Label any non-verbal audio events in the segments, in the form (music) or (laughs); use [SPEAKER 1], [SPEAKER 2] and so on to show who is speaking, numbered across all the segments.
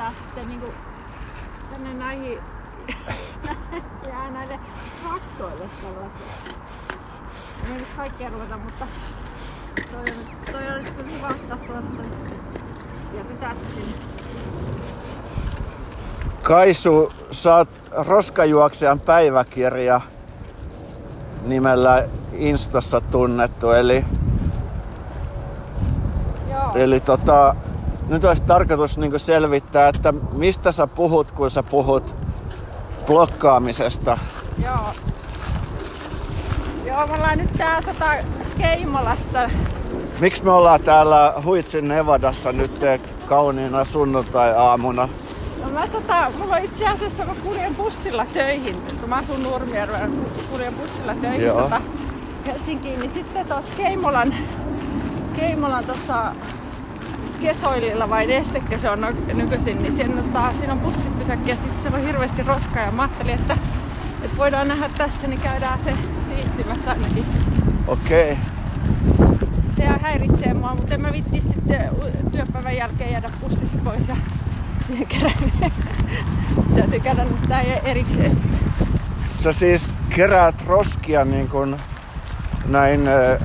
[SPEAKER 1] laittaa sitten niinku tänne näihin (laughs) ja näille raksoille tällaisia. Ei nyt kaikkea ruveta, mutta toi, on, toi olisi kyllä hyvä ottaa tuolta ja pitää se sinne.
[SPEAKER 2] Kaisu, oot roskajuoksijan päiväkirja nimellä Instassa tunnettu, eli,
[SPEAKER 1] Joo.
[SPEAKER 2] eli tota, nyt olisi tarkoitus niinku selvittää, että mistä sä puhut, kun sä puhut blokkaamisesta.
[SPEAKER 1] Joo. Joo, me ollaan nyt täällä tota Keimolassa.
[SPEAKER 2] Miksi me ollaan täällä Huitsin Nevadassa nyt kauniina sunnuntai-aamuna?
[SPEAKER 1] No mä tota, mulla on itse asiassa, mä kuljen bussilla töihin, kun mä asun Nurmijärvellä, kuljen bussilla töihin
[SPEAKER 2] Joo.
[SPEAKER 1] tota Helsinkiin, niin sitten tuossa Keimolan, Keimolan tuossa Kesoililla vai Nestekö se on nykyisin, niin siinä, tota, siinä on bussipysäkki ja sitten siellä on hirveästi roskaa ja mä ajattelin, että, että voidaan nähdä tässä, niin käydään se siistimässä ainakin.
[SPEAKER 2] Okei.
[SPEAKER 1] Se häiritsee mua, mutta en mä vitti sitten työpäivän jälkeen jäädä bussista pois ja siihen kerään. (laughs) Täytyy käydä nyt tää erikseen.
[SPEAKER 2] Sä siis keräät roskia niin kuin näin ö,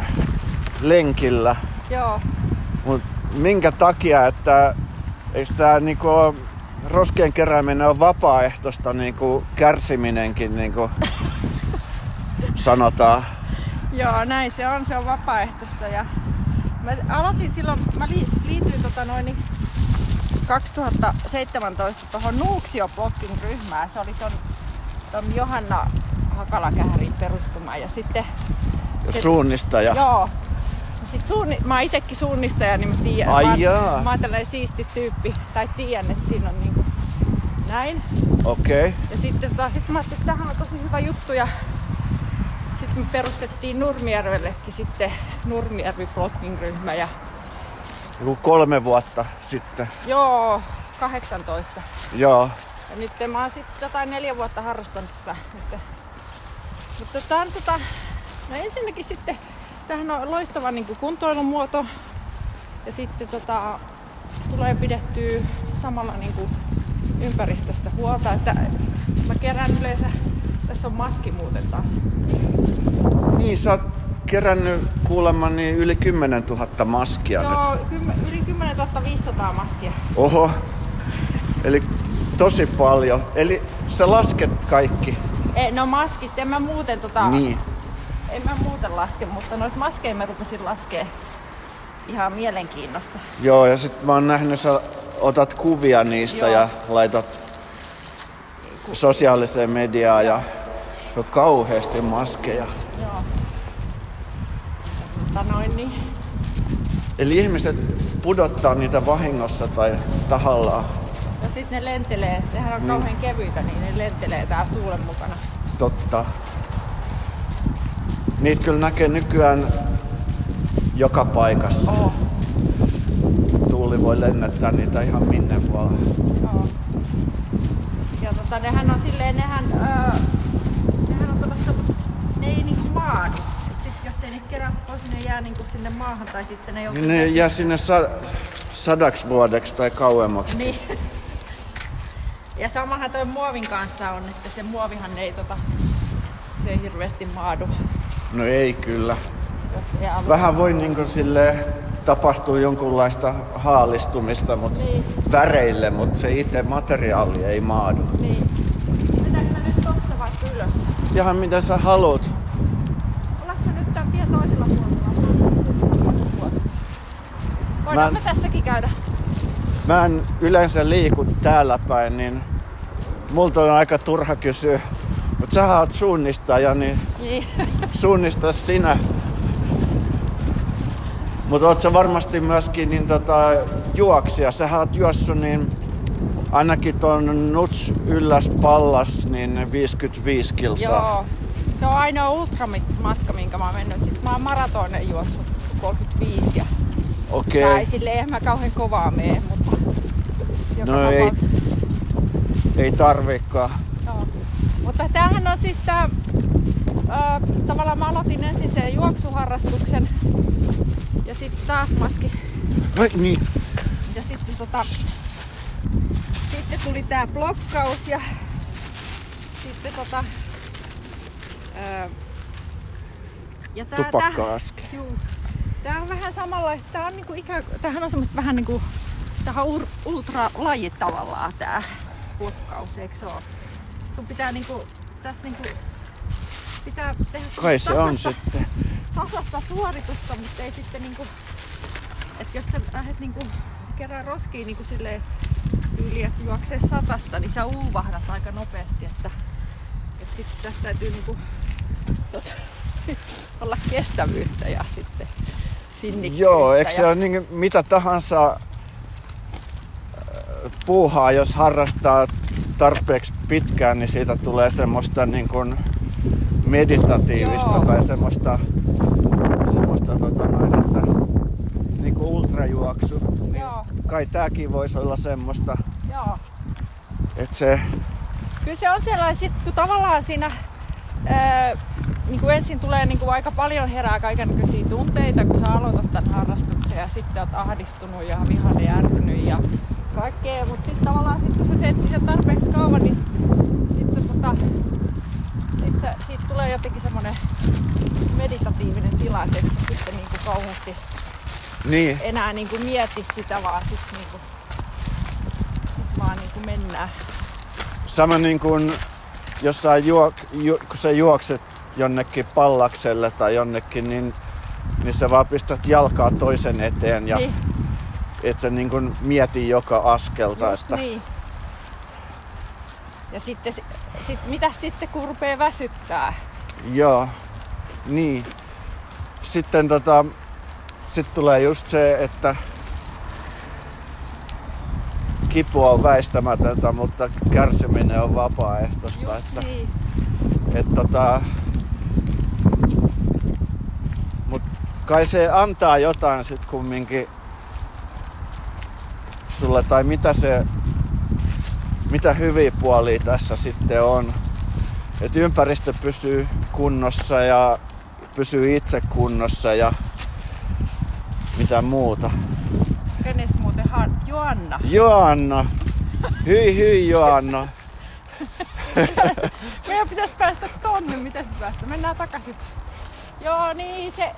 [SPEAKER 2] lenkillä.
[SPEAKER 1] Joo.
[SPEAKER 2] Mut minkä takia, että eikö tää niinku roskien kerääminen on vapaaehtoista niinku kärsiminenkin niinku (laughs) sanotaan.
[SPEAKER 1] Joo, näin se on. Se on vapaaehtoista. Ja mä aloitin silloin, mä li, liityin tota noin niin 2017 tuohon Nuuksio-blogin ryhmään. Se oli ton, ton Johanna Hakalakähärin perustuma. Ja sitten Se-
[SPEAKER 2] Suunnistaja.
[SPEAKER 1] Joo. Sit suunni, mä oon itekin suunnistaja, niin mä tiedän.
[SPEAKER 2] Ai
[SPEAKER 1] mä,
[SPEAKER 2] jaa.
[SPEAKER 1] mä oon tällainen siisti tyyppi. Tai tiedän, että siinä on niinku näin.
[SPEAKER 2] Okei. Okay.
[SPEAKER 1] Ja sitten tota, sit mä ajattelin, että tämähän on tosi hyvä juttu. Ja sitten me perustettiin Nurmijärvellekin sitten Nurmijärvi blogging ryhmä. Ja
[SPEAKER 2] Joku kolme vuotta sitten.
[SPEAKER 1] joo, 18.
[SPEAKER 2] Joo.
[SPEAKER 1] Ja nyt mä oon sitten jotain neljä vuotta harrastanut tätä. Nyt. Mutta tää on tota, no ensinnäkin sitten, tämähän on loistava niin kuntoilumuoto. Ja sitten tota, tulee pidettyä samalla niin kuin ympäristöstä huolta. Että mä kerään yleensä, tässä on maski muuten taas.
[SPEAKER 2] Niin, sä oot kerännyt kuulemma niin yli 10 000 maskia nyt.
[SPEAKER 1] Joo, kymmen, yli 10 500 maskia.
[SPEAKER 2] Oho. Eli tosi paljon. Eli sä lasket kaikki.
[SPEAKER 1] Ei, no maskit, en mä muuten tota,
[SPEAKER 2] Niin.
[SPEAKER 1] En mä muuten laske, mutta noita maskeja mä rupesin laskee ihan mielenkiinnosta.
[SPEAKER 2] Joo, ja sit mä oon nähnyt, sä otat kuvia niistä
[SPEAKER 1] Joo.
[SPEAKER 2] ja laitat sosiaaliseen mediaan ja on kauheasti maskeja.
[SPEAKER 1] Joo. Mutta noin niin.
[SPEAKER 2] Eli ihmiset pudottaa niitä vahingossa tai tahallaan.
[SPEAKER 1] Ja sitten ne lentelee, sehän on kauhean kevyitä, niin ne lentelee tää tuulen mukana.
[SPEAKER 2] Totta. Niitä kyllä näkee nykyään joka paikassa.
[SPEAKER 1] Oo,
[SPEAKER 2] Tuuli voi lennättää niitä ihan minne vaan.
[SPEAKER 1] joo. Ja tota, nehän on silleen, nehän, öö, nehän on tällaista, ne ei niinku maadu. Et sit jos ei niitä kerää pois, niin ne jää niinku sinne maahan tai sitten ne joutuu
[SPEAKER 2] Niin ne jää sinne sa- sadaksi vuodeksi tai kauemmaksi.
[SPEAKER 1] Niin. (laughs) Ja samahan toi muovin kanssa on, että se muovihan ei tota, se ei hirveästi maadu,
[SPEAKER 2] No ei kyllä. Vähän voi niinku sille tapahtua jonkunlaista haalistumista mut
[SPEAKER 1] Niin.
[SPEAKER 2] väreille, mutta se itse materiaali ei maadu.
[SPEAKER 1] Niin. Mennäänkö mä nyt tosta vaikka ylös?
[SPEAKER 2] Ihan mitä sä haluat.
[SPEAKER 1] Ollaanko nyt tän tien toisella puolella? Voidaan
[SPEAKER 2] Mä-
[SPEAKER 1] me tässäkin käydä.
[SPEAKER 2] Mä en yleensä liiku täällä päin, niin multa on aika turha kysyä. Mutta sä oot suunnistaja, niin
[SPEAKER 1] Niin. (laughs)
[SPEAKER 2] suunnista sinä. Mutta oot sä varmasti myöskin niin tota, juoksija. Sä oot juossut niin ainakin ton Nuts ylläs pallas niin 55 kilsaa.
[SPEAKER 1] Joo. Se on ainoa ultramatka, minkä mä oon mennyt. Sitten mä oon maratonen juossut 35 ja
[SPEAKER 2] Okei.
[SPEAKER 1] Tai silleen en mä kauhean kovaa mene, mutta joka
[SPEAKER 2] No ei. Ei tarvikaan.
[SPEAKER 1] Mutta tämähän on siis tää, ää, tavallaan mä aloitin ensin sen juoksuharrastuksen ja sitten taas maski.
[SPEAKER 2] Vai niin.
[SPEAKER 1] Ja sitten tota, sitten tuli tää blokkaus ja sitten tota...
[SPEAKER 2] Ja tää, Tupakka-aski.
[SPEAKER 1] Tää, juu, tää on vähän samanlaista. Tää on niinku ikään, tämähän on semmoista vähän niinku... Tähän ultralaji tavallaan tää blokkaus, eikö se ole? Sun pitää niinku... Tästä niinku pitää tehdä
[SPEAKER 2] Kai se tasasta, on sitten. (laughs)
[SPEAKER 1] tasasta suoritusta, mutta ei sitten niinku... Että jos sä lähdet niinku kerran roskiin niinku silleen yli, että juoksee satasta, niin sä uuvahdat aika nopeasti, että, että sitten tästä täytyy niinku, tota, (laughs) olla kestävyyttä ja sitten sinnikkyyttä.
[SPEAKER 2] Joo, eikö se ja... ole niin, mitä tahansa äh, puuhaa, jos harrastaa tarpeeksi pitkään, niin siitä tulee semmoista niin kuin meditatiivista Joo. tai semmoista, semmoista tota noin, että niin kuin ultrajuoksu. Niin Joo. Kai tääkin voisi olla semmoista.
[SPEAKER 1] Joo.
[SPEAKER 2] Että se...
[SPEAKER 1] Kyllä se on sellainen, sit, kun tavallaan siinä ää, niin kuin ensin tulee niin kuin aika paljon herää kaikenlaisia tunteita, kun sä aloitat tämän harrastuksen ja sitten oot ahdistunut ja vihainen ja ärtynyt ja kaikkea. Mutta sitten tavallaan sit, kun sä teet sitä tarpeeksi kauan, niin sitten tota, sit sä, siitä tulee jotenkin semmoinen meditatiivinen tila, että et sä sitten niin kuin kauheasti
[SPEAKER 2] niin.
[SPEAKER 1] enää niin kuin mieti sitä, vaan sitten niin kuin, sit vaan niin kuin mennään.
[SPEAKER 2] Sama niin kuin jossain juok, ju, kun sä juokset jonnekin pallakselle tai jonnekin, niin, niin sä vaan pistät jalkaa toisen eteen ja niin. Et sä niin kuin mieti joka askelta.
[SPEAKER 1] Just että... niin. Ja sitten, sit, mitä sitten kun rupeaa väsyttää?
[SPEAKER 2] Joo, niin. Sitten tota, sit tulee just se, että kipu on väistämätöntä, mutta kärsiminen on vapaaehtoista.
[SPEAKER 1] Just että, niin.
[SPEAKER 2] et, tota, mut kai se antaa jotain sit kumminkin sulle, tai mitä se, mitä hyviä puolia tässä sitten on. Että ympäristö pysyy kunnossa ja pysyy itse kunnossa ja mitä muuta.
[SPEAKER 1] Kenes muuten han? Joanna.
[SPEAKER 2] Joanna. Hyi hyi Joanna. (laughs)
[SPEAKER 1] Meidän pitäisi päästä tonne, miten se päästä? Mennään takaisin. Joo, niin se,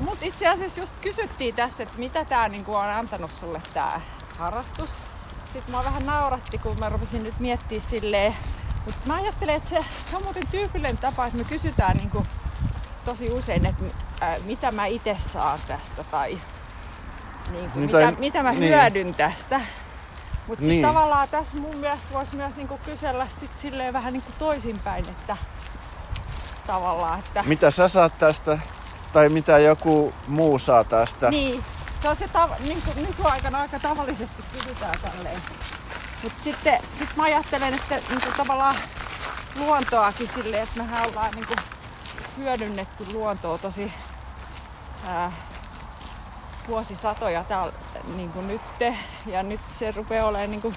[SPEAKER 1] mut itse asiassa just kysyttiin tässä, että mitä tää niinku on antanut sulle tää harrastus. Sitten mä vähän nauratti, kun mä rupesin nyt miettimään silleen, mutta mä ajattelen, että se, se on muuten tyypillinen tapa, että me kysytään niinku tosi usein, että ää, mitä mä itse saan tästä tai niin kuin, mitä, mitä, mitä mä niin. hyödyn tästä. Mutta niin. tavallaan tässä mun mielestä voisi myös niinku kysellä sit silleen vähän niinku toisinpäin, että tavallaan, että...
[SPEAKER 2] Mitä sä saat tästä, tai mitä joku muu saa tästä.
[SPEAKER 1] Niin, se on se tav- niin kuin nykyaikana aika tavallisesti kysytään tälleen. Mutta sitten sit mä ajattelen, että niin tavallaan luontoakin silleen, että mehän ollaan niin kuin hyödynnetty luontoa tosi ää, vuosisatoja täällä niin kuin nyt. Ja nyt se rupeaa olemaan niin kuin,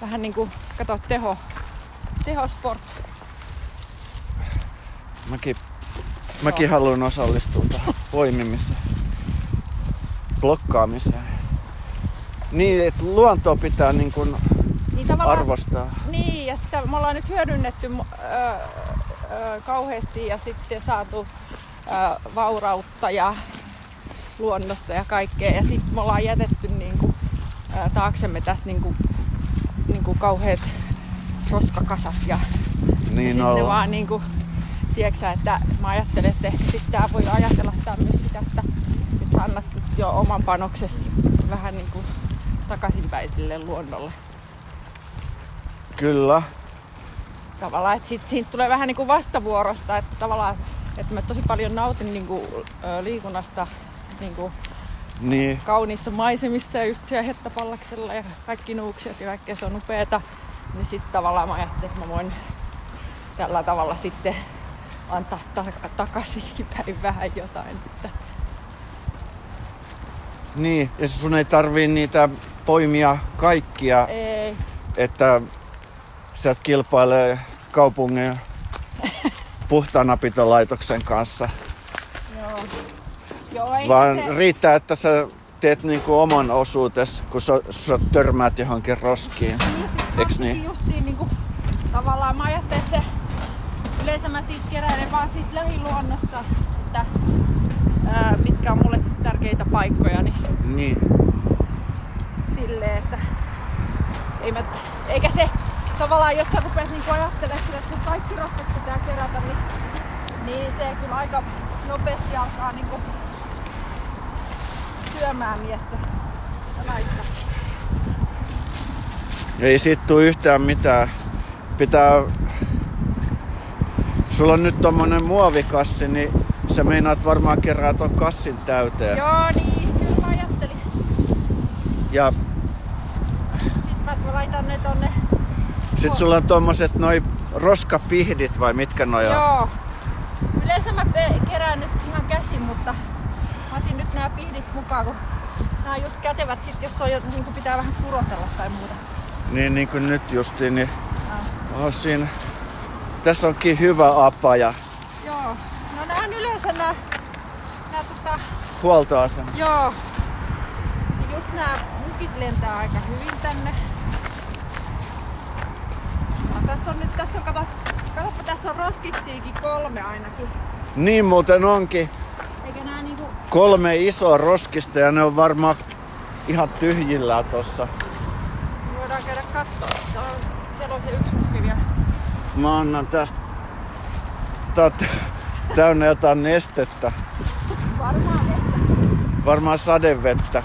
[SPEAKER 1] vähän niin kuin, kato, teho, tehosport.
[SPEAKER 2] Mäkin, mäkin haluan osallistua tähän poimimiseen, blokkaamiseen. Niin, että luontoa pitää niin kuin niin arvostaa.
[SPEAKER 1] Niin, ja sitä me ollaan nyt hyödynnetty ö, ö, kauheasti ja sitten saatu ö, vaurautta ja luonnosta ja kaikkea. Ja sitten me ollaan jätetty niin kuin, ää, taaksemme tästä niin kuin, niin kuin kauheat roskakasat. Ja,
[SPEAKER 2] niin
[SPEAKER 1] ja sitten vaan niin kuin, tiedätkö, että mä ajattelen, että ehkä sitten voi ajatella tää myös sitä, että, että sä annat jo oman panoksesi vähän niin kuin takaisinpäin sille luonnolle.
[SPEAKER 2] Kyllä.
[SPEAKER 1] Tavallaan, että sit, siitä tulee vähän niin kuin vastavuorosta, että tavallaan että mä tosi paljon nautin niin kuin, liikunnasta niin kuin
[SPEAKER 2] niin.
[SPEAKER 1] kauniissa maisemissa ja just siellä hettapallaksella ja kaikki nuukset ja kaikkea se on upeeta. Niin sitten tavallaan mä ajattelin, että mä voin tällä tavalla sitten antaa ta- takaisinkin päin vähän jotain. Että...
[SPEAKER 2] Niin, ja sun ei tarvii niitä poimia kaikkia.
[SPEAKER 1] Ei.
[SPEAKER 2] Että sä et kilpaile kaupungin (laughs) puhtaanapitolaitoksen kanssa.
[SPEAKER 1] Joo,
[SPEAKER 2] Vaan
[SPEAKER 1] se...
[SPEAKER 2] riittää, että sä teet niinku oman osuutes, kun sä, sä törmäät johonkin roskiin.
[SPEAKER 1] Niin,
[SPEAKER 2] Eiks
[SPEAKER 1] mä
[SPEAKER 2] niin?
[SPEAKER 1] Justiin niinku, tavallaan mä ajattelin, että se yleensä mä siis keräilen vaan siitä lähiluonnosta, että ää, mitkä on mulle tärkeitä paikkoja, niin
[SPEAKER 2] Niin.
[SPEAKER 1] silleen, että ei mä, eikä se tavallaan, jos sä rupeat niinku ajattelemaan sille, että sun kaikki roskat pitää kerätä, niin, niin se kyllä aika nopeasti alkaa niinku syömään miestä ja naista.
[SPEAKER 2] Ei siitä tuu yhtään mitään. Pitää... Sulla on nyt tommonen muovikassi, niin sä meinaat varmaan kerää ton kassin täyteen.
[SPEAKER 1] Joo, niin, kyllä mä ajattelin.
[SPEAKER 2] Ja
[SPEAKER 1] Sitten mä laitan ne tonne.
[SPEAKER 2] sit sulla on tommoset noi roskapihdit vai mitkä noi on?
[SPEAKER 1] Joo. Yleensä mä pe- kerään nyt ihan käsin, mutta mä otin nyt nämä pihdit mukaan, kun nämä on just kätevät sit, jos on jo, niin pitää vähän kurotella tai muuta.
[SPEAKER 2] Niin, niin kuin nyt justiin, niin
[SPEAKER 1] Ah.
[SPEAKER 2] oh, siinä... Tässä onkin hyvä apaja.
[SPEAKER 1] Joo. Nää on yleensä nää, nää tota,
[SPEAKER 2] Huoltoasema.
[SPEAKER 1] joo. Ja just nää mukit lentää aika hyvin tänne. No, tässä on nyt, tässä on, kato, katoppa, tässä on roskiksiakin kolme ainakin.
[SPEAKER 2] Niin muuten onkin
[SPEAKER 1] Eikä nää niinku,
[SPEAKER 2] kolme isoa roskista ja ne on varmaan ihan tyhjillään tossa.
[SPEAKER 1] me voidaan käydä kattoo. Siellä on se yksi mukki vielä.
[SPEAKER 2] Mä annan tästä... On täynnä jotain nestettä.
[SPEAKER 1] Varmaan vettä.
[SPEAKER 2] Varmaan sadevettä.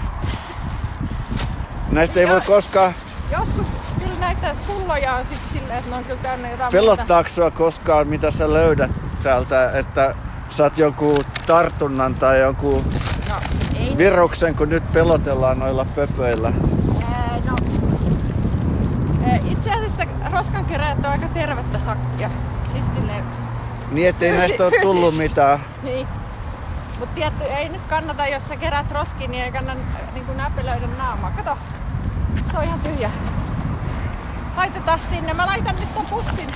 [SPEAKER 2] Näistä ei voi koskaan...
[SPEAKER 1] Joskus kyllä näitä pulloja on sit silleen, että ne on kyllä täynnä jotain
[SPEAKER 2] Pelottaako sua koskaan, mitä sä löydät täältä, että saat jonkun tartunnan tai jonkun.
[SPEAKER 1] No, ei
[SPEAKER 2] viruksen, kun nyt pelotellaan noilla pöpöillä?
[SPEAKER 1] Ää, no. Itse asiassa roskankeräjät on aika tervettä sakkia. Siis silleen,
[SPEAKER 2] Niin, ettei
[SPEAKER 1] Fysi-
[SPEAKER 2] näistä ole tullut mitään.
[SPEAKER 1] niin. Mut tietty, ei nyt kannata, jos sä kerät roskiin, niin ei kannata niin kuin näpelöidä naamaa. Kato, se on ihan tyhjä. Laitetaan sinne. Mä laitan nyt ton pussin,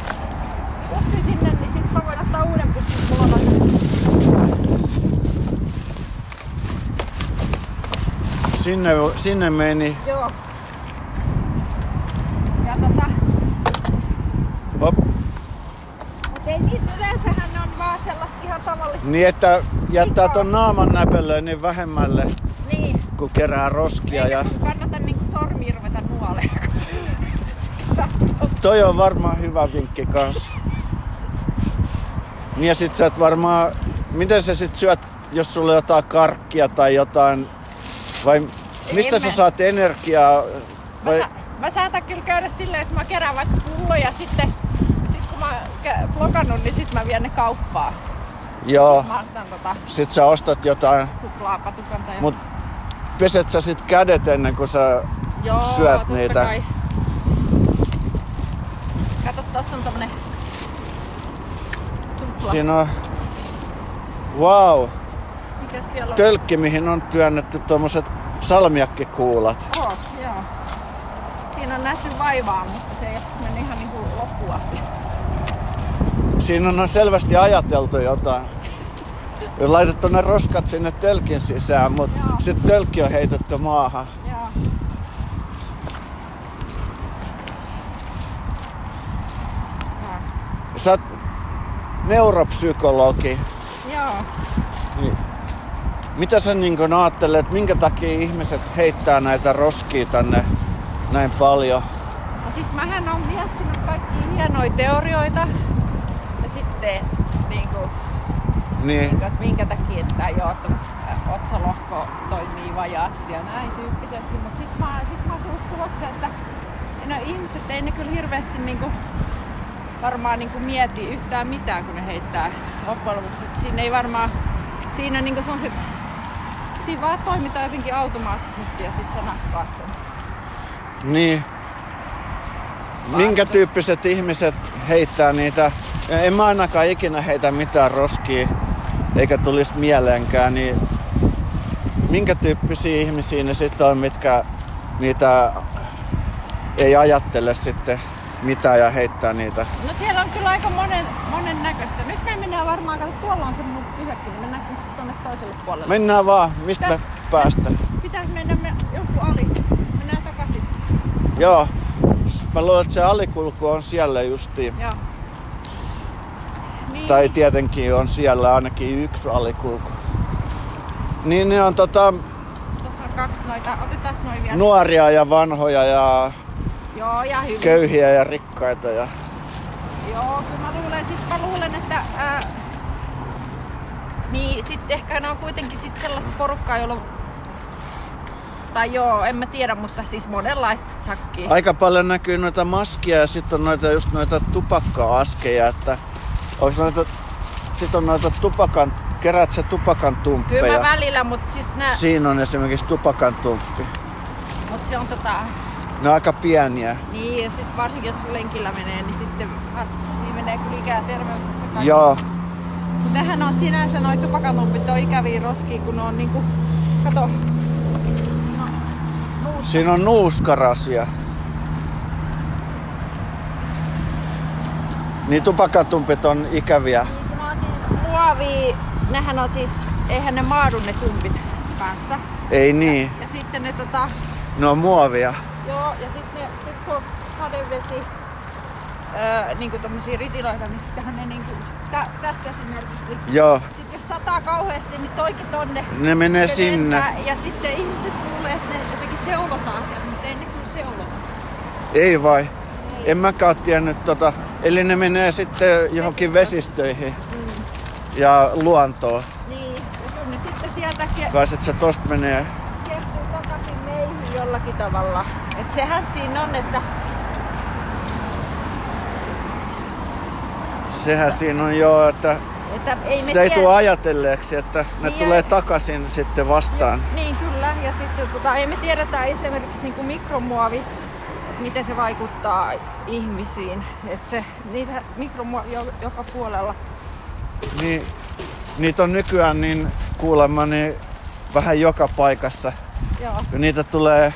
[SPEAKER 1] pussin sinne, niin sit mä voin ottaa uuden pussin. Mulla
[SPEAKER 2] Sinne, sinne meni.
[SPEAKER 1] Joo. Ja tota,
[SPEAKER 2] Hop.
[SPEAKER 1] mut ei niissä yleensähän ne on vaan sellaista ihan tavallista.
[SPEAKER 2] Niin, että jättää ton naaman näpelöön niin vähemmälle,
[SPEAKER 1] Niin.
[SPEAKER 2] kun kerää roskia.
[SPEAKER 1] Eikä
[SPEAKER 2] Ja
[SPEAKER 1] sun kannata niinku sormiin ruveta nuoleen.
[SPEAKER 2] toi on varmaan hyvä vinkki kans. Niin ja sit sä et varmaan... Miten sä sit syöt, jos sulla on jotain karkkia tai jotain... Vai mistä
[SPEAKER 1] En
[SPEAKER 2] sä
[SPEAKER 1] mä-
[SPEAKER 2] saat energiaa?
[SPEAKER 1] Mä,
[SPEAKER 2] Vai,
[SPEAKER 1] sa- mä saatan kyllä käydä silleen, että mä kerään vaikka pulloja sitten sit kun mä oon blokannut, niin sit mä vien ne kauppaan.
[SPEAKER 2] Joo.
[SPEAKER 1] Sit mä ostan tota
[SPEAKER 2] Sit sä ostat jotain.
[SPEAKER 1] suklaapatukan tai
[SPEAKER 2] Mut peset sä sit kädet ennen kuin sä...
[SPEAKER 1] Joo,
[SPEAKER 2] syöt niitä.
[SPEAKER 1] Kai. Kato, tossa on tommonen tupla.
[SPEAKER 2] Siinä on... Wow!
[SPEAKER 1] Mikä siellä on?
[SPEAKER 2] Tölkki, mihin on työnnetty tuommoiset salmiakkikuulat.
[SPEAKER 1] Oh, joo. Siinä on nähty vaivaa, mutta se ei mennyt ihan niinku loppuun asti.
[SPEAKER 2] Siinä on selvästi ajateltu jotain. Laitettu ne roskat sinne tölkin sisään, mutta sitten tölkki on heitetty maahan.
[SPEAKER 1] Joo.
[SPEAKER 2] Sä oot neuropsykologi.
[SPEAKER 1] Joo.
[SPEAKER 2] Niin. Mitä sä niin ajattelet, minkä takia ihmiset heittää näitä roskia tänne näin paljon?
[SPEAKER 1] No siis mähän on miettinyt kaikkia hienoja teorioita. Ja sitten niin kuin,
[SPEAKER 2] Niin,
[SPEAKER 1] niin että minkä takia että joo, että otsalohko toimii vajaasti ja näin tyyppisesti. Mutta sitten mä, sit mä oon tullut tulokseen, että no, ihmiset ei ne kyllä hirveästi niin kuin, varmaan niin kuin mieti yhtään mitään, kun ne heittää loppujen lopuksi. Et Siinä ei varmaan, siinä niin kuin sellaiset, siinä vaan toimitaan jotenkin automaattisesti ja sitten sä nakkaat sen.
[SPEAKER 2] niin. Minkä tyyppiset ihmiset heittää niitä? En mä ainakaan ikinä heitä mitään roskia, eikä tulisi mieleenkään, niin minkä tyyppisiä ihmisiä ne sitten on, mitkä niitä ei ajattele sitten mitään ja heittää niitä?
[SPEAKER 1] No siellä on kyllä aika monen, monen näköistä. Nyt me mennään varmaan, kato tuolla on se mun pysäkki, niin mennäänkö me sitten tonne toiselle puolelle?
[SPEAKER 2] Mennään vaan, mistä me
[SPEAKER 1] Tässä.
[SPEAKER 2] päästään.
[SPEAKER 1] Pitääkö mennä me joku ali? Mennään takaisin.
[SPEAKER 2] Joo, Mä luulen, että se alikulku on siellä justiin.
[SPEAKER 1] Joo. Niin,
[SPEAKER 2] Tai tietenkin on siellä ainakin yksi alikulku. Niin ne on tota,
[SPEAKER 1] Tuossa on kaksi noita. Otetaan noin vielä.
[SPEAKER 2] nuoria ja vanhoja ja
[SPEAKER 1] Joo, ja hyvin.
[SPEAKER 2] köyhiä ja rikkaita. Ja...
[SPEAKER 1] Joo, kyllä mä luulen, sit mä luulen, että ää, niin sitten ehkä ne on kuitenkin sit sellaista porukkaa, jolla tai joo, en mä tiedä, mutta siis monenlaista sakkia.
[SPEAKER 2] Aika paljon näkyy noita maskia ja sitten on noita, just noita tupakka-askeja, että noita, sit on noita tupakan, kerät sä tupakan
[SPEAKER 1] Kyllä
[SPEAKER 2] tumppeja.
[SPEAKER 1] välillä, mutta siis nää,
[SPEAKER 2] Siinä on esimerkiksi tupakan tumppi.
[SPEAKER 1] mut se on tota,
[SPEAKER 2] Ne on aika pieniä.
[SPEAKER 1] niin ja sit varsinkin jos lenkillä menee, niin sitten siinä menee kyllä ikä ja terveys, jos se kaikki.
[SPEAKER 2] Joo,
[SPEAKER 1] Mut Nehän on sinänsä noi tupakantumpit on ikäviä roskia, kun ne on niinku, kato, no,
[SPEAKER 2] siinä on nuuskarasia. Niin tupakatumpit on ikäviä.
[SPEAKER 1] Niin, siis muovia, nehän on siis, eihän ne maadu ne tumpit kanssa.
[SPEAKER 2] Ei niin,
[SPEAKER 1] Ja sitten ne tota,
[SPEAKER 2] ne on muovia.
[SPEAKER 1] joo, ja sitten sit kun sadevesi, öö, niinku tommosia ritiloita, niin sittenhän ne niinku, tä, tästä esimerkiksi, niin
[SPEAKER 2] Joo,
[SPEAKER 1] sit jos sataa kauheasti, niin toikin tonne.
[SPEAKER 2] ne menee sinne.
[SPEAKER 1] lentää, Ja sitten ihmiset kuulee, että ne jotenkin seulotaan sieltä, mutta ei ne kyllä seulota.
[SPEAKER 2] Ei vai? En mäkään tiennyt tota. Eli ne menee sitten johonkin vesistöihin
[SPEAKER 1] Mm.
[SPEAKER 2] ja luontoon.
[SPEAKER 1] Niin, ja ne sitten sieltä
[SPEAKER 2] Pääset sä tosta menee.
[SPEAKER 1] kertyy takaisin meihin jollakin tavalla. Et sehän siinä on, että
[SPEAKER 2] Sehän siinä on jo, että
[SPEAKER 1] Että ei
[SPEAKER 2] sitä ei
[SPEAKER 1] tiedä-
[SPEAKER 2] tule ajatelleeksi, että ne
[SPEAKER 1] Niin,
[SPEAKER 2] tulee takaisin sitten vastaan.
[SPEAKER 1] Niin kyllä, ja sitten tota, ei me tiedetä esimerkiksi niin kuin mikromuovi, miten se vaikuttaa ihmisiin. Et se, niitä mikromuovi on joka puolella.
[SPEAKER 2] Niin, niitä on nykyään niin kuulemma niin vähän joka paikassa.
[SPEAKER 1] Joo.
[SPEAKER 2] Niitä tulee,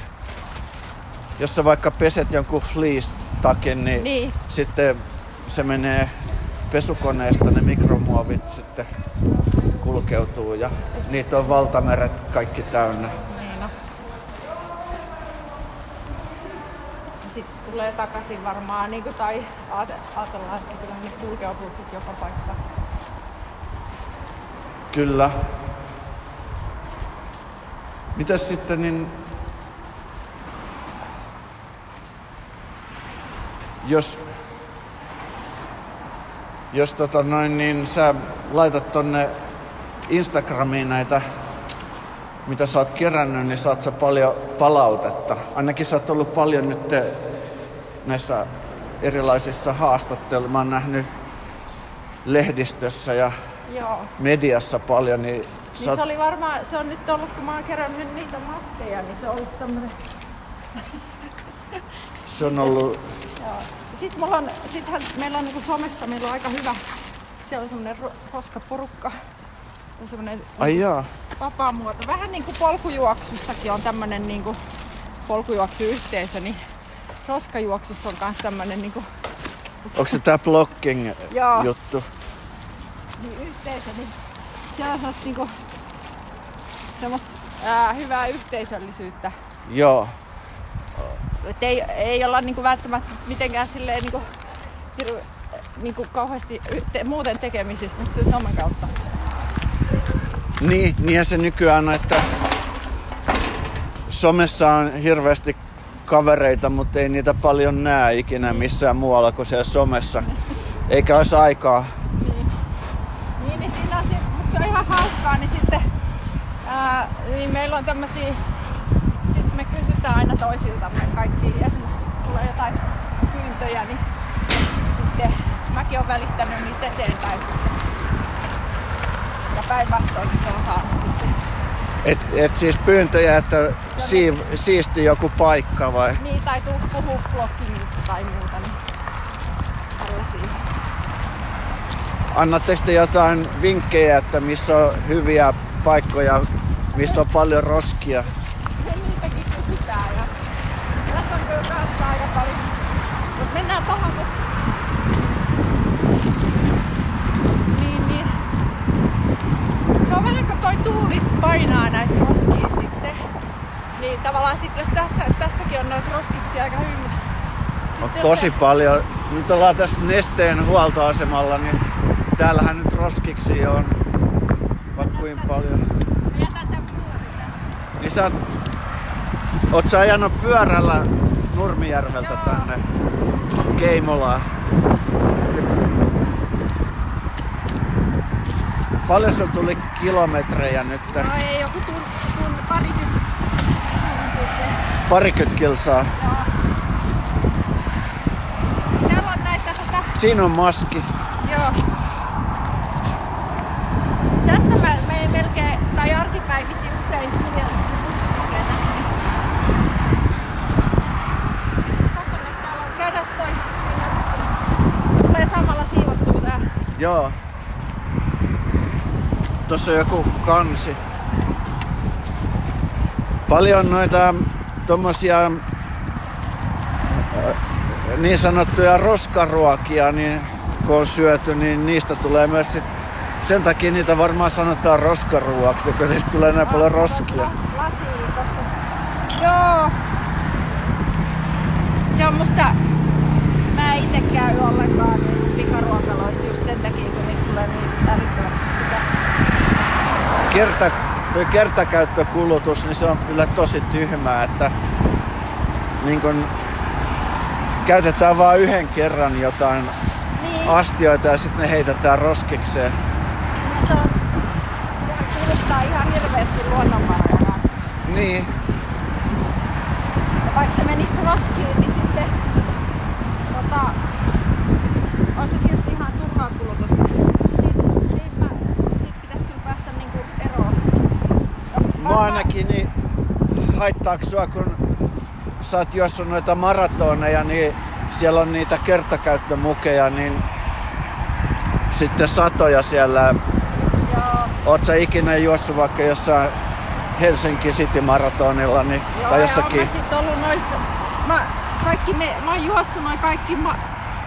[SPEAKER 2] jos sä vaikka peset jonkun fleece-takin, niin,
[SPEAKER 1] Niin,
[SPEAKER 2] sitten se menee pesukoneesta ne mikromuovit sitten kulkeutuu ja niitä on valtameret kaikki täynnä.
[SPEAKER 1] niin no. Sitten tulee takaisin varmaan, niin kuin, tai ajatellaan, että kyllä ne kulkeutuu sitten joka paikka.
[SPEAKER 2] Kyllä. Mitäs sitten niin... Jos... Jos tota noin, niin sä laitat tonne Instagramiin näitä, mitä sä oot kerännyt, niin saat sä paljon palautetta. Ainakin sä oot ollut paljon nyt näissä erilaisissa haastatteluissa. Mä oon nähnyt lehdistössä ja
[SPEAKER 1] Joo.
[SPEAKER 2] mediassa paljon, niin,
[SPEAKER 1] Niin
[SPEAKER 2] sä,
[SPEAKER 1] se oli varmaan, se on nyt ollut, kun mä oon kerännyt niitä maskeja, niin se on ollut tämmönen, (laughs)
[SPEAKER 2] se on ollut,
[SPEAKER 1] joo. Sitten mulla on, sittenhän meillä on niinku somessa, meillä on aika hyvä, siellä on semmonen ro- roskaporukka ja semmonen
[SPEAKER 2] ai jaa,
[SPEAKER 1] vapaamuoto. Vähän niin kuin polkujuoksussakin on tämmönen niinku polkujuoksuyhteisö, niin roskajuoksussa on myös tämmönen niinku,
[SPEAKER 2] onko se tää blocking
[SPEAKER 1] Joo.
[SPEAKER 2] juttu?
[SPEAKER 1] niin yhteisö, niin siellä on semmoista niinku, semmoista ää, hyvää yhteisöllisyyttä.
[SPEAKER 2] Joo,
[SPEAKER 1] Et ei, ei olla niinku välttämättä mitenkään silleen niinku, hirve, niinku kauheasti te, muuten tekemisissä, mutta sen somen kautta.
[SPEAKER 2] niin, niinhän se nykyään on, että somessa on hirveästi kavereita, mutta ei niitä paljon näe ikinä missään muualla kuin siellä somessa. Eikä olisi aikaa.
[SPEAKER 1] Niin, niin siinä on, se- mutta se on ihan hauskaa, niin sitten ää, niin meillä on tämmösiä, sitten me kysytään aina toisiltamme kaikki, esimerkiksi tulee jotain pyyntöjä, niin sitten mäkin olen välittänyt niitä eteenpäin sitten. Ja päinvastoin nyt on saanut sitten.
[SPEAKER 2] Et, et siis pyyntöjä, että siiv, siisti joku paikka vai?
[SPEAKER 1] Niin, tai tuu bloggingista tai muuta, niin tällaisia.
[SPEAKER 2] Annatteko te jotain vinkkejä, että missä on hyviä paikkoja, missä on paljon roskia?
[SPEAKER 1] Se niitäkin kysytään ja tässä on kyllä kanssa aika paljon. Mut mennään tohon kun... Niin, niin. Se on vähän kuin toi tuuli painaa näitä roskia sitten. Niin tavallaan sit jos tässä, tässäkin on noita roskiksi aika hyvin.
[SPEAKER 2] On
[SPEAKER 1] jos
[SPEAKER 2] tosi
[SPEAKER 1] se-
[SPEAKER 2] paljon. Nyt ollaan tässä Nesteen huoltoasemalla, niin täällähän nyt roskiksi on vaikka kuinka paljon. Niin sä oot, oot sä ajanut pyörällä Nurmijärveltä
[SPEAKER 1] Joo.
[SPEAKER 2] tänne Keimolaan? Paljon sulla tuli kilometrejä nyt?
[SPEAKER 1] No ei, joku tun, tun parikymmentä.
[SPEAKER 2] Parikymmentä kilsaa.
[SPEAKER 1] Joo. Täällä on näitä tota,
[SPEAKER 2] Siinä on maski.
[SPEAKER 1] joo. Tästä mä, me melkein, tai arkipäivisin usein kuljen bussi kulkee tästä. Niin. Katson, että täällä on, käydään toi. mennään tästä. Tulee samalla siivottua tää.
[SPEAKER 2] Joo. Tuossa on joku kansi. Paljon noita tommosia niin sanottuja roskaruokia, niin kun on syöty, niin niistä tulee myös sit, sen takia niitä varmaan sanotaan roskaruoksi, kun niistä tulee näin paljon roskia.
[SPEAKER 1] Joo. Se on musta... Mä en itse käy ollenkaan niin pikaruokaloista just sen takia, kun niistä tulee niin älyttömästi sitä.
[SPEAKER 2] Kerta, toi kertakäyttökulutus, niin se on kyllä tosi tyhmää, että niin kun käytetään vain yhden kerran jotain
[SPEAKER 1] Niin,
[SPEAKER 2] astioita ja sitten ne heitetään roskikseen.
[SPEAKER 1] se on... Sehän kuluttaa ihan hirveästi luonnonvaroja.
[SPEAKER 2] Niin,
[SPEAKER 1] Ja vaikka se menisi roskiin, niin sitten... Tota, on se silti ihan turhaa kulutusta. Siitä, siitä, mä, siitä pitäisi kyllä päästä niinku eroon. Ja
[SPEAKER 2] ainakin, niin haittaako sua, kun sä oot juossut noita maratoneja, niin siellä on niitä kertakäyttömukeja, niin sitten satoja siellä.
[SPEAKER 1] Joo.
[SPEAKER 2] Oot sä ikinä juossut vaikka jossain Helsinki City Maratonilla niin,
[SPEAKER 1] Joo,
[SPEAKER 2] tai jossakin?
[SPEAKER 1] mä sit ollut noissa, mä, kaikki me, mä oon juossut noin kaikki ma,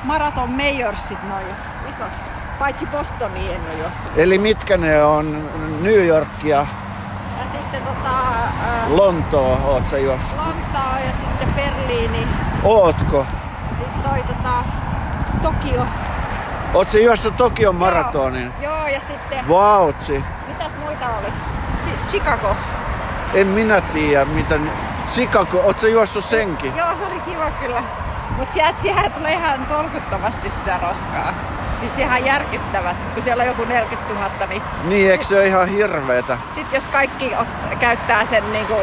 [SPEAKER 1] maraton majorsit noin isot. Paitsi Bostoniin en ole juossut.
[SPEAKER 2] Eli mitkä ne on? New Yorkia,
[SPEAKER 1] äh,
[SPEAKER 2] Lontoo oot sä juossut?
[SPEAKER 1] Lontaa ja sitten Berliini.
[SPEAKER 2] Ootko?
[SPEAKER 1] Sitten toi tota, Tokio.
[SPEAKER 2] Oot sä juossut Tokion maratonin?
[SPEAKER 1] Joo, joo, ja sitten,
[SPEAKER 2] Vautsi.
[SPEAKER 1] mitäs muita oli? Si- Chicago.
[SPEAKER 2] En minä tiedä, mitä... Chicago, oot sä juossut senkin?
[SPEAKER 1] Joo, se oli kiva kyllä. Mut sieltä siihen tulee ihan tolkuttomasti sitä roskaa. Siis ihan järkyttävät. Kun siellä on joku 40 000, niin
[SPEAKER 2] Niin, eikö se ole ihan hirveetä?
[SPEAKER 1] Sitten jos kaikki ot- käyttää sen niinku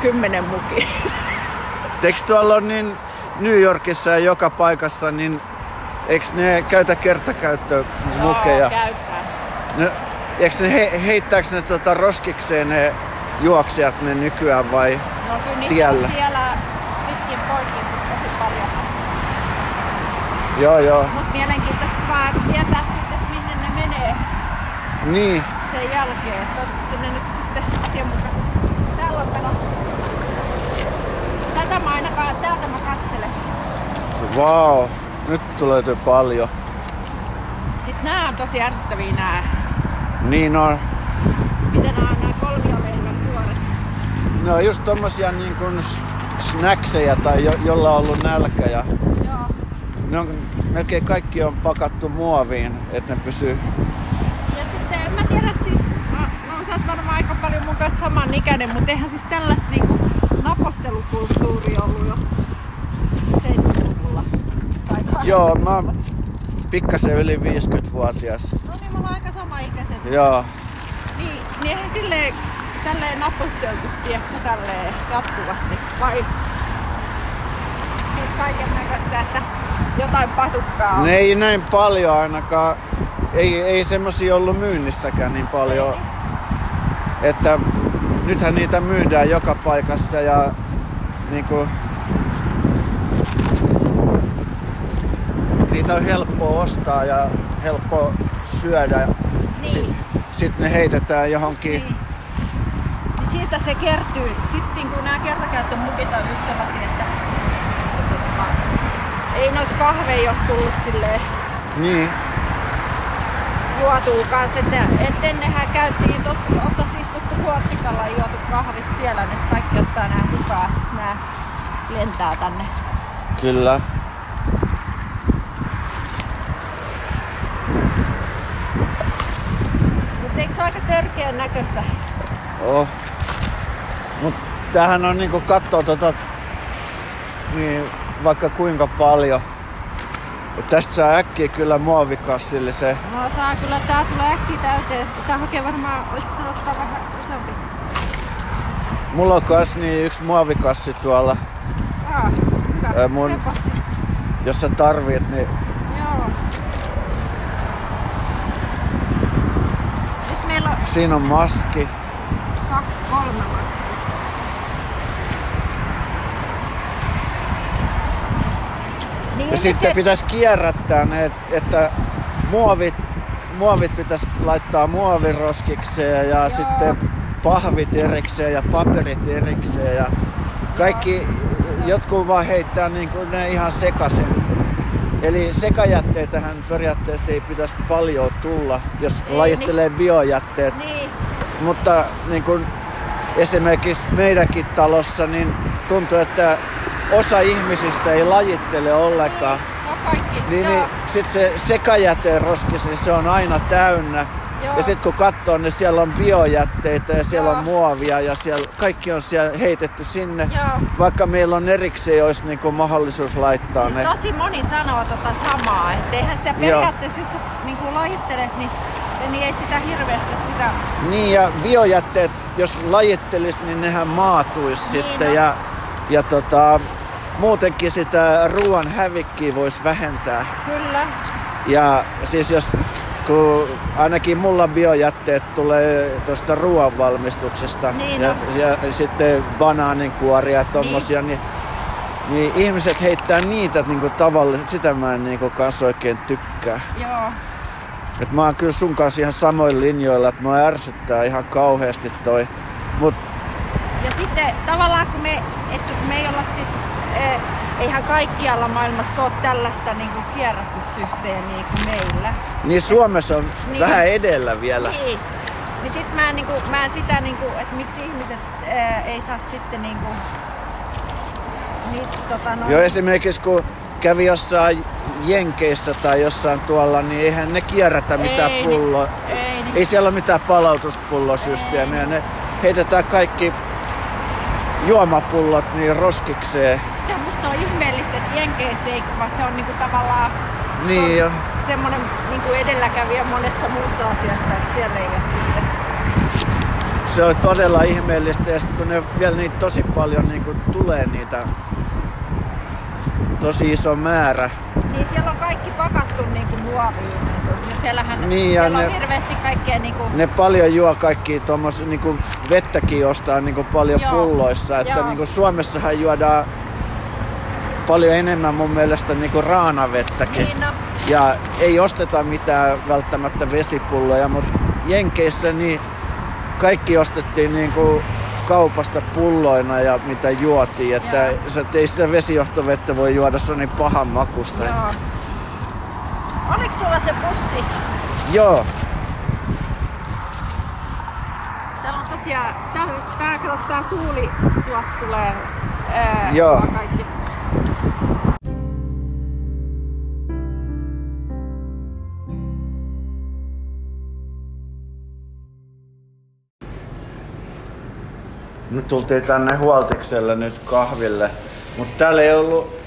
[SPEAKER 1] kymmenen muki.
[SPEAKER 2] Eikö tuolla on niin New Yorkissa ja joka paikassa, niin eikö ne käytä kertakäyttömukeja?
[SPEAKER 1] Joo, käyttää.
[SPEAKER 2] Ne, eikö ne he, heittääkö ne tota roskikseen ne juoksijat ne nykyään vai?
[SPEAKER 1] No kyllä
[SPEAKER 2] Tiellä.
[SPEAKER 1] on siellä pitkin poikki sit tosi paljon.
[SPEAKER 2] Joo, joo.
[SPEAKER 1] Mut mielenkiintoista vaan tietää sitten, että minne ne menee
[SPEAKER 2] Niin,
[SPEAKER 1] sen jälkeen. Toivottavasti ne nyt asianmukaisesti. Täällä on kato. Tätä mä ainakaan, täältä mä katselen.
[SPEAKER 2] wow. Nyt tulee paljon.
[SPEAKER 1] Sitten nää on tosi ärsyttäviä nää.
[SPEAKER 2] Niin on.
[SPEAKER 1] Miten nää on nää kolmioleivän kuoret.
[SPEAKER 2] Ne on just tommosia niin kuin snackseja tai jo, jolla on ollut nälkä ja
[SPEAKER 1] Joo.
[SPEAKER 2] ne on, melkein kaikki on pakattu muoviin, että ne pysyy.
[SPEAKER 1] Ja sitten en mä tiedä siis, no, no sä oot varmaan kanssa saman ikäinen, mutta eihän siis tällaista niinku napostelukulttuuria ollut joskus 70-luvulla. Tai 80-luvulla.
[SPEAKER 2] Joo, mä oon pikkasen yli 50-vuotias.
[SPEAKER 1] No niin, me ollaan aika sama ikäiset.
[SPEAKER 2] Joo.
[SPEAKER 1] Niin, niin eihän silleen tälleen naposteltu, tiedätkö tälleen jatkuvasti? Vai siis kaiken näköistä, että jotain patukkaa on.
[SPEAKER 2] Ne ei näin paljon ainakaan. Ei, ei semmosia ollut myynnissäkään niin paljon. Että nythän niitä myydään joka paikassa ja niinku, niitä on helppo ostaa ja helppo syödä.
[SPEAKER 1] Niin.
[SPEAKER 2] Sitten sit ne heitetään johonkin.
[SPEAKER 1] Niin. Niin siitä se kertyy. Sitten kun nämä kertakäyttömukit on just sellaisia, että, että ei noita kahveja ole tullut silleen
[SPEAKER 2] Niin
[SPEAKER 1] juotuu kanssa. Että, et ennenhän käytiin tuossa, oltaisiin istuttu Huotsikalla ja niin juotu kahvit siellä. Nyt kaikki ottaa nämä mukaan, sitten nämä lentää tänne.
[SPEAKER 2] Kyllä.
[SPEAKER 1] Mutta eikö se aika törkeän näköistä?
[SPEAKER 2] Oh. Mut tämähän on niinku kattoo tota, niin vaikka kuinka paljon et tästä saa äkkiä kyllä muovikassille se.
[SPEAKER 1] No saa kyllä, tää tulee äkkiä täyteen. Tää hakee varmaan, olisi pitänyt ottaa vähän useampi.
[SPEAKER 2] Mulla on kans niin yksi muovikassi tuolla,
[SPEAKER 1] Ah, hyvä.
[SPEAKER 2] Ää, mun-
[SPEAKER 1] Repas.
[SPEAKER 2] jos sä tarvit, niin
[SPEAKER 1] Joo. Nyt meillä on
[SPEAKER 2] siinä on maski.
[SPEAKER 1] kaksi, kolme laskia. Niin,
[SPEAKER 2] Ja sitten
[SPEAKER 1] se,
[SPEAKER 2] pitäisi kierrättää ne, et- että muovit, muovit pitäisi laittaa muoviroskikseen ja sitten pahvit erikseen ja paperit erikseen ja kaikki, jotkut vaan heittää niin kuin ne ihan sekaisin. Eli sekajätteitähän periaatteessa ei pitäisi paljon tulla, jos
[SPEAKER 1] Ei,
[SPEAKER 2] lajittelee biojätteet.
[SPEAKER 1] Niin,
[SPEAKER 2] Mutta niin kuin esimerkiksi meidänkin talossa, niin tuntuu, että osa ihmisistä ei lajittele ollenkaan.
[SPEAKER 1] no.
[SPEAKER 2] Niin, niin sit se sekajäteen roskis, niin se on aina täynnä.
[SPEAKER 1] Joo.
[SPEAKER 2] Ja sitten kun katsoo, niin siellä on biojätteitä ja siellä
[SPEAKER 1] Joo.
[SPEAKER 2] on muovia ja siellä, kaikki on siellä heitetty sinne.
[SPEAKER 1] Joo.
[SPEAKER 2] Vaikka meillä on erikseen olisi niinku mahdollisuus laittaa
[SPEAKER 1] Siis
[SPEAKER 2] ne.
[SPEAKER 1] tosi moni sanoo tota samaa, että eihän sitä periaatteessa, jos niin kuin lajittelet, niin, niin ei sitä hirveästi sitä...
[SPEAKER 2] Niin ja biojätteet, jos lajittelis, niin nehän maatuisi
[SPEAKER 1] Niin
[SPEAKER 2] sitten.
[SPEAKER 1] on.
[SPEAKER 2] Ja, ja tota, muutenkin sitä ruoan hävikkiä voisi vähentää.
[SPEAKER 1] Kyllä.
[SPEAKER 2] Ja siis jos, kun ainakin mulla biojätteet tulee tuosta ruoanvalmistuksesta
[SPEAKER 1] Niin
[SPEAKER 2] ja,
[SPEAKER 1] on.
[SPEAKER 2] ja, sitten banaaninkuoria ja tommosia, niin. Niin, ihmiset heittää niitä niinku tavallisesti, sitä mä en niinku kanssa oikein tykkää.
[SPEAKER 1] Joo.
[SPEAKER 2] Et mä oon kyllä sun kanssa ihan samoin linjoilla, että mä ärsyttää ihan kauheasti toi. Mut
[SPEAKER 1] Ja sitten tavallaan kun me, että me ei olla siis, eihän kaikkialla maailmassa ole tällaista niin kuin kierrätyssysteemiä kuin meillä.
[SPEAKER 2] niin Suomessa on
[SPEAKER 1] Niin.
[SPEAKER 2] vähän edellä vielä.
[SPEAKER 1] Niin. Niin sit mä en, niin kuin, mä en sitä, niin kuin, että miksi ihmiset eh, ei saa sitten niin kuin, niin, tota, no,
[SPEAKER 2] Jo esimerkiksi kun kävi jossain Jenkeissä tai jossain tuolla, niin eihän ne kierrätä mitään
[SPEAKER 1] Ei,
[SPEAKER 2] pulloa.
[SPEAKER 1] niin, ei, niin.
[SPEAKER 2] Ei siellä ole mitään palautuspullosysteemiä. Ne heitetään kaikki juomapullot niin roskikseen.
[SPEAKER 1] Sitä musta on ihmeellistä, että Jenkeissä ei, vaan se on niinku tavallaan
[SPEAKER 2] Niin
[SPEAKER 1] se
[SPEAKER 2] jo.
[SPEAKER 1] on semmoinen niinku edelläkävijä monessa muussa asiassa, että siellä ei ole sitten.
[SPEAKER 2] Se on todella ihmeellistä ja sitten kun ne vielä niitä tosi paljon niin kuin tulee niitä tosi iso määrä.
[SPEAKER 1] Niin siellä on kaikki pakattu niinku muoviin. Niinku, ja siellähän
[SPEAKER 2] Niin, ja
[SPEAKER 1] siellä on
[SPEAKER 2] ne-
[SPEAKER 1] hirveästi kaikkea niinku,
[SPEAKER 2] Ne paljon juo kaikki tuommois, niin kuin vettäkin ostaa niin kuin paljon
[SPEAKER 1] Joo,
[SPEAKER 2] pulloissa. Että
[SPEAKER 1] joo.
[SPEAKER 2] niin kuin Suomessahan juodaan paljon enemmän mun mielestä niin kuin raanavettäkin.
[SPEAKER 1] Niin, no.
[SPEAKER 2] Ja ei osteta mitään välttämättä vesipulloja, mutta Jenkeissä niin kaikki ostettiin niin kuin kaupasta pulloina ja mitä juotiin. Että
[SPEAKER 1] Joo.
[SPEAKER 2] sä ei sitä vesijohtovettä voi juoda, se on niin pahan makusta.
[SPEAKER 1] Joo. Oliko sulla se pussi?
[SPEAKER 2] Joo.
[SPEAKER 1] Täällä on tosiaan, tää, tää, tää, tää tuuli tuot tulee ää,
[SPEAKER 2] Joo.
[SPEAKER 1] kaikki.
[SPEAKER 2] Me tultiin tänne Huoltikselle nyt kahville, mutta täällä ei ollut,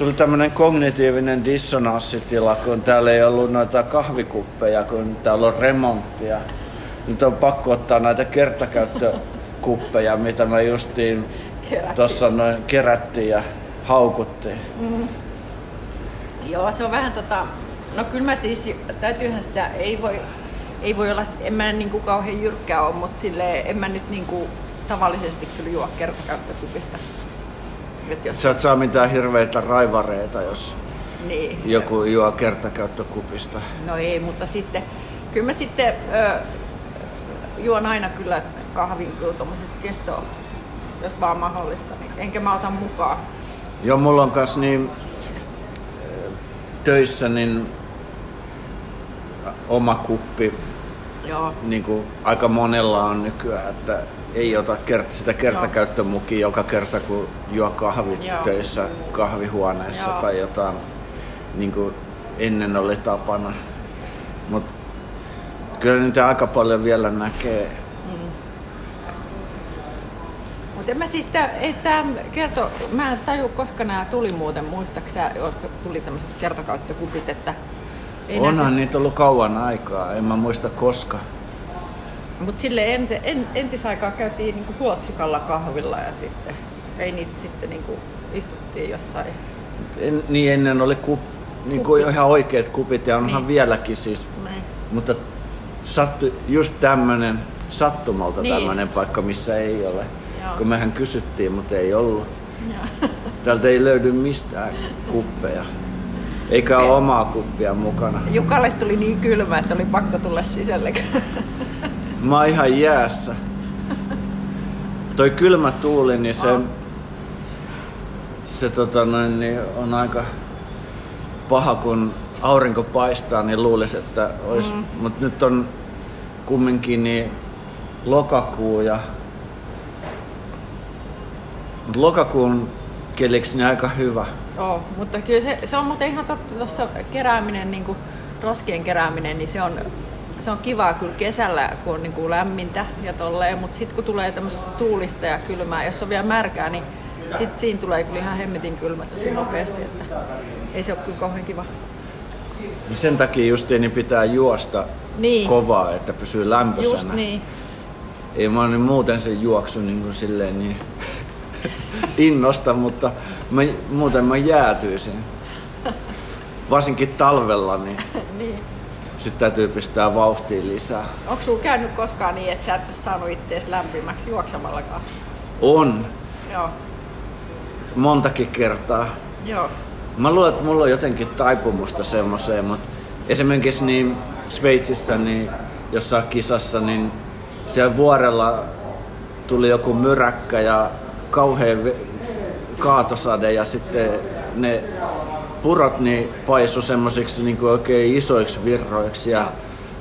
[SPEAKER 2] tuli tämmönen kognitiivinen dissonanssitila, kun täällä ei ollut noita kahvikuppeja, kun täällä on remonttia. Nyt on pakko ottaa näitä kertakäyttökuppeja, mitä me justiin tuossa noin kerättiin ja haukuttiin.
[SPEAKER 1] Joo, se on vähän tota... No kyllä mä siis, täytyyhän sitä, ei voi, ei voi olla, en mä niinku kauhean jyrkkää ole, mutta silleen, en mä nyt niinku tavallisesti kyllä juo kertakäyttökupista. Et jos,
[SPEAKER 2] Sä et saa mitään hirveitä raivareita, jos
[SPEAKER 1] niin.
[SPEAKER 2] joku juo kertakäyttökupista.
[SPEAKER 1] No ei, mutta sitten, kyllä mä sitten ö, juon aina kyllä kahvin kyllä tommosesta kestoa, jos vaan mahdollista, niin enkä mä ota mukaan.
[SPEAKER 2] Joo, mulla on kans niin töissä niin oma kuppi,
[SPEAKER 1] Joo.
[SPEAKER 2] niin kuin aika monella on nykyään, että ei ota kert- sitä kertakäyttömukia joka kerta kun juo kahvit
[SPEAKER 1] Joo.
[SPEAKER 2] töissä kahvihuoneessa
[SPEAKER 1] Joo.
[SPEAKER 2] tai jotain, niin kuin ennen oli tapana. Mut Kyllä niitä aika paljon vielä näkee.
[SPEAKER 1] Mutta en mä siis, tää, ei tää kerto, mä en taju, koska nämä tuli muuten, muistaaksä, tuli tämmöiset kertokäyttökupit, että ei
[SPEAKER 2] Onhan niitä ollut kauan aikaa, en mä muista koska.
[SPEAKER 1] Mutta sille ent, en, entisaikaa käytiin niinku huotsikalla kahvilla ja sitten ei niitä sitten niinku istuttiin jossain.
[SPEAKER 2] En, niin ennen oli kup, niin kuin ihan oikeat kupit ja onhan
[SPEAKER 1] Niin.
[SPEAKER 2] vieläkin siis.
[SPEAKER 1] Näin.
[SPEAKER 2] Mutta sattu just tämmönen sattumalta
[SPEAKER 1] Niin.
[SPEAKER 2] tämmönen paikka, missä ei ole.
[SPEAKER 1] Joo.
[SPEAKER 2] Kun mehän kysyttiin, mutta ei ollut.
[SPEAKER 1] Joo.
[SPEAKER 2] Täältä ei löydy mistään kuppeja. Eikä ole omaa kuppia mukana.
[SPEAKER 1] Jukalle tuli niin kylmä, että oli pakko tulla sisälle.
[SPEAKER 2] Mä oon ihan jäässä. Toi kylmä tuuli, niin se,
[SPEAKER 1] On.
[SPEAKER 2] se tota noin, niin on aika paha, kun aurinko paistaa, niin luulisi, että olisi. Mm. Mutta nyt on kumminkin niin lokakuu ja mut lokakuun keliksi niin aika hyvä.
[SPEAKER 1] Oo, mutta kyllä se, se on muuten ihan totta, tuossa kerääminen, niin kuin roskien kerääminen, niin se on, se on kivaa kyllä kesällä, kun on niin kuin lämmintä ja tolleen, mutta sitten kun tulee tämmöistä tuulista ja kylmää, jos on vielä märkää, niin sitten siinä tulee kyllä ihan hemmetin kylmä tosi nopeasti, että ei se ole kyllä kauhean kiva.
[SPEAKER 2] Niin Sen takia justiin niin pitää juosta
[SPEAKER 1] Niin.
[SPEAKER 2] kovaa, että pysyy lämpöisenä.
[SPEAKER 1] Just niin.
[SPEAKER 2] Ei mä niin muuten se juoksu niin kuin silleen niin (laughs) innosta, mutta mä, muuten mä jäätyisin. Varsinkin talvella, niin (laughs)
[SPEAKER 1] niin.
[SPEAKER 2] sit täytyy pistää vauhtia lisää.
[SPEAKER 1] Onko sulla käynyt koskaan niin, että sä et ole saanut ittees lämpimäksi juoksemallakaan?
[SPEAKER 2] On,
[SPEAKER 1] Joo.
[SPEAKER 2] montakin kertaa.
[SPEAKER 1] Joo.
[SPEAKER 2] Mä luulen, että mulla on jotenkin taipumusta semmoiseen, mutta esimerkiksi niin Sveitsissä niin jossain kisassa, niin siellä vuorella tuli joku myräkkä ja kauhean kaatosade ja sitten ne purot niin paisu semmoisiksi niin oikein isoiksi virroiksi ja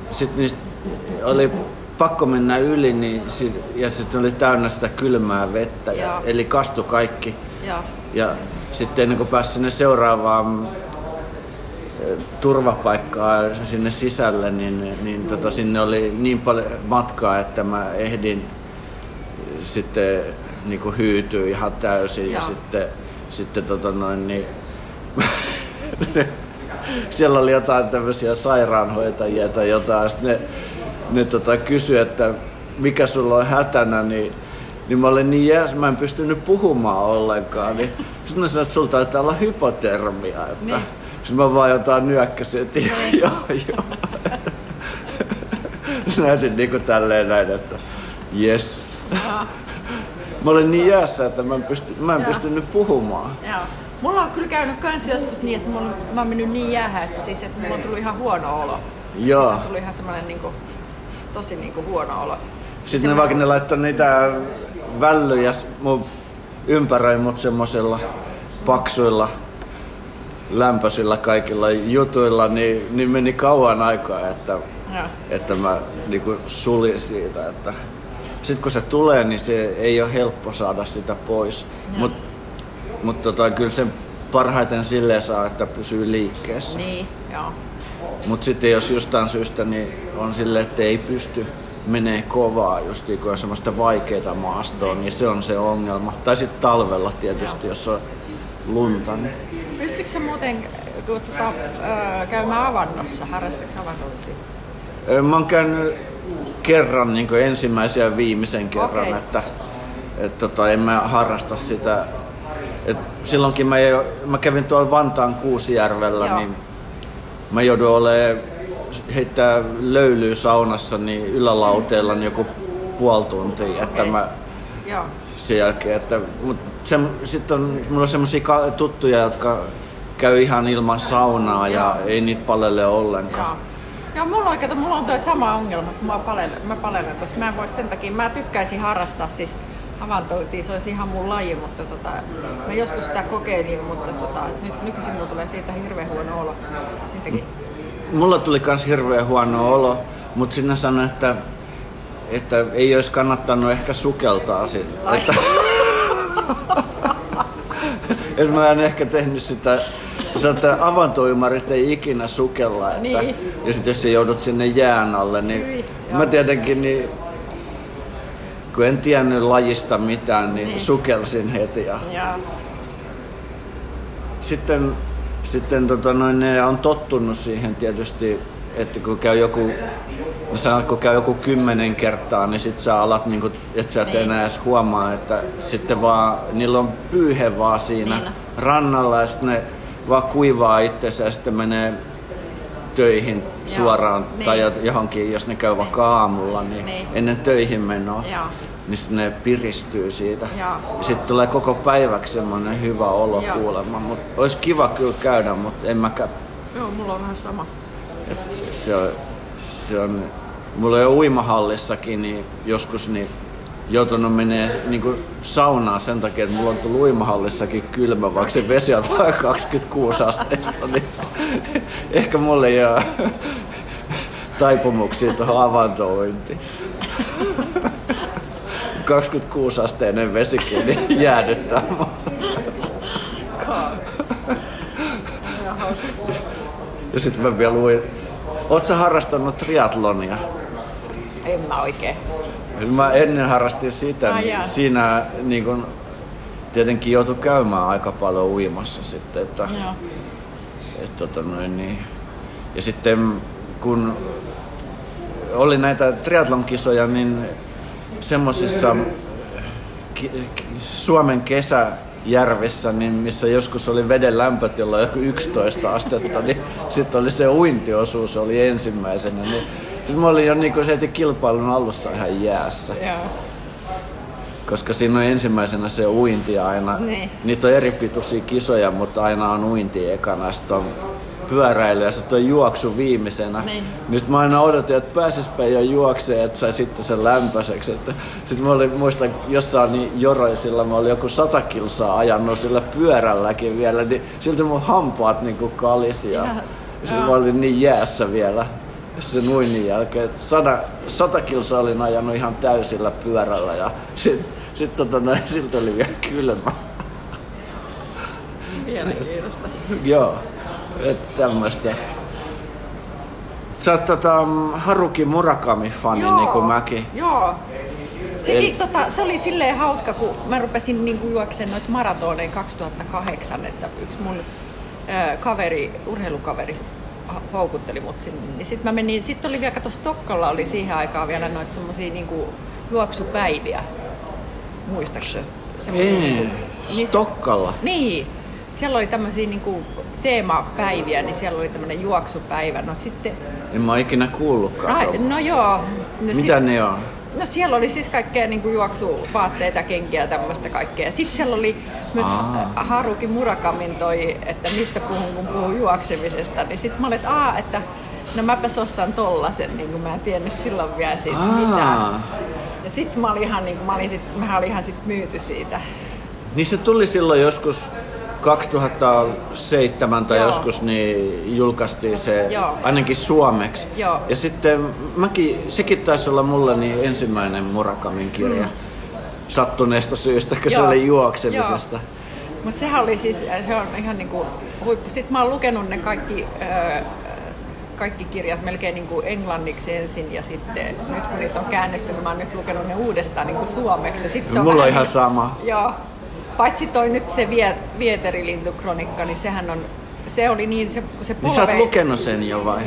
[SPEAKER 2] sitten niistä oli pakko mennä yli niin, sit- ja sitten oli täynnä sitä kylmää vettä ja, eli kastu kaikki.
[SPEAKER 1] Joo.
[SPEAKER 2] Ja sitten ennen kuin pääsi sinne seuraavaan turvapaikkaa sinne sisälle, niin, niin tota, sinne oli niin paljon matkaa, että mä ehdin sitten niin kuin hyytyä ihan täysin ja
[SPEAKER 1] Joo.
[SPEAKER 2] sitten, sitten tota noin, niin, (laughs) siellä oli jotain tämmöisiä sairaanhoitajia tai jotain, sitten ne, ne tota, kysyi, että mikä sulla on hätänä, niin, niin mä olin niin jääs, mä en pystynyt puhumaan ollenkaan, niin sitten mä sanoin, että sulla taitaa olla hypotermia, että
[SPEAKER 1] Niin.
[SPEAKER 2] sitten mä vaan jotain nyökkäsin, että (laughs) joo, joo. (laughs) Näytin niinku tälleen näin, että yes. Mä olin niin jäässä, että mä en, pysty, mä en
[SPEAKER 1] Joo.
[SPEAKER 2] pystynyt puhumaan.
[SPEAKER 1] Joo. Mulla on kyllä käynyt kans joskus niin, että mulla, mä oon mennyt niin jäähän, että, siis, että mulla on tullut ihan huono olo.
[SPEAKER 2] Joo.
[SPEAKER 1] Siitä on tullut ihan semmoinen niinku, tosi niinku huono olo.
[SPEAKER 2] Sitten ne vaikka ne laittoi niitä vällyjä mun ympäröi mut semmosilla paksuilla lämpöisillä kaikilla jutuilla, niin, niin meni kauan aikaa, että,
[SPEAKER 1] Joo.
[SPEAKER 2] että mä niinku suljin siitä. Että sitten kun se tulee, niin se ei ole helppo saada sitä pois. Mutta mut tota, kyllä se parhaiten silleen saa, että pysyy liikkeessä.
[SPEAKER 1] Niin, joo.
[SPEAKER 2] Mutta sitten jos jostain syystä niin on silleen, että ei pysty menee kovaa, just kun on semmoista vaikeaa maastoa, niin se on se ongelma. Tai sitten talvella tietysti, jos on lunta. Niin.
[SPEAKER 1] Pystyykö sä muuten kun, öö, käymään avannossa? Harrastatko avantointia?
[SPEAKER 2] Mä oon käynyt kerran niin ensimmäisen ja viimeisen kerran,
[SPEAKER 1] Okei.
[SPEAKER 2] että et, tota, en mä harrasta sitä. Et silloinkin mä, jo, mä kävin tuolla Vantaan Kuusijärvellä,
[SPEAKER 1] Joo.
[SPEAKER 2] niin mä joudun olemaan heittää löylyä saunassa niin ylälauteella niin joku puoli tuntia, että
[SPEAKER 1] Okei.
[SPEAKER 2] mä
[SPEAKER 1] Joo.
[SPEAKER 2] sen jälkeen, että mut se, sit on, mulla on semmosia ka- tuttuja, jotka käy ihan ilman saunaa ja ei niitä palele ollenkaan.
[SPEAKER 1] Joo. Joo, mulla on, kato, mulla on toi sama ongelma, kun mä palelen, mä palelen tossa. Mä en voi sen takia, mä tykkäisin harrastaa siis avantointia, se olisi ihan mun laji, mutta tota, mä joskus sitä kokeilin, mutta tota, nyt nykyisin mulla tulee siitä hirveän huono olo. Siitäkin.
[SPEAKER 2] Mulla tuli kans hirveän huono olo, mutta sinä sanoi, että, että ei olisi kannattanut ehkä sukeltaa. Että, (laughs) että mä en ehkä tehnyt sitä Sä että avantoymarit ei ikinä sukella. Että,
[SPEAKER 1] Niin.
[SPEAKER 2] Ja sitten jos sä joudut sinne jään alle, niin
[SPEAKER 1] Hyi,
[SPEAKER 2] mä
[SPEAKER 1] joo.
[SPEAKER 2] tietenkin niin, kun en tiennyt lajista mitään, niin,
[SPEAKER 1] Niin.
[SPEAKER 2] sukelsin heti. Ja
[SPEAKER 1] Ja,
[SPEAKER 2] sitten, sitten tota noin, ne on tottunut siihen tietysti, että kun käy joku, no sanot, kun käy joku kymmenen kertaa, niin sit sä alat, niinku, että sä et
[SPEAKER 1] Niin.
[SPEAKER 2] enää edes huomaa, että sitten vaan, niillä on pyyhe vaan siinä
[SPEAKER 1] Niin.
[SPEAKER 2] rannalla ja sitten ne vaan kuivaa itsensä ja sitten menee töihin suoraan
[SPEAKER 1] niin.
[SPEAKER 2] tai jo- johonkin, jos ne käy vaikka aamulla, niin,
[SPEAKER 1] Niin.
[SPEAKER 2] ennen töihin menoa,
[SPEAKER 1] Joo.
[SPEAKER 2] niin sit ne piristyy siitä.
[SPEAKER 1] Joo.
[SPEAKER 2] Sitten tulee koko päiväksi semmoinen hyvä olo
[SPEAKER 1] Joo.
[SPEAKER 2] kuulemma. Mut olisi kiva kyllä käydä, mutta en mäkään.
[SPEAKER 1] joo, mulla on vähän sama.
[SPEAKER 2] Et se, on, se on, mulla jo uimahallissakin niin joskus niin joutunut menee niin saunaan sen takia, että mulla on tullut uimahallissakin kylmä, vaikka se vesi on vain 26 asteista, niin ehkä mulla ei ole taipumuksia tuohon avantouintiin. 26 asteinen vesikin niin jäädyttää mut. Ja sitten mä vielä luin, sä harrastanut triatlonia?
[SPEAKER 1] En mä oikein.
[SPEAKER 2] Mä ennen harrastin sitä, niin siinä niin kun, tietenkin joutui käymään aika paljon uimassa sitten, että,
[SPEAKER 1] Joo.
[SPEAKER 2] et, tota noin, niin. Ja sitten kun oli näitä triathlon-kisoja, niin semmosissa ki- ki- Kesäjärvissä, niin missä joskus oli veden lämpötila joku 11 astetta, niin sitten oli se uintiosuus oli ensimmäisenä. Niin sit mä olin jo niin se kilpailun alussa ihan jäässä,
[SPEAKER 1] Joo.
[SPEAKER 2] koska siinä on ensimmäisenä se uinti aina.
[SPEAKER 1] Niin.
[SPEAKER 2] Niitä on eri pituisia kisoja, mutta aina on uinti ekana sitten on pyöräily ja sitten on juoksu viimeisenä.
[SPEAKER 1] Niin.
[SPEAKER 2] Niin sit mä aina odotin, että pääsispä jo juokseen, että sai sitten sen lämpöiseksi. Että sit mä olin, muistan jossain niin joroisilla, mä olin joku sata kilsaa ajanut sillä pyörälläkin vielä, niin silti mun hampaat niinku kalisi ja, ja
[SPEAKER 1] joo.
[SPEAKER 2] mä olin niin jäässä vielä sen uinnin jälkeen. että Sata, sata kilsaa olin ajanut ihan täysillä pyörällä ja sit, sit tota, noin, (laughs) siltä oli vielä kylmä.
[SPEAKER 1] Mielenkiintoista.
[SPEAKER 2] Joo, että tämmöistä. Sä oot tota, Haruki Murakami-fani, niin kuin mäkin.
[SPEAKER 1] Joo. Sekin, tota, se oli silleen hauska, kun mä rupesin niinku juoksemaan noita maratoneja 2008, että yksi mun ö, kaveri, urheilukaveri houkutteli mut sinne. Niin sit mä menin, sit oli vielä, kato Stokkolla oli siihen aikaan vielä noita semmosia niinku juoksupäiviä. Muistaakseni?
[SPEAKER 2] Ei, Stokkalla.
[SPEAKER 1] Niin, siellä oli tämmöisiä niinku teemapäiviä, niin siellä oli tämmöinen juoksupäivä. No sitten,
[SPEAKER 2] En mä ikinä kuullutkaan.
[SPEAKER 1] ai, no joo. No
[SPEAKER 2] Mitä
[SPEAKER 1] sit-
[SPEAKER 2] ne on?
[SPEAKER 1] No siellä oli siis kaikkea niin kuin juoksuvaatteita, kenkiä ja tämmöistä kaikkea. Sitten siellä oli myös
[SPEAKER 2] Aa.
[SPEAKER 1] Haruki Murakamin toi, että mistä puhun kun puhun juoksemisesta. Niin sitten mä olin, että aa, että no mäpäs ostan tollasen, niin kuin mä en tiennyt silloin vielä siitä mitään.
[SPEAKER 2] Aa,
[SPEAKER 1] Ja sitten mä olin ihan, niin kuin, mä olin sit, mä olin ihan sit myyty siitä.
[SPEAKER 2] niin se tuli silloin joskus 2007 tai
[SPEAKER 1] Joo.
[SPEAKER 2] joskus niin julkaistiin se
[SPEAKER 1] Joo.
[SPEAKER 2] ainakin suomeksi.
[SPEAKER 1] Joo.
[SPEAKER 2] Ja sitten mäkin, sekin taisi olla mulla niin ensimmäinen Murakamin kirja. Mm. Sattuneesta syystä, kun se oli juoksemisesta.
[SPEAKER 1] Mutta sehän oli siis, se on ihan niinku huippu. Sitten mä oon lukenut ne kaikki, öö, kaikki kirjat melkein niinku englanniksi ensin ja sitten nyt kun niitä on käännetty, niin mä oon nyt lukenut ne uudestaan niinku suomeksi. Ja sit se on
[SPEAKER 2] Mulla on ihan
[SPEAKER 1] niinku-
[SPEAKER 2] sama.
[SPEAKER 1] Joo. Paitsi toi nyt se vie, Vieterilintukronikka, niin sehän on, se oli niin, se, se
[SPEAKER 2] Niin sä oot
[SPEAKER 1] polve-
[SPEAKER 2] lukenut sen jo vai?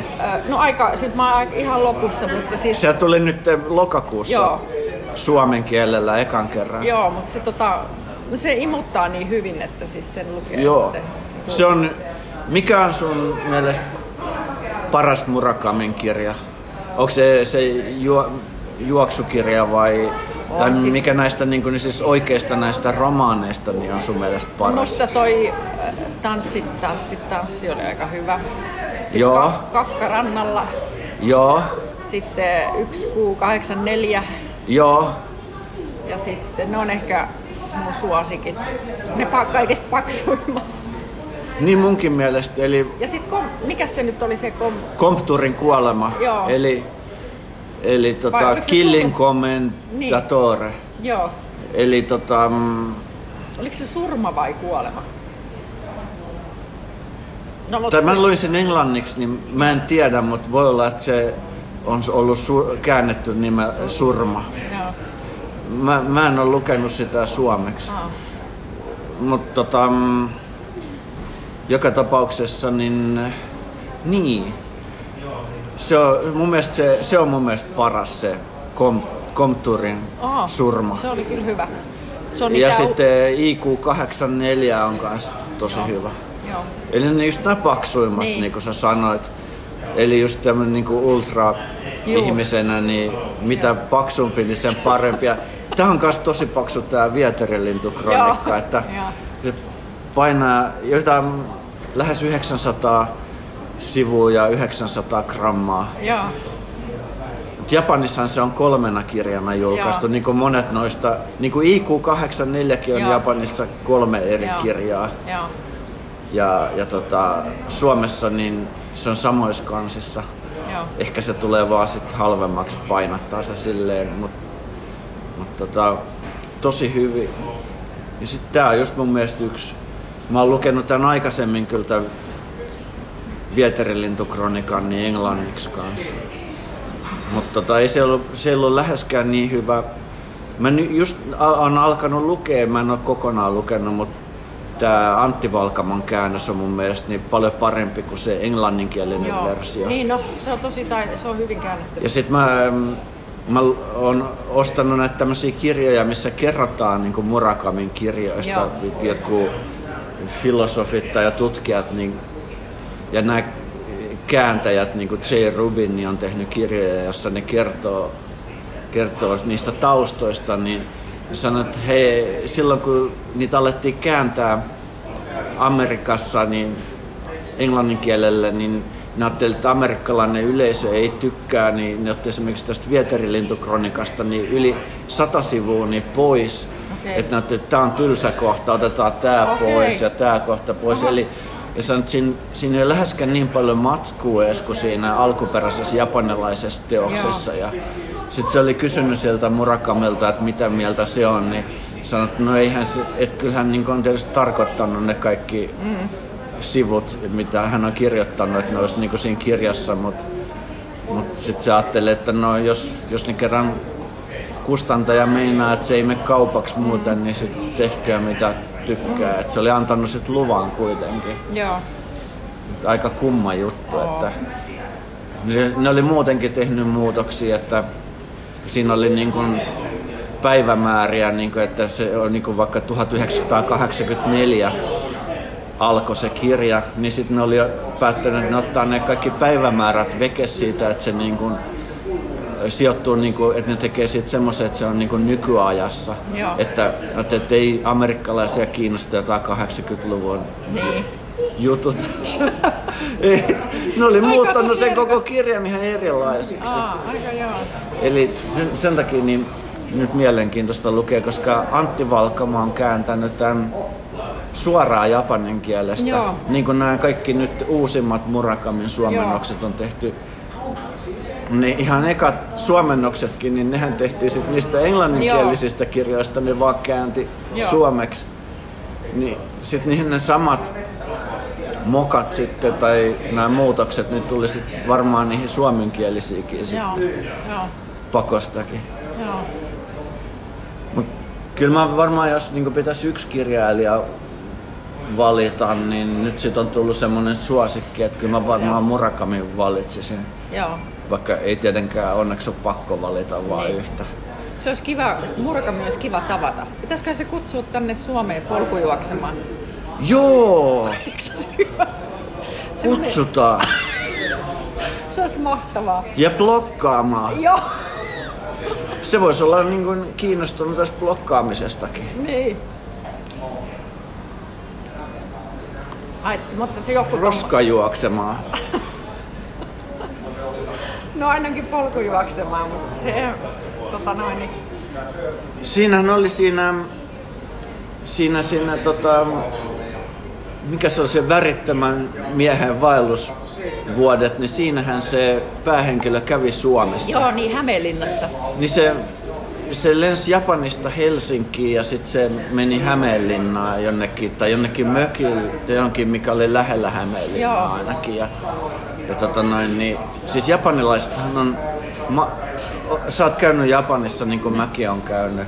[SPEAKER 1] No aika, sit mä oon ihan lopussa, mutta siis...
[SPEAKER 2] Se tuli nyt lokakuussa
[SPEAKER 1] Joo.
[SPEAKER 2] suomen kielellä ekan kerran.
[SPEAKER 1] Joo, mutta se, tota, no se imuttaa niin hyvin, että siis sen lukee
[SPEAKER 2] Joo.
[SPEAKER 1] sitten.
[SPEAKER 2] Se on, mikä on sun mielestä paras Murakamin kirja? Onko se, se juo, juoksukirja vai
[SPEAKER 1] On
[SPEAKER 2] tai
[SPEAKER 1] siis-
[SPEAKER 2] mikä näistä niin kuin, siis oikeista näistä romaaneista niin on sun mielestä paras?
[SPEAKER 1] Musta toi äh, Tanssi, tanssi, tanssi oli aika hyvä. Sitten
[SPEAKER 2] Joo.
[SPEAKER 1] Kaf- Kafka rannalla.
[SPEAKER 2] Joo,
[SPEAKER 1] Sitten 1Q84
[SPEAKER 2] joo.
[SPEAKER 1] ja sitten ne on ehkä mun suosikit. Ne pa- kaikista paksuimmat.
[SPEAKER 2] Niin munkin mielestä. Eli
[SPEAKER 1] Ja sitten kom- mikä se nyt oli se kom...
[SPEAKER 2] Compturin kuolema.
[SPEAKER 1] Joo.
[SPEAKER 2] Eli, eli tota,
[SPEAKER 1] surma?
[SPEAKER 2] Commendatore.
[SPEAKER 1] Joo.
[SPEAKER 2] Eli tota, mm,
[SPEAKER 1] Oliko se surma vai kuolema? No, mut-
[SPEAKER 2] tai mä luin sen englanniksi, niin mä en tiedä, mutta voi olla, että se on ollut su- käännetty nime Surma.
[SPEAKER 1] Joo.
[SPEAKER 2] Mä, mä en ole lukenut sitä suomeksi.
[SPEAKER 1] Aa.
[SPEAKER 2] Mutta tota, mm, joka tapauksessa, niin niin. Se on, mun mielestä se, se on mun mielestä paras se kom, Komturin
[SPEAKER 1] Aa,
[SPEAKER 2] surma.
[SPEAKER 1] Se oli kyllä hyvä. Se on
[SPEAKER 2] Ja
[SPEAKER 1] niitä-
[SPEAKER 2] sitten IQ84 on myös tosi hyvä.
[SPEAKER 1] Joo.
[SPEAKER 2] Eli ne just nämä paksuimmat, niin.
[SPEAKER 1] Niin.
[SPEAKER 2] kuin sä sanoit. Eli just tämmönen niin ultra ihmisenä, niin mitä paksumpi, niin sen parempi. Ja Tää on myös tosi paksu tää vieterilintukronikka,
[SPEAKER 1] Joo.
[SPEAKER 2] että
[SPEAKER 1] Joo.
[SPEAKER 2] painaa jotain lähes 900 sivua ja 900 grammaa.
[SPEAKER 1] Joo.
[SPEAKER 2] Japanissahan se on kolmena kirjana julkaistu,
[SPEAKER 1] Joo.
[SPEAKER 2] niin kuin monet noista, niin kuin IQ84kin on
[SPEAKER 1] Joo.
[SPEAKER 2] Japanissa kolme eri
[SPEAKER 1] Joo.
[SPEAKER 2] kirjaa.
[SPEAKER 1] Joo.
[SPEAKER 2] Ja, ja tota, Suomessa niin se on samoissa kansissa.
[SPEAKER 1] Joo.
[SPEAKER 2] Ehkä se tulee vaan sit halvemmaksi painattaa se silleen, mutta mut tota, tosi hyvin. Ja sitten tää on just mun mielestä yksi, mä oon lukenut tämän aikaisemmin kyllä tämän Vieterilintukronikan niin englanniksi kanssa. Mutta tota, ei se ollut, se ollut läheskään niin hyvä. Mä just on alkanut lukea, mä en ole kokonaan lukenut, mutta tämä Antti Valkamon käännös on mun mielestä niin paljon parempi kuin se englanninkielinen
[SPEAKER 1] Joo.
[SPEAKER 2] versio.
[SPEAKER 1] Niin no, se on tosi tai, se on hyvin käännetty.
[SPEAKER 2] Ja sit mä, mm, mä oon ostanut näitä tämmöisiä kirjoja, missä kerrotaan niin Murakamin kirjoista.
[SPEAKER 1] Joo.
[SPEAKER 2] Jotkut filosofit ja tutkijat niin, ja nämä kääntäjät, niin kuin J. Rubin, niin on tehnyt kirjoja, jossa ne kertoo, kertoo niistä taustoista, niin ne sanoo, että he, silloin kun niitä alettiin kääntää Amerikassa, niin englannin kielelle, niin ne ajattelivat, että amerikkalainen yleisö ei tykkää, niin ne otti esimerkiksi tästä Vieterilintukronikasta niin yli sata sivua niin pois.
[SPEAKER 1] Okei.
[SPEAKER 2] Että ne että tämä on tylsä kohta, otetaan tämä
[SPEAKER 1] Okei.
[SPEAKER 2] pois ja tämä kohta pois.
[SPEAKER 1] Aha.
[SPEAKER 2] Eli ja sanoin, että siinä, siinä ei läheskään niin paljon matskua edes kuin siinä alkuperäisessä japanilaisessa teoksessa. Ja sitten se oli kysynyt sieltä Murakamilta, että mitä mieltä se on, niin sanoi, että no eihän se, että kyllähän niin on tietysti tarkoittanut ne kaikki mm. sivut, mitä hän on kirjoittanut, että ne olisi niin siinä kirjassa, mutta mut sitten se ajatteli, että no jos, jos ne kerran kustantaja meinaa, että se ei mene kaupaksi muuten, niin sitten tehkää mitä tykkää. Et se oli antanut sit luvan kuitenkin.
[SPEAKER 1] Joo.
[SPEAKER 2] Aika kumma juttu, että se- ne oli muutenkin tehnyt muutoksia, että siinä oli niin kuin päivämääriä, niin kuin, että se on niin kuin vaikka 1984 alkoi se kirja, niin sitten ne oli jo päättänyt, että ne ottaa ne kaikki päivämäärät veke siitä, että se niin kuin sijoittuu, niin kuin, että ne tekee siitä semmoisen, että se on niin kuin nykyajassa.
[SPEAKER 1] Joo.
[SPEAKER 2] Että, että, että ei amerikkalaisia kiinnosta jotain 80-luvun
[SPEAKER 1] Niin.
[SPEAKER 2] jutut. (laughs) Ei, ne oli muuttanut
[SPEAKER 1] tosi
[SPEAKER 2] sen koko kirjan ihan erilaisiksi.
[SPEAKER 1] Aa, aika joo.
[SPEAKER 2] Eli sen takia niin nyt mielenkiintoista lukea, koska Antti Valkama on kääntänyt tämän suoraan japanin kielestä.
[SPEAKER 1] Joo.
[SPEAKER 2] Niin kuin nämä kaikki nyt uusimmat Murakamin suomennokset on tehty. Niin ihan ekat suomennoksetkin, niin nehän tehtiin sit niistä englanninkielisistä kirjoista, ne vaan käänti
[SPEAKER 1] Joo.
[SPEAKER 2] suomeksi. Niin sit niihin ne samat mokat sitten tai nämä muutokset, niin tuli sit varmaan niihin suomenkielisiinkin
[SPEAKER 1] Joo.
[SPEAKER 2] sitten
[SPEAKER 1] Joo.
[SPEAKER 2] pakostakin.
[SPEAKER 1] Joo.
[SPEAKER 2] Mut kyllä mä varmaan, jos niin pitäisi yksi kirjailija valita, niin nyt sit on tullut semmoinen suosikki, että kyllä mä varmaan Murakamin valitsisin.
[SPEAKER 1] Joo.
[SPEAKER 2] Vaikka ei tietenkään onneksi ole pakko valita vaan
[SPEAKER 1] Niin.
[SPEAKER 2] yhtä.
[SPEAKER 1] Se olisi kiva, Murakami olisi kiva tavata. Pitäisikö se kutsua tänne Suomeen polkujuoksemaan?
[SPEAKER 2] Joo,
[SPEAKER 1] Eikö se hyvä?
[SPEAKER 2] Kutsutaan. (laughs)
[SPEAKER 1] Se olisi mahtavaa.
[SPEAKER 2] Ja blokkaamaan.
[SPEAKER 1] Joo.
[SPEAKER 2] Se voisi olla niin kuin kiinnostunut tästä blokkaamisestakin.
[SPEAKER 1] Niin. Ai, mutta se joku...
[SPEAKER 2] Roska juoksemaan. (laughs)
[SPEAKER 1] No ainakin polkujuoksemaan, mutta se... Tota noin, niin...
[SPEAKER 2] Siinähän oli siinä, siinä, siinä tota, mikä se on se värittömän miehen vaellusvuodet, niin siinähän se päähenkilö kävi Suomessa.
[SPEAKER 1] Joo, niin Hämeenlinnassa.
[SPEAKER 2] Niin se, se lensi Japanista Helsinkiin ja sitten se meni Hämeenlinnaan jonnekin, tai jonnekin mökille, johonkin, mikä oli lähellä Hämeenlinnaa
[SPEAKER 1] Joo.
[SPEAKER 2] ainakin. Ja, ja tota noin, niin, siis japanilaisethan on, ma, sä oot käynyt Japanissa niin kuin mäkin on käynyt,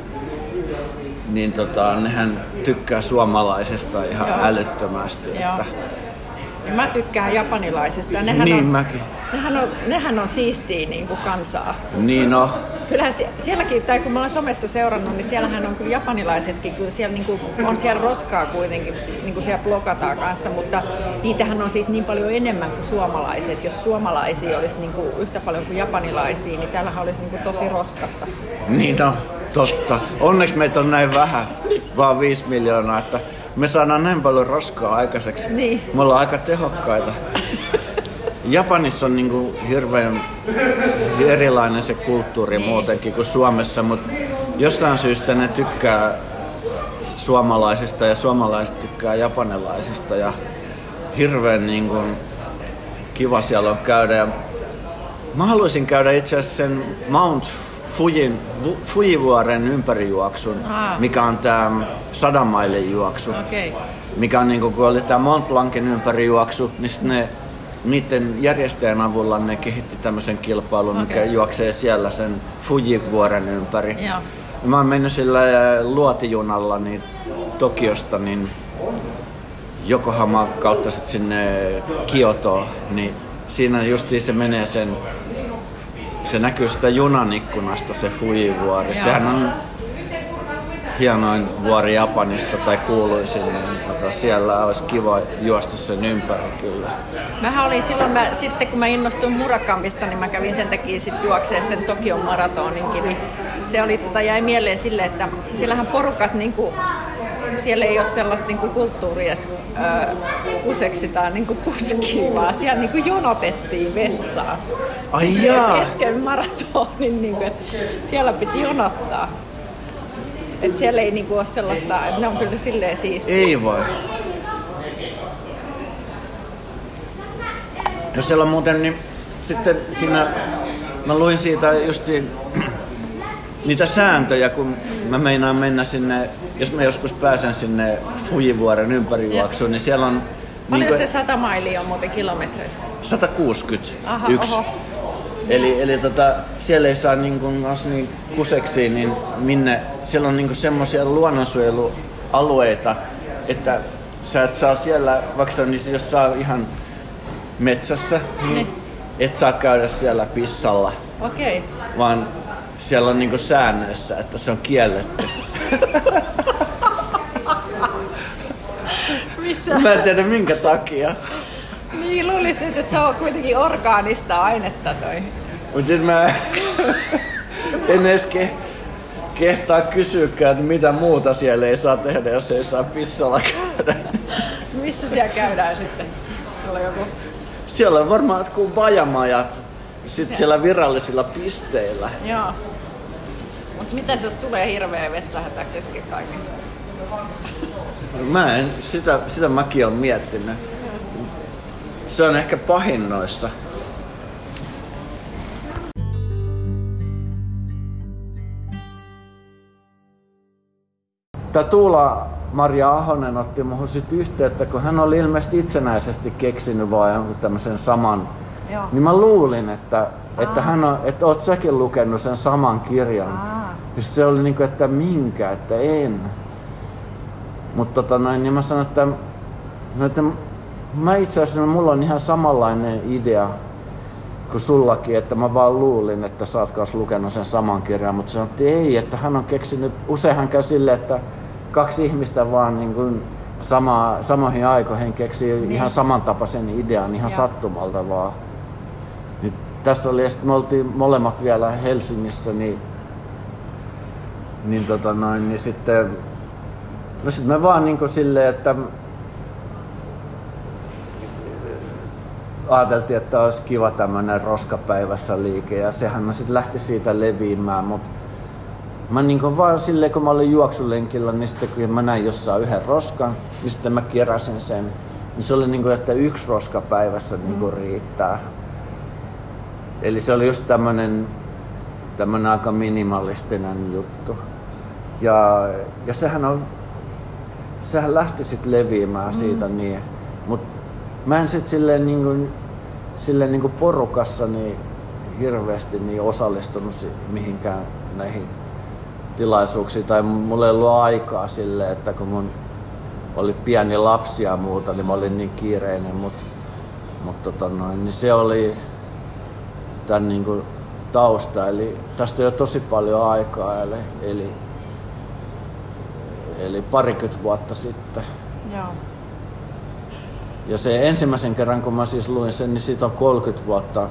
[SPEAKER 2] niin tota, nehän tykkää suomalaisesta ihan
[SPEAKER 1] Joo.
[SPEAKER 2] älyttömästi.
[SPEAKER 1] Joo.
[SPEAKER 2] Että,
[SPEAKER 1] Ja mä tykkään japanilaisista. ja Nehän
[SPEAKER 2] niin
[SPEAKER 1] on,
[SPEAKER 2] mäkin.
[SPEAKER 1] nehän on, nehän on siistiä niin kuin kansaa.
[SPEAKER 2] Niin no,
[SPEAKER 1] Kyllähän sie- sielläkin, tai kun mä olen somessa seurannut, niin siellähän on kyllä japanilaisetkin, kyllä siellä niin kuin, on siellä roskaa kuitenkin, niin kuin siellä blokataan kanssa, mutta niitähän on siis niin paljon enemmän kuin suomalaiset. Jos suomalaisia olisi niin kuin yhtä paljon kuin japanilaisia, niin täällähän olisi niin kuin tosi roskasta.
[SPEAKER 2] Niin on, totta. Onneksi meitä on näin vähän, vaan 5 miljoonaa, että me saadaan näin paljon roskaa aikaiseksi.
[SPEAKER 1] Niin.
[SPEAKER 2] Me ollaan aika tehokkaita. Japanissa on niinku hirveän erilainen se kulttuuri
[SPEAKER 1] Niin.
[SPEAKER 2] muutenkin kuin Suomessa, mutta jostain syystä ne tykkää suomalaisista ja suomalaiset tykkää japanilaisista ja hirveän niinku kiva siellä on käydä. Ja Mä haluaisin käydä itse asiassa sen Mount Fujin, Vu- Fujivuoren ympärijuoksun,
[SPEAKER 1] Aa.
[SPEAKER 2] mikä on tämä sadan mailin juoksu.
[SPEAKER 1] Okay.
[SPEAKER 2] Mikä on niinku, kun oli tämä Mont Blancin ympärijuoksu, niin ne, niiden järjestäjän avulla ne kehitti tämmöisen kilpailun, mikä
[SPEAKER 1] Okei.
[SPEAKER 2] juoksee siellä sen Fujivuoren ympäri.
[SPEAKER 1] Joo.
[SPEAKER 2] Ja Mä oon mennyt sillä luotijunalla niin Tokiosta niin Yokohama kautta sit sinne Kiotoon, niin siinä justiin se menee sen, se näkyy sitä junan ikkunasta se Fujivuori.
[SPEAKER 1] Joo.
[SPEAKER 2] Sehän on hienoin vuori Japanissa tai kuuluisin, niin tota, siellä olisi kiva juosta sen ympäri kyllä.
[SPEAKER 1] Mähän olin silloin, mä, sitten kun mä innostuin Murakampista, niin mä kävin sen takia sit juokseen sen Tokion maratoninkin. Niin se oli, tota, jäi mieleen sille, että siellähän porukat, niinku, siellä ei ole sellaista niinku, kulttuuria, että öö, kuseksitaan niinku, puskiin, vaan siellä niinku, jonotettiin vessaan.
[SPEAKER 2] Ai jaa!
[SPEAKER 1] Kesken maratonin, niinku, että siellä piti jonottaa. Et siellä ei niinku, ole sellaista, että ne on kyllä silleen siistiä.
[SPEAKER 2] Ei voi. No siellä on muuten, niin sitten siinä, mä luin siitä justiin niitä sääntöjä, kun mä meinaan mennä sinne, jos mä joskus pääsen sinne Fujivuoren ympärijuoksuun, niin siellä on
[SPEAKER 1] Paljon
[SPEAKER 2] niinku
[SPEAKER 1] se 100 mailia on muuten kilometreissä?
[SPEAKER 2] 161.
[SPEAKER 1] Aha, oho.
[SPEAKER 2] Eli, eli tota, siellä ei saa niin kuin, niin kuseksi, niin minne, siellä on niin semmoisia luonnonsuojelualueita, että sä et saa siellä, vaikka se on, niin jos saa ihan metsässä, niin
[SPEAKER 1] Niin.
[SPEAKER 2] et saa käydä siellä pissalla,
[SPEAKER 1] Okei.
[SPEAKER 2] vaan siellä on niin säännöissä, että se on kielletty.
[SPEAKER 1] Missä?
[SPEAKER 2] Mä en tiedä minkä takia.
[SPEAKER 1] Niin, luulisin, että se on kuitenkin orgaanista ainetta toi.
[SPEAKER 2] Mutta sitten mä en edes ke, kehtaa kysyäkään, että mitä muuta siellä ei saa tehdä, jos ei saa pissalla käydä.
[SPEAKER 1] Missä siellä käydään sitten? Siellä on joku...
[SPEAKER 2] Siellä on varmaan jotkut bajamajat sit siellä virallisilla pisteillä.
[SPEAKER 1] Joo. Mut mitäs jos tulee hirveä vessahätä kesken kaiken?
[SPEAKER 2] Mä en, sitä, sitä mäkin on miettinyt. Se on ehkä pahin noissa. Tämä Tuula Maria Ahonen otti muuhun sit yhteyttä, kun hän oli ilmeisesti itsenäisesti keksinyt vaan jonkun tämmöisen saman.
[SPEAKER 1] Joo.
[SPEAKER 2] Niin mä luulin, että, että hän on, että oot säkin lukenut sen saman kirjan.
[SPEAKER 1] Aa.
[SPEAKER 2] Ja sit se oli niinku, että minkä, että en. Mutta tota noin, niin mä sanoin, että, no, että mä itse asiassa, mulla on ihan samanlainen idea kuin sullakin, että mä vaan luulin, että sä oot kanssa lukenut sen saman kirjan, mutta sanottiin ei, että hän on keksinyt, useinhan käy silleen, että kaksi ihmistä vaan niin kuin sama, samoihin aikoihin keksii niin. ihan samantapaisen idean ihan
[SPEAKER 1] Joo.
[SPEAKER 2] sattumalta vaan. Tässä oli, ja me oltiin molemmat vielä Helsingissä, niin, niin, tota noin, niin sitten No sit me vaan niinku silleen, että ajateltiin, että olisi kiva tämmönen roskapäivässä liike ja sehän sitten lähti siitä leviämään, mutta mä niinku vaan silleen, kun mä olin juoksulenkillä, niin sitten kun mä näin jossain yhden roskan, niin sitten mä keräsin sen. Niin se oli niinku, että yksi roska päivässä niinku riittää. Eli se oli just tämmönen tämmöinen aika minimalistinen juttu. Ja, ja sehän on, sehän lähti sitten leviämään mm. siitä niin, mutta mä en sitten silleen niin kuin, silleen niin kuin porukassa niin hirveästi niin osallistunut mihinkään näihin tilaisuuksiin tai mulla ei ollut aikaa sille, että kun mun oli pieni lapsi ja muuta, niin mä olin niin kiireinen, mutta mut tota noin, niin se oli tämän niin kuin tausta. Eli tästä on jo tosi paljon aikaa, eli, eli, eli parikymmentä vuotta sitten.
[SPEAKER 1] Joo.
[SPEAKER 2] Ja se ensimmäisen kerran, kun mä siis luin sen, niin siitä on 30 vuotta.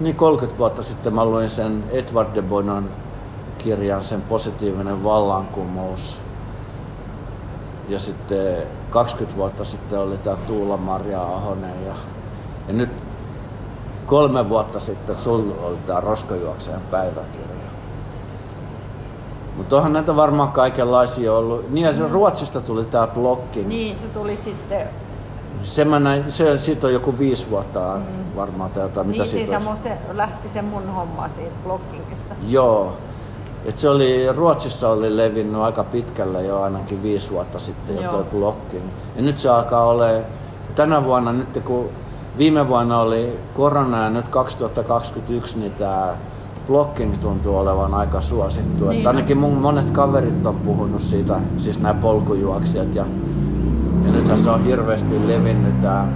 [SPEAKER 2] Niin 30 vuotta sitten mä luin sen Edward de Bonon kirjan, sen positiivinen vallankumous. Ja sitten 20 vuotta sitten oli tämä Tuula-Maria Ahonen. Ja, ja nyt kolme vuotta sitten sulla oli tämä Roskajuoksajan päiväkirja. Mutta onhan näitä varmaan kaikenlaisia ollut. Niin, ja Ruotsista tuli tämä blokki.
[SPEAKER 1] Niin, se tuli sitten
[SPEAKER 2] se, mä näin, se, siitä on joku viisi vuotta mm. varmaan tai jotain.
[SPEAKER 1] Niin,
[SPEAKER 2] mitä
[SPEAKER 1] siitä mun se, lähti se mun homma siitä bloggingista.
[SPEAKER 2] Joo. Et se oli, Ruotsissa oli levinnyt aika pitkälle jo ainakin viisi vuotta sitten jo
[SPEAKER 1] Joo.
[SPEAKER 2] toi blogging. Ja nyt se alkaa ole tänä vuonna, nyt kun viime vuonna oli korona ja nyt 2021, niin tämä blogging tuntuu olevan aika suosittu.
[SPEAKER 1] Niin
[SPEAKER 2] Että ainakin mun monet kaverit on puhunut siitä, siis nämä polkujuoksijat ja ja nythän se on hirveästi levinnyt tämä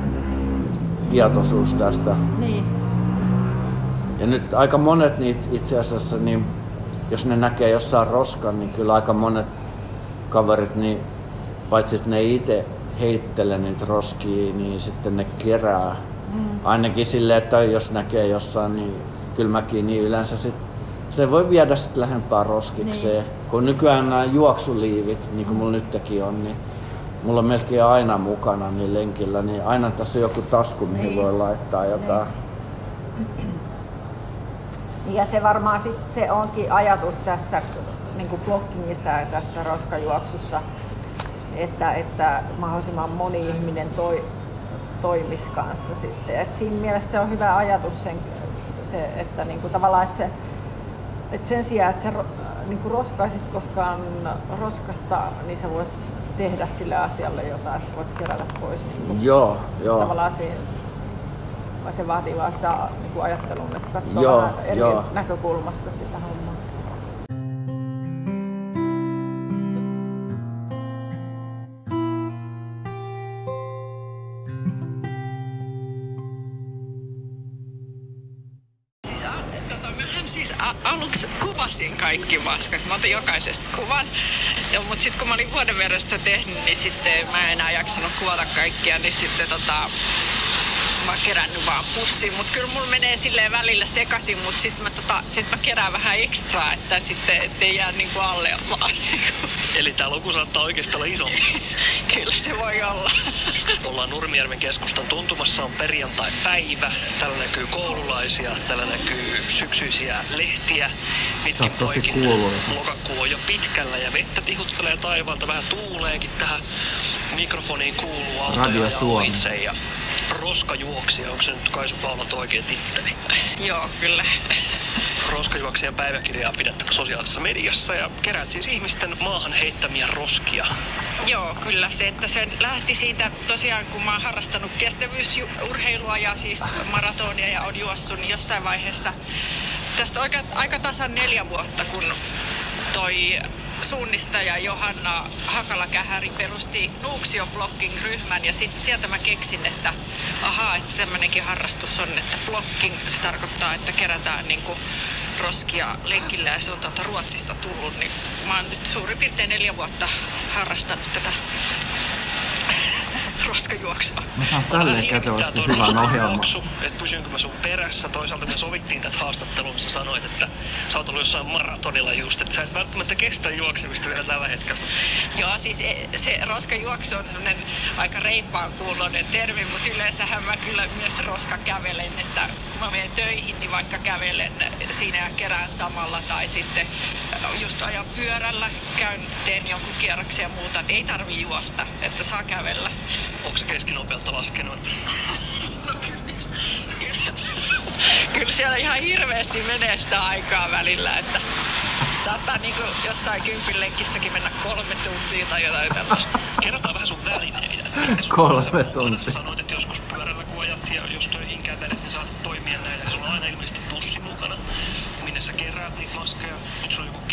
[SPEAKER 2] tietoisuus tästä.
[SPEAKER 1] Niin,
[SPEAKER 2] Ja nyt aika monet niitä itse asiassa, niin jos ne näkee jossain roskan, niin kyllä aika monet kaverit, niin paitsi että ne itse heittele niitä roskia, niin sitten ne kerää. Mm. Ainakin silleen, että jos näkee jossain, niin kylmäkin, niin yleensä sit se voi viedä sitten lähempää roskikseen. Niin. Kun nykyään nämä juoksuliivit, niin kuin mulla nytkin on, niin mulla on melkein aina mukana niin lenkillä, niin aina tässä on joku tasku, mihin
[SPEAKER 1] Niin.
[SPEAKER 2] voi laittaa jotain. (clears throat)
[SPEAKER 1] Niin ja se varmaan sit, se onkin ajatus tässä niin kuin bloggingissa ja tässä roskajuoksussa, että, että mahdollisimman moni ihminen toi, toimisi kanssa sitten. Et siinä mielessä se on hyvä ajatus sen, se, että niin kuin tavallaan, että, se, että sen sijaan, että sä niin kuin roskaisit koskaan roskasta, niin sä voit tehdä sille asialle jotain, että sä voit kerätä pois niin kuin
[SPEAKER 2] Joo, joo.
[SPEAKER 1] tavallaan vai se vaatii vaan sitä niin kuin ajattelun, että katsoo
[SPEAKER 2] Joo,
[SPEAKER 1] vähän eri
[SPEAKER 2] joo.
[SPEAKER 1] näkökulmasta sitä hommaa.
[SPEAKER 3] Kuvasin kaikki maskat. Mä otin jokaisesta kuvan. Ja, mutta sitten kun mä olin vuoden verran sitä tehnyt, niin sitten mä en enää jaksanut kuvata kaikkia. Niin sitten tota, mä oon kerännyt vaan pussiin. Mutta kyllä mulla menee silleen välillä sekaisin, mutta sitten mä, tota, sit mä kerään vähän ekstraa, että sitten ettei jää niinku alle vaan.
[SPEAKER 4] Eli tämä luku saattaa oikeasti olla iso. (laughs)
[SPEAKER 3] kyllä se voi olla.
[SPEAKER 4] Ollaan Nurmijärven keskustan tuntumassa, on perjantai-päivä. Täällä näkyy koululaisia, täällä näkyy syksyisiä lehtiä.
[SPEAKER 2] Sä oot tosi
[SPEAKER 4] poikin.
[SPEAKER 2] kuuluisa.
[SPEAKER 4] Lokakuu on jo pitkällä ja vettä tihuttelee taivaalta, vähän tuuleekin tähän mikrofoniin kuuluu autoja
[SPEAKER 2] Radio
[SPEAKER 4] ja
[SPEAKER 2] Suomi.
[SPEAKER 4] itse ja roskajuoksija, onko se nyt Kaisu Paulant oikein titteli?
[SPEAKER 3] Joo, kyllä.
[SPEAKER 4] Roskajuoksijan päiväkirjaa pidät sosiaalisessa mediassa ja keräät siis ihmisten maahan heittämiä roskia.
[SPEAKER 3] Joo, kyllä se, että se lähti siitä tosiaan, kun mä oon harrastanut kestävyysurheilua ja siis maratonia ja on juossut, niin jossain vaiheessa tästä aika, aika tasan neljä vuotta, kun toi suunnistaja Johanna Hakala-Kähäri perusti Nuuksio Blocking-ryhmän ja sit sieltä mä keksin, että ahaa, että tämmönenkin harrastus on, että blocking, se tarkoittaa, että kerätään niinku roskia lenkillä ja se on tuolta Ruotsista tullut, niin mä oon nyt suurin piirtein neljä vuotta harrastanut tätä roskajuoksua.
[SPEAKER 2] Mä saan tälleen kätevästi hyvän ohjelman.
[SPEAKER 4] että pysynkö mä sun perässä. Toisaalta me sovittiin tätä haastattelua, missä sanoit, että sä oot ollut jossain maratonilla just, että sä et välttämättä kestä juoksemista vielä tällä hetkellä.
[SPEAKER 3] Joo, siis e- se roskajuoksu on sellainen aika reippaan kuuloinen termi, mutta yleensähän mä kyllä myös roska kävelen, että kun mä menen töihin, niin vaikka kävelen siinä ja kerään samalla tai sitten just ajan pyörällä, käyn, teen jonkun kierroksen ja muuta, ei tarvi juosta, että saa kävellä.
[SPEAKER 4] Onko se keskinopeutta laskenut? (laughs)
[SPEAKER 3] No kyllä, kyllä. kyllä siellä ihan hirveästi menee sitä aikaa välillä, että saattaa niinku jossain kympin lenkissäkin mennä kolme tuntia tai jotain tällaista.
[SPEAKER 4] Kerrotaan vähän sun välineitä. (laughs)
[SPEAKER 2] Kolme tuntia.
[SPEAKER 4] Sä sanoit, että joskus pyörällä kun ajat ja jos töihin kävelet, niin saat poimia näitä. Sulla on aina ilmeisesti pussi mukana, minne sä keräät niitä maskeja. Nyt sulla on joku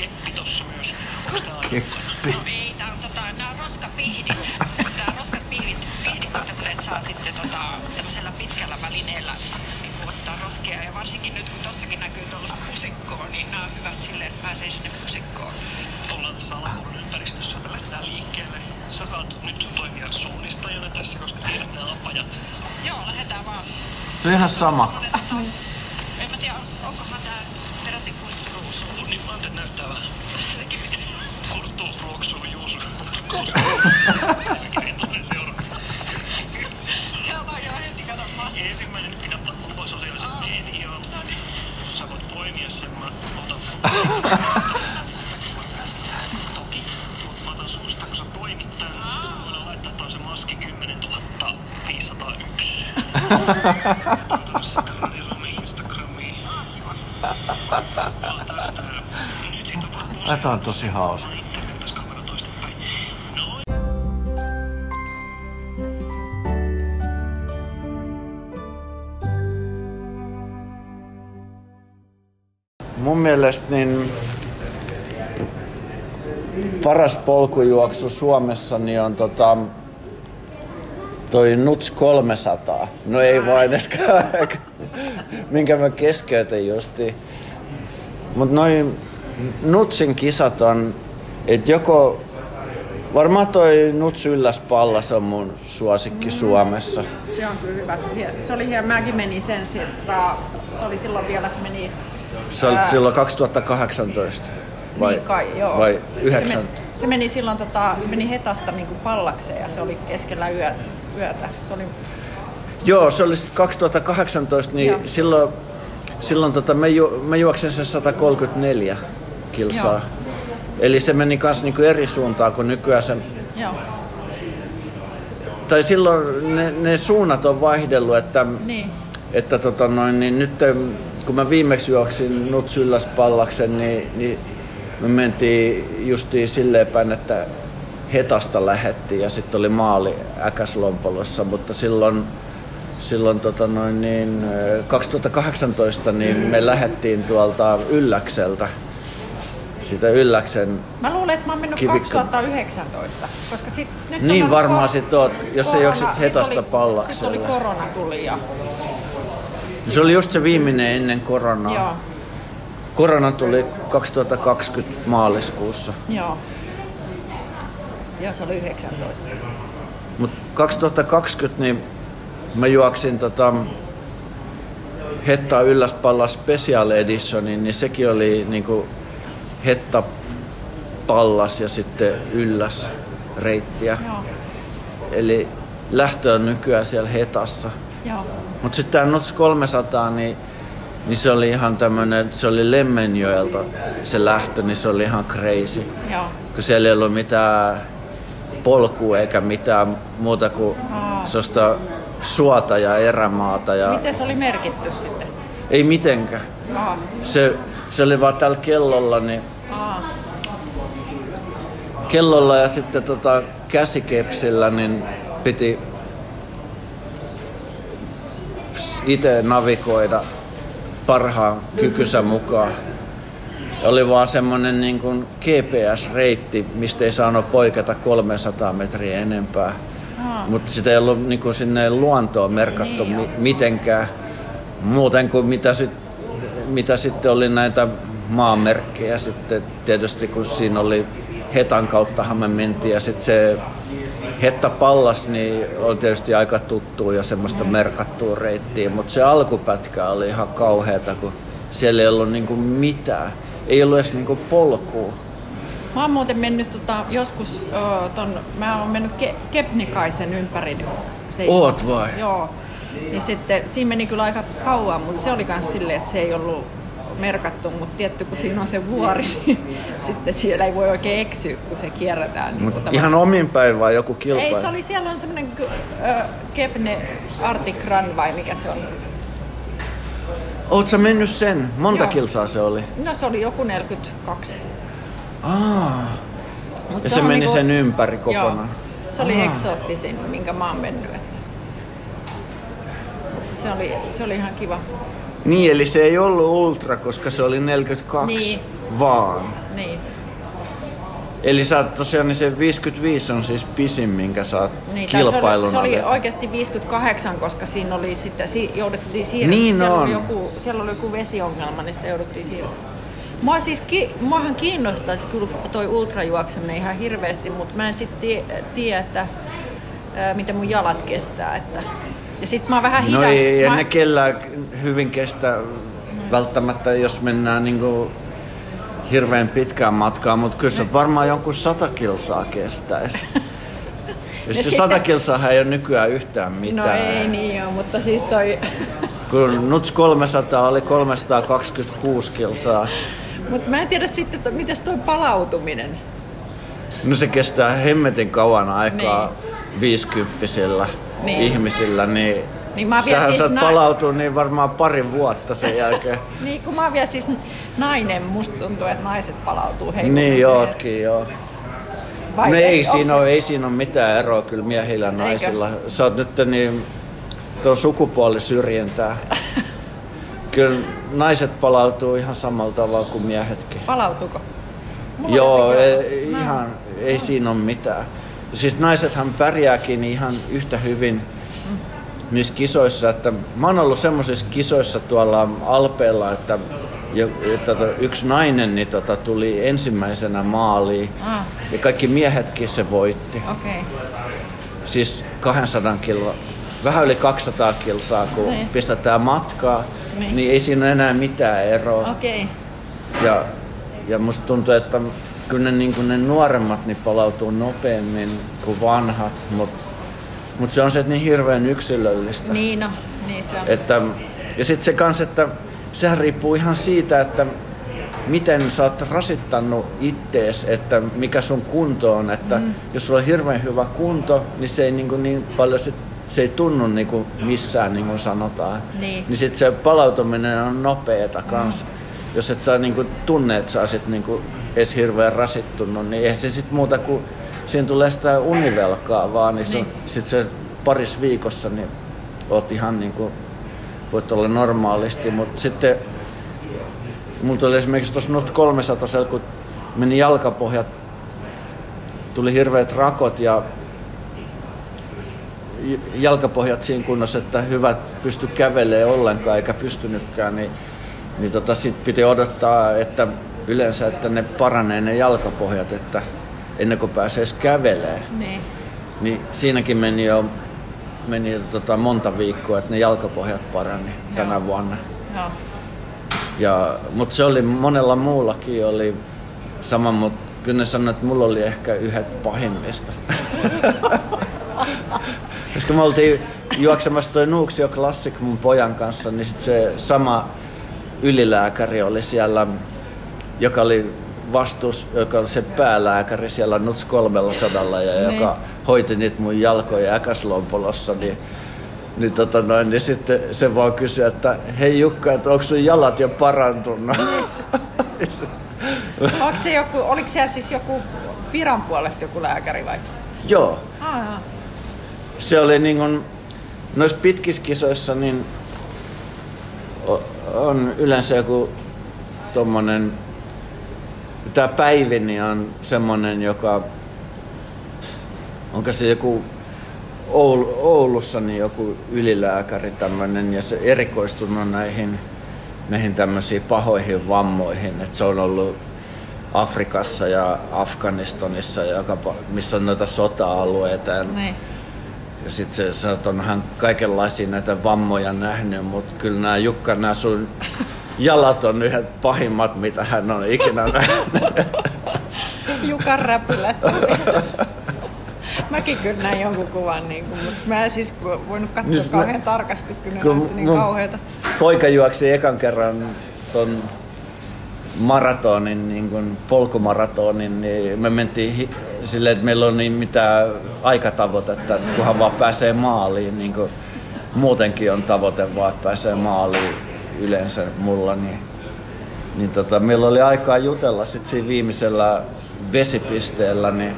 [SPEAKER 4] tossa myös. Onks tää aina mukana?
[SPEAKER 3] No ei, tää on, tota, nää on roskapihdit. Tää roskat pihdit, pihdit että saa sitten tota, tämmöisellä pitkällä välineellä niin ottaa roskia. Ja varsinkin nyt kun tossakin näkyy tuollaista pusikkoa, niin nämä on hyvät silleen, että pääsee sinne pusikkoon.
[SPEAKER 4] Ollaan tässä alakoulun ympäristössä, että lähdetään liikkeelle. Sä saat nyt toimia suunnistajana tässä, koska tiedät nämä apajat.
[SPEAKER 3] Joo, lähdetään vaan.
[SPEAKER 2] Se on ihan sama.
[SPEAKER 3] En mä tiedä, onkohan tää peräti kulttuuruus.
[SPEAKER 4] Niin mä ajattelin, että näyttää vähän. Kurttuu ruoksuu Juuso.
[SPEAKER 3] Joo, vaan joo, heti kato maski.
[SPEAKER 4] Ensimmäinen nyt pitää ottaa kuva sosiaalisen mediaan. Sä voit poimia sen, mä otan Toki, mä otan susta, kun sä poimit tän. Voidaan laittaa taas se maski 10 501. Tuota sitten Radio Suomen Instagramiin. Vaan tästä. Nyt siitä on
[SPEAKER 2] Tämä on tosi hauska. Mun mielestä niin paras polkujuoksu Suomessa niin on tota, toi Nuts 300. No ei vain edes, minkä mä keskeytin justi. Mut noin Nutsin kisat on, että joko Varmaan toi Nuts ylläs pallas on mun suosikki Suomessa.
[SPEAKER 1] Se on kyllä hyvä. Se oli hieno. Mäkin menin sen, että se oli silloin vielä, se meni
[SPEAKER 2] Se oli silloin 2018. Vai,
[SPEAKER 1] niin kai, joo.
[SPEAKER 2] vai 9?
[SPEAKER 1] Se meni, se meni silloin tota, se meni hetasta niin kuin pallakseen ja se oli keskellä yö, yötä. Se oli,
[SPEAKER 2] Joo, se oli sit 2018, niin
[SPEAKER 1] Joo.
[SPEAKER 2] silloin, silloin tota, mä, ju, mä juoksin sen 134 kilsaa.
[SPEAKER 1] Joo.
[SPEAKER 2] Eli se meni kans niinku eri suuntaan kuin nykyään se,
[SPEAKER 1] joo,
[SPEAKER 2] tai silloin ne, ne suunnat on vaihdellut, että,
[SPEAKER 1] niin.
[SPEAKER 2] että tota noin, niin nyt kun mä viimeksi juoksin Nuts ylläs pallaksen, niin, niin me mentiin justiin silleen päin, että Hetasta lähettiin ja sitten oli maali Äkäslompolossa, mutta silloin, silloin tota noin, niin, ö, 2018 niin me lähettiin tuolta Ylläkseltä, sitä Ylläksen
[SPEAKER 1] Mä luulen, että mä oon mennyt
[SPEAKER 2] Kivikko.
[SPEAKER 1] 2019, koska sit, nyt
[SPEAKER 2] Niin varmaan
[SPEAKER 1] kor-
[SPEAKER 2] sit oot, jos sä juoksit
[SPEAKER 1] sit
[SPEAKER 2] Hetasta
[SPEAKER 1] oli-
[SPEAKER 2] Pallakselle.
[SPEAKER 1] Sitten oli korona tuli ja
[SPEAKER 2] Se oli just se viimeinen ennen koronaa.
[SPEAKER 1] joo,
[SPEAKER 2] Korona tuli 2020 maaliskuussa.
[SPEAKER 1] joo. Joo, se oli 19.
[SPEAKER 2] Mutta 2020 niin mä juoksin tota Hetta Ylläspalla Special Editionin, niin sekin oli niinku Hetta Pallas ja sitten Ylläs reittiä.
[SPEAKER 1] Joo,
[SPEAKER 2] Eli lähtö on nykyään siellä Hetassa. Mutta sitten tämä Nuts 300, niin, niin se oli ihan tämmönen, se oli Lemmenjoelta se lähtö, niin se oli ihan crazy.
[SPEAKER 1] Joo.
[SPEAKER 2] Kun siellä ei ollut mitään polkua eikä mitään muuta kuin
[SPEAKER 1] Aa.
[SPEAKER 2] sellaista suota ja erämaata. Ja
[SPEAKER 1] Miten se oli merkitty sitten?
[SPEAKER 2] Ei mitenkään.
[SPEAKER 1] Aa,
[SPEAKER 2] Se, se oli vaan tällä kellolla, niin
[SPEAKER 1] aa,
[SPEAKER 2] kellolla ja sitten tota käsikepsillä niin piti itse navigoida parhaan kykynsä mukaan. Oli vaan semmonen niin kuin GPS-reitti, mistä ei saanut poiketa 300 metriä enempää.
[SPEAKER 1] aa.
[SPEAKER 2] Mutta sitä ei ollut niin kuin sinne luontoon merkattu
[SPEAKER 1] Niin
[SPEAKER 2] mi- mitenkään. Muuten kuin mitä, sit, mitä sitten oli näitä maamerkkejä sitten tietysti kun siinä oli Hetan kauttahan me mentiin ja sitten se Hetta Pallas niin on tietysti aika tuttu ja semmoista merkattua reittiä, mutta se alkupätkä oli ihan kauheata, kun siellä ei ollut niinku mitään. Ei ollut edes niinku polkua.
[SPEAKER 1] Mä oon muuten mennyt tota, joskus ö, ton, mä oon mennyt Ke- Kepnikaisen ympäri. Se
[SPEAKER 2] Oot vai?
[SPEAKER 1] Joo. Niin sitten, siinä meni kyllä aika kauan, mutta se oli myös silleen, että se ei ollut merkattu, mutta tietty kun siinä on se vuori, (laughs) niin sitten siellä ei voi oikein eksyä, kun se kierretään. Niin
[SPEAKER 2] Mut ihan omin päin vai joku
[SPEAKER 1] Ei,
[SPEAKER 2] kilpailu?
[SPEAKER 1] se oli, siellä on semmoinen Kepne Arctic Run vai mikä se on.
[SPEAKER 2] Sä mennyt sen? Monta
[SPEAKER 1] Joo.
[SPEAKER 2] kilsaa se oli?
[SPEAKER 1] No se oli joku 42.
[SPEAKER 2] Aa.
[SPEAKER 1] Mut
[SPEAKER 2] Ja se,
[SPEAKER 1] on
[SPEAKER 2] meni
[SPEAKER 1] niinku-
[SPEAKER 2] sen ympäri kokonaan.
[SPEAKER 1] Joo, se oli
[SPEAKER 2] Aa.
[SPEAKER 1] eksoottisin, minkä mä oon mennyt. Että. Se oli, se oli ihan kiva.
[SPEAKER 2] Niin, eli se ei ollut ultra, koska se oli 42
[SPEAKER 1] Niin.
[SPEAKER 2] vaan.
[SPEAKER 1] Niin.
[SPEAKER 2] Eli sä oot tosiaan, niin se 55 on siis pisin, minkä sä oot
[SPEAKER 1] Niin, tai se oli, se oli oikeasti 58, koska siinä oli sitten, si, jouduttiin siirtää.
[SPEAKER 2] Niin
[SPEAKER 1] siellä,
[SPEAKER 2] on.
[SPEAKER 1] oli joku, siellä oli joku vesiongelma, niin sitä jouduttiin siirtämään. Mua siis, ki, muahan kiinnostaisi kyllä toi ultrajuokseminen ihan hirveästi, mutta mä en sitten tiedä, että ää, miten mun jalat kestää. Että. Ja sit mä oon vähän hidas.
[SPEAKER 2] No ei,
[SPEAKER 1] mä,
[SPEAKER 2] ne kellään hyvin kestä välttämättä, jos mennään niinku hirveän pitkään matkaan, mutta kyllä se varmaan jonkun sata kilsaa kestäisi. (laughs) Ja se
[SPEAKER 1] sitten-
[SPEAKER 2] sata kilsaa ei ole nykyään yhtään
[SPEAKER 1] no
[SPEAKER 2] mitään.
[SPEAKER 1] ei niin joo, mutta siis toi... (laughs)
[SPEAKER 2] Kun Nuts 300 oli 326 kilsaa.
[SPEAKER 1] mutta mä en tiedä sitten, että mitäs toi palautuminen.
[SPEAKER 2] No se kestää hemmetin kauan aikaa viisikymppisillä
[SPEAKER 1] Niin.
[SPEAKER 2] ihmisillä, niin,
[SPEAKER 1] Niin mä
[SPEAKER 2] sähän
[SPEAKER 1] siis
[SPEAKER 2] saat
[SPEAKER 1] na-
[SPEAKER 2] palautua niin varmaan pari vuotta sen (laughs) jälkeen.
[SPEAKER 1] Niin, kun mä oon vielä siis nainen, musta tuntuu, että naiset palautuu heikommin.
[SPEAKER 2] niin ootkin, joo.
[SPEAKER 1] Vai
[SPEAKER 2] no ei siinä,
[SPEAKER 1] se-
[SPEAKER 2] ole, ei siinä ole mitään eroa kyllä miehillä ja naisilla. Sä oot nyt niin, tuo sukupuolisyrjintää. (laughs) kyllä naiset palautuu ihan samalla tavalla kuin miehetkin.
[SPEAKER 1] Palautuuko? Mulla
[SPEAKER 2] Joo, ei, ihan, ei siinä ole mitään. Siis naisethan pärjääkin ihan yhtä hyvin niissä kisoissa, että mä oon ollut semmoisissa kisoissa tuolla Alpeella, että, että tota, yksi nainen niin tota, tuli ensimmäisenä maaliin
[SPEAKER 1] Ah,
[SPEAKER 2] ja kaikki miehetkin se voitti.
[SPEAKER 1] Okay.
[SPEAKER 2] Siis 200 kiloa, vähän yli 200 kilsaa, kun
[SPEAKER 1] Niin.
[SPEAKER 2] pistetään matkaa,
[SPEAKER 1] Niin.
[SPEAKER 2] niin ei siinä enää mitään eroa.
[SPEAKER 1] Okay.
[SPEAKER 2] Ja, ja musta tuntuu, että kyllä ne, niin ne nuoremmat niin palautuu nopeammin kuin vanhat, mutta mut se on se, että niin hirveän yksilöllistä.
[SPEAKER 1] Niin no, niin se on.
[SPEAKER 2] Että, ja sitten se kans, että sehän riippuu ihan siitä, että miten sä oot rasittanut ittees, että mikä sun kunto on. Että mm. jos sulla on hirveän hyvä kunto, niin se ei niin, kuin niin paljon sit, se ei tunnu niin kuin missään, niin kuin sanotaan.
[SPEAKER 1] Niin.
[SPEAKER 2] niin sitten se palautuminen on nopeeta kans. Mm. Jos et saa niin kuin tunne, että sä olisit niin kuin edes hirveän rasittunut, niin eihän se sitten muuta kuin siinä tulee sitä univelkaa vaan, niin, niin.
[SPEAKER 1] Niin.
[SPEAKER 2] sitten se paris viikossa niin oot ihan niin kuin, voit olla normaalisti, mutta sitten mulla tuli esimerkiksi tuossa Not 300 kun meni jalkapohjat, tuli hirveät rakot ja jalkapohjat siinä kunnossa, että hyvät pysty kävelemään ollenkaan eikä pystynytkään, niin, niin tota, sit piti odottaa, että yleensä, että ne paranee ne jalkapohjat, että ennen kuin pääsee edes kävelemään.
[SPEAKER 1] Niin.
[SPEAKER 2] Niin siinäkin meni jo meni tota monta viikkoa, että ne jalkapohjat parani tänä
[SPEAKER 1] Joo.
[SPEAKER 2] vuonna.
[SPEAKER 1] Joo.
[SPEAKER 2] Ja, mutta se oli monella muullakin oli sama, mutta kyllä ne sanoi, että mulla oli ehkä yhdet pahimmista. (laughs) Koska me oltiin juoksemassa toi Nuuksio Classic mun pojan kanssa, niin sit se sama ylilääkäri oli siellä, joka oli vastuus, joka oli se päälääkäri siellä Nuts 300 ja
[SPEAKER 1] Niin.
[SPEAKER 2] joka hoiti niitä mun jalkoja äkäslompolossa, niin niin, tota noin, niin sitten se vaan kysyi, että hei Jukka, että onko sun jalat jo parantunut?
[SPEAKER 1] Onko se joku, oliko siellä siis joku viran puolesta joku lääkäri vai?
[SPEAKER 2] Joo,
[SPEAKER 1] Ah, ah.
[SPEAKER 2] se oli niin kuin, noissa pitkissä kisoissa niin on yleensä joku tommonen, tää Päivini on semmonen, joka, onko se joku Oul- Oulussa niin joku ylilääkäri tämmönen ja se erikoistunut näihin, näihin tämmöisiin pahoihin vammoihin, että se on ollut Afrikassa ja Afganistanissa, joka, missä on noita sota-alueita ja
[SPEAKER 1] Niin.
[SPEAKER 2] ja sitten se että on hän kaikenlaisia näitä vammoja nähnyt, mutta kyllä nämä Jukka, nämä sun jalat on yhdet pahimmat, mitä hän on ikinä (laughs) nähnyt.
[SPEAKER 1] Jukan räpylät. Mäkin kyllä näin jonkun kuvan, niin kuin, mutta mä en siis voinut katsoa
[SPEAKER 2] Niin,
[SPEAKER 1] kauhean
[SPEAKER 2] mä-
[SPEAKER 1] tarkasti, kun ne
[SPEAKER 2] kun
[SPEAKER 1] näytti niin kauheita.
[SPEAKER 2] Poika juoksi ekan kerran ton maratonin, niin kuin polkumaratonin, niin me mentiin hi- silleen, että meillä on niin mitään aikatavoitetta, että kunhan vaan pääsee maaliin, niin kuin muutenkin on tavoite vaan, että pääsee maaliin yleensä mulla, niin, niin tota, meillä oli aikaa jutella sit siinä viimeisellä vesipisteellä niin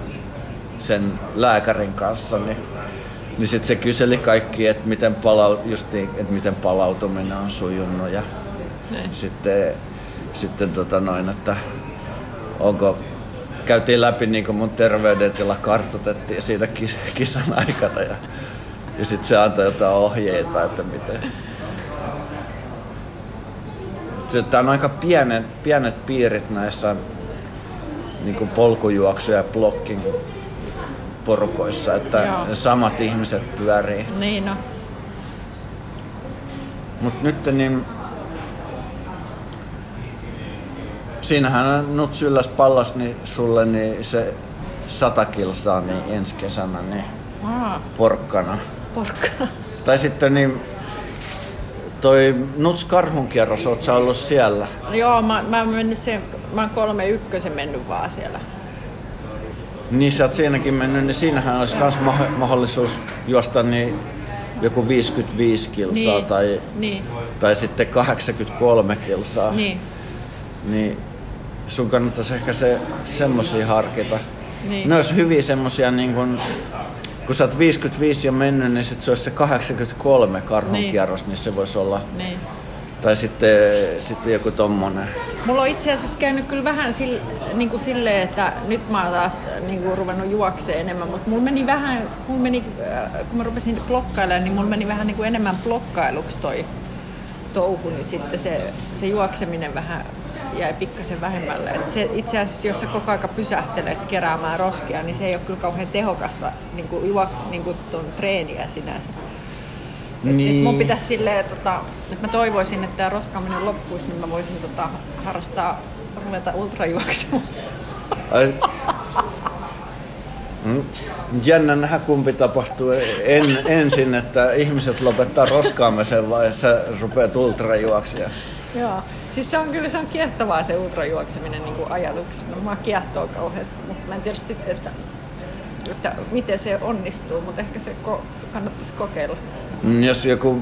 [SPEAKER 2] sen lääkärin kanssa, niin, niin sitten se kyseli kaikki, että miten, palau, just niin, että miten palautuminen on sujunut ja
[SPEAKER 1] Niin.
[SPEAKER 2] sitten, sitten tota noin, että onko käytiin läpi niin mun terveydentila, kartoitettiin siinä kis- kisan aikana ja, ja sitten se antoi jotain ohjeita, että miten. Tämä on aika pienet, pienet piirit näissä niin kuin polkujuoksu- ja blokkin porukoissa, että
[SPEAKER 1] Joo.
[SPEAKER 2] ne samat ihmiset pyörii.
[SPEAKER 1] Niin no.
[SPEAKER 2] Mutta nyt niin... Siinähän nyt sylläs pallas niin sulle niin se sata kilsaa niin ensi kesänä niin
[SPEAKER 1] Aa,
[SPEAKER 2] porkkana.
[SPEAKER 1] porkkana.
[SPEAKER 2] Tai sitten niin toi Nuts karhunkierros, oot sä ollut siellä?
[SPEAKER 1] Joo, mä, mä oon mennyt sen, mä oon kolme ykkösen mennyt vaan siellä.
[SPEAKER 2] Niin sä oot siinäkin mennyt, niin siinähän olisi myös mahdollisuus juosta niin joku 55 kilsaa
[SPEAKER 1] Niin.
[SPEAKER 2] tai,
[SPEAKER 1] Niin,
[SPEAKER 2] tai sitten 83 kilsaa.
[SPEAKER 1] niin,
[SPEAKER 2] niin sun kannattaisi ehkä se, semmosia harkita.
[SPEAKER 1] Niin.
[SPEAKER 2] Ne olisi hyviä semmosia niin kun, kun sä oot 55 jo mennyt, niin sit se olisi se 83 karhunkierros, niin. niin se voisi olla.
[SPEAKER 1] niin.
[SPEAKER 2] Tai sitten, sitten joku tommonen.
[SPEAKER 1] Mulla on itse asiassa käynyt kyllä vähän sille, niin kuin silleen, että nyt mä oon taas niin kuin ruvennut juokseen enemmän, mutta mulla meni vähän, mulla meni, äh, kun mä rupesin blokkailemaan, niin mulla meni vähän niin kuin enemmän blokkailuksi toi touhu, niin sitten se, se juokseminen vähän jäi pikkasen vähemmälle. Et se, itse asiassa, jos sä koko aika pysähtelet keräämään roskia, niin se ei ole kyllä kauhean tehokasta niin kuin juok, niin kuin ton treeniä sinänsä. Et,
[SPEAKER 2] Niin.
[SPEAKER 1] et mun pitäisi silleen, tota, että mä toivoisin, että tämä roskaaminen loppuisi, niin mä voisin tota, harrastaa, ruveta ultrajuoksemaan.
[SPEAKER 2] Mm. Jännä nähdä kumpi tapahtuu en, ensin, että ihmiset lopettaa roskaamisen vai sä rupeat ultrajuoksijaksi.
[SPEAKER 1] Joo. Siis se on kyllä se on kiehtovaa se ultrajuokseminen niin kuin ajatuksena. Mua kiehtoo kauheasti, mutta mä en tiedä sitten, että, että miten se onnistuu, mutta ehkä se ko- kannattaisi kokeilla.
[SPEAKER 2] Mm, Jos joku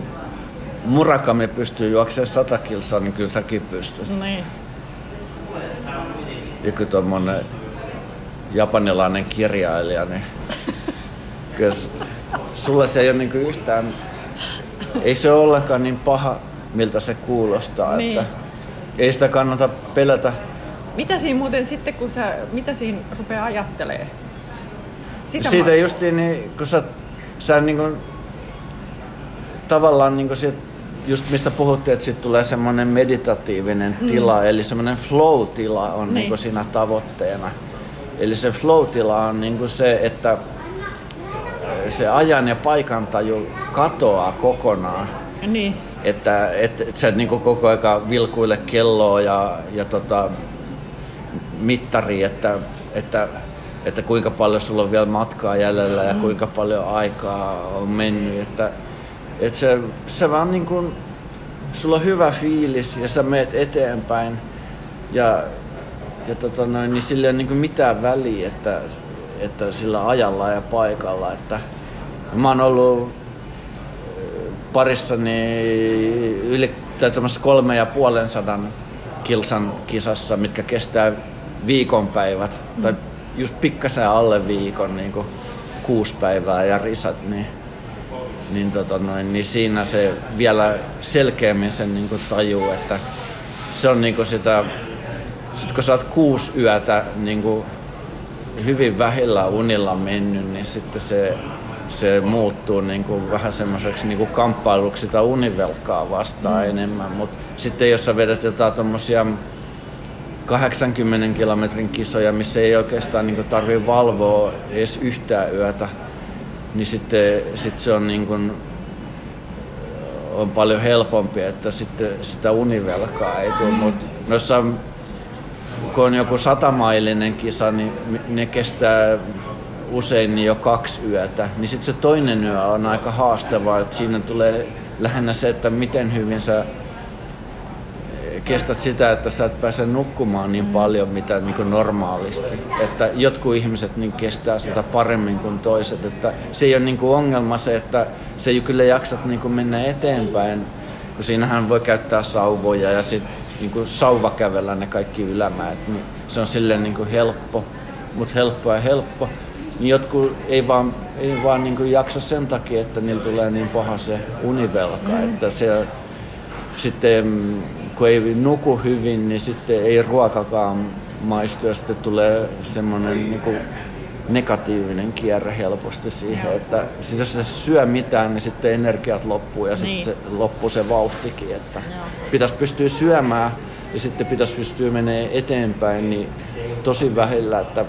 [SPEAKER 2] Murakami pystyy juoksemaan 100 kilsaa, niin kyllä säkin pystyt.
[SPEAKER 1] Niin.
[SPEAKER 2] Joku tommonen japanilainen kirjailija, niin (laughs) kyllä s- sulle se ei ole niinku yhtään, ei se ole ollenkaan niin paha, miltä se kuulostaa,
[SPEAKER 1] Niin.
[SPEAKER 2] että ei sitä kannata pelätä.
[SPEAKER 1] Mitä siinä muuten sitten, kun sä, mitä siinä rupeaa ajattelee? Sitä
[SPEAKER 2] Siitä
[SPEAKER 1] mä-
[SPEAKER 2] justiin, niin, kun sä, sä niinku, tavallaan niinku sit, just mistä puhuttiin, että siitä tulee semmoinen meditatiivinen mm. tila, eli semmoinen flow-tila on
[SPEAKER 1] Niin.
[SPEAKER 2] niinku siinä tavoitteena. Eli se flow-tila on niinku se, että se ajan ja paikan taju katoaa kokonaan.
[SPEAKER 1] Niin.
[SPEAKER 2] Että et, et sä et niinku koko aika vilkuille kelloa ja, ja tota, mittari, että, että, että kuinka paljon sulla on vielä matkaa jäljellä ja kuinka paljon aikaa on mennyt. Että, että se, se vaan niin kuin, sulla on hyvä fiilis ja sä meet eteenpäin ja, ja tota noin, niin sillä ei ole niin kuin mitään väliä, että, että sillä ajalla ja paikalla. Että, mä oon ollut yli tai tämmöisessä kolme ja puolen sadan kilsan kisassa, mitkä kestää viikonpäivät, mm. tai just pikkasen alle viikon, niin kuin kuusi päivää ja risat, niin, niin, tota noin, niin siinä se vielä selkeämmin sen niin kuin tajuu, että se on niin kuin sitä, sit kun sä oot kuusi yötä niin kuin hyvin vähillä unilla mennyt, niin sitten se, se muuttuu niin kuin vähän semmoiseksi niin kuin kamppailuksi sitä univelkaa vastaan mm. enemmän. Mutta sitten jos sä vedät jotain tommosia 80 kilometrin kisoja, missä ei oikeastaan niin tarvii valvoa edes yhtään yötä, niin sitten sit se on niin kuin, on paljon helpompi, että sitten sitä univelkaa ei tule. Mutta jossain kun on joku satamailinen kisa, niin ne kestää usein jo kaksi yötä, niin sitten se toinen yö on aika haastavaa, että siinä tulee lähinnä se, että miten hyvin sä kestät sitä, että sä et pääse nukkumaan niin paljon, mitä niin kuin normaalisti. Että jotkut ihmiset niin kestää sitä paremmin kuin toiset. Että se ei ole niin kuin ongelma se, että se ei kyllä jaksat niin kuin mennä eteenpäin kun siinähän voi käyttää sauvoja ja sitten niin sauva kävellä ne kaikki ylämäet, niin se on silleen niin kuin helppo, mutta helppo ja helppo. Niin jotkut ei vaan, ei vaan niin kuin jaksa sen takia, että niillä tulee niin paha se univelka, mm. että se sitten mm, kun ei nuku hyvin, niin sitten ei ruokakaan maistu ja sitten tulee semmoinen niin kuin negatiivinen kierre helposti siihen, Joo. että sit jos se syö mitään, niin sitten energiat loppuu ja niin. sitten se loppuu se vauhtikin, että Joo. pitäisi pystyä syömään ja sitten pitäisi pystyä menemään eteenpäin, niin tosi vähillä, että,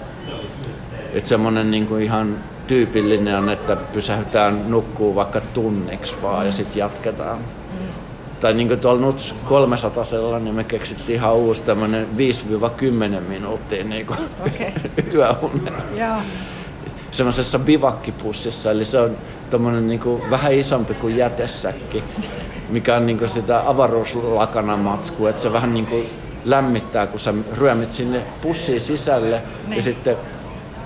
[SPEAKER 2] että semmoinen niin kuin ihan tyypillinen on, että pysähdytään nukkuu vaikka tunniksi vaan ja sitten jatketaan. Mm. Tai niin kuin tuolla Nuts 300 niin me keksittiin ihan uusi tämmöinen 5-10 minuuttia niin kuin okay. (laughs) yöunen. Yeah. Semmoisessa bivakkipussissa, eli se on tommonen niin kuin vähän isompi kuin jätesäkki, mikä on niin kuin sitä avaruuslakana matskua, että se vähän niin kuin lämmittää, kun sä ryömit sinne pussiin sisälle niin. ja sitten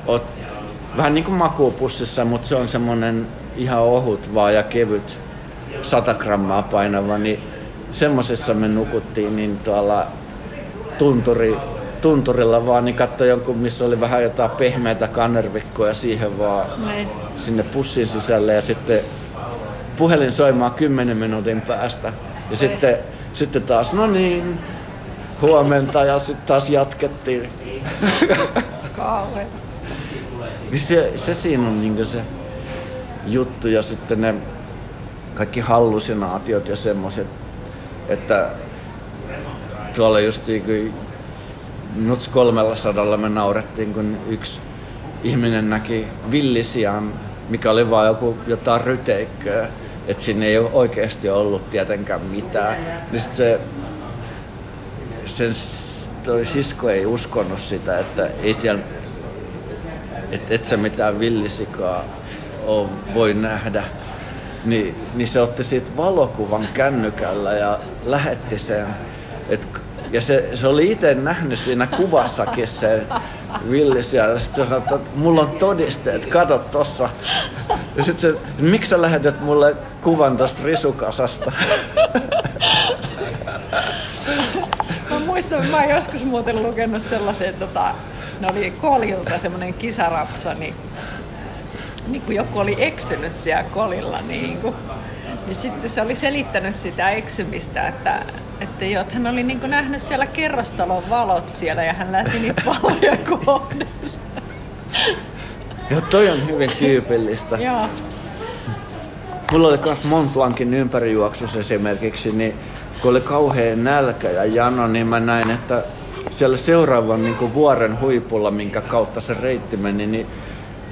[SPEAKER 2] oot vähän niin kuin makuupussissa, mutta se on semmoinen ihan ohut vaan ja kevyt 100 grammaa painava, niin semmoisessa me nukuttiin niin tuolla tunturi, tunturilla vaan, niin katsoi jonkun, missä oli vähän jotain pehmeitä kannervikkoja siihen vaan Näin. sinne pussin sisälle ja sitten puhelin soimaan 10 minuutin päästä. Ja sitten, sitten taas, no niin, huomenta ja sitten taas jatkettiin.
[SPEAKER 1] Kauhean.
[SPEAKER 2] Niin se, se siinä on niin se juttu ja sitten ne kaikki hallusinaatiot ja semmoiset, että tuolla just kun Nuts 300 me naurettiin, kun yksi ihminen näki villisian, mikä oli vaan joku jotain ryteikköä, että sinne ei ole oikeasti ollut tietenkään mitään. Niin sit se, sen toi sisko ei uskonut sitä, että ei siellä, et, et sä mitään villisikaa voi nähdä niin, niin se otti siitä valokuvan kännykällä ja lähetti sen. Et, ja se, se oli itse nähnyt siinä kuvassakin se Willis ja sitten se sanoi, että mulla on todisteet, kato tossa. Ja sitten se, miksi sä lähetät mulle kuvan tosta risukasasta?
[SPEAKER 1] Mä muistan, mä joskus muuten lukenut sellaisen, tota, ne oli koljilta semmoinen kisarapsa, niin niin kuin joku oli eksynyt siellä kolilla. Niin kuin. Ja sitten se oli selittänyt sitä eksymistä, että, että, jo, että hän oli niin kuin nähnyt siellä kerrostalon valot siellä ja hän lähti (laughs) niitä valoja kohdassa.
[SPEAKER 2] Joo, toi on hyvin tyypillistä.
[SPEAKER 1] Joo.
[SPEAKER 2] Mulla oli myös Mont Blancin ympärijuoksus esimerkiksi, niin kun oli kauhean nälkä ja jano, niin mä näin, että siellä seuraavan niin vuoren huipulla, minkä kautta se reitti meni, niin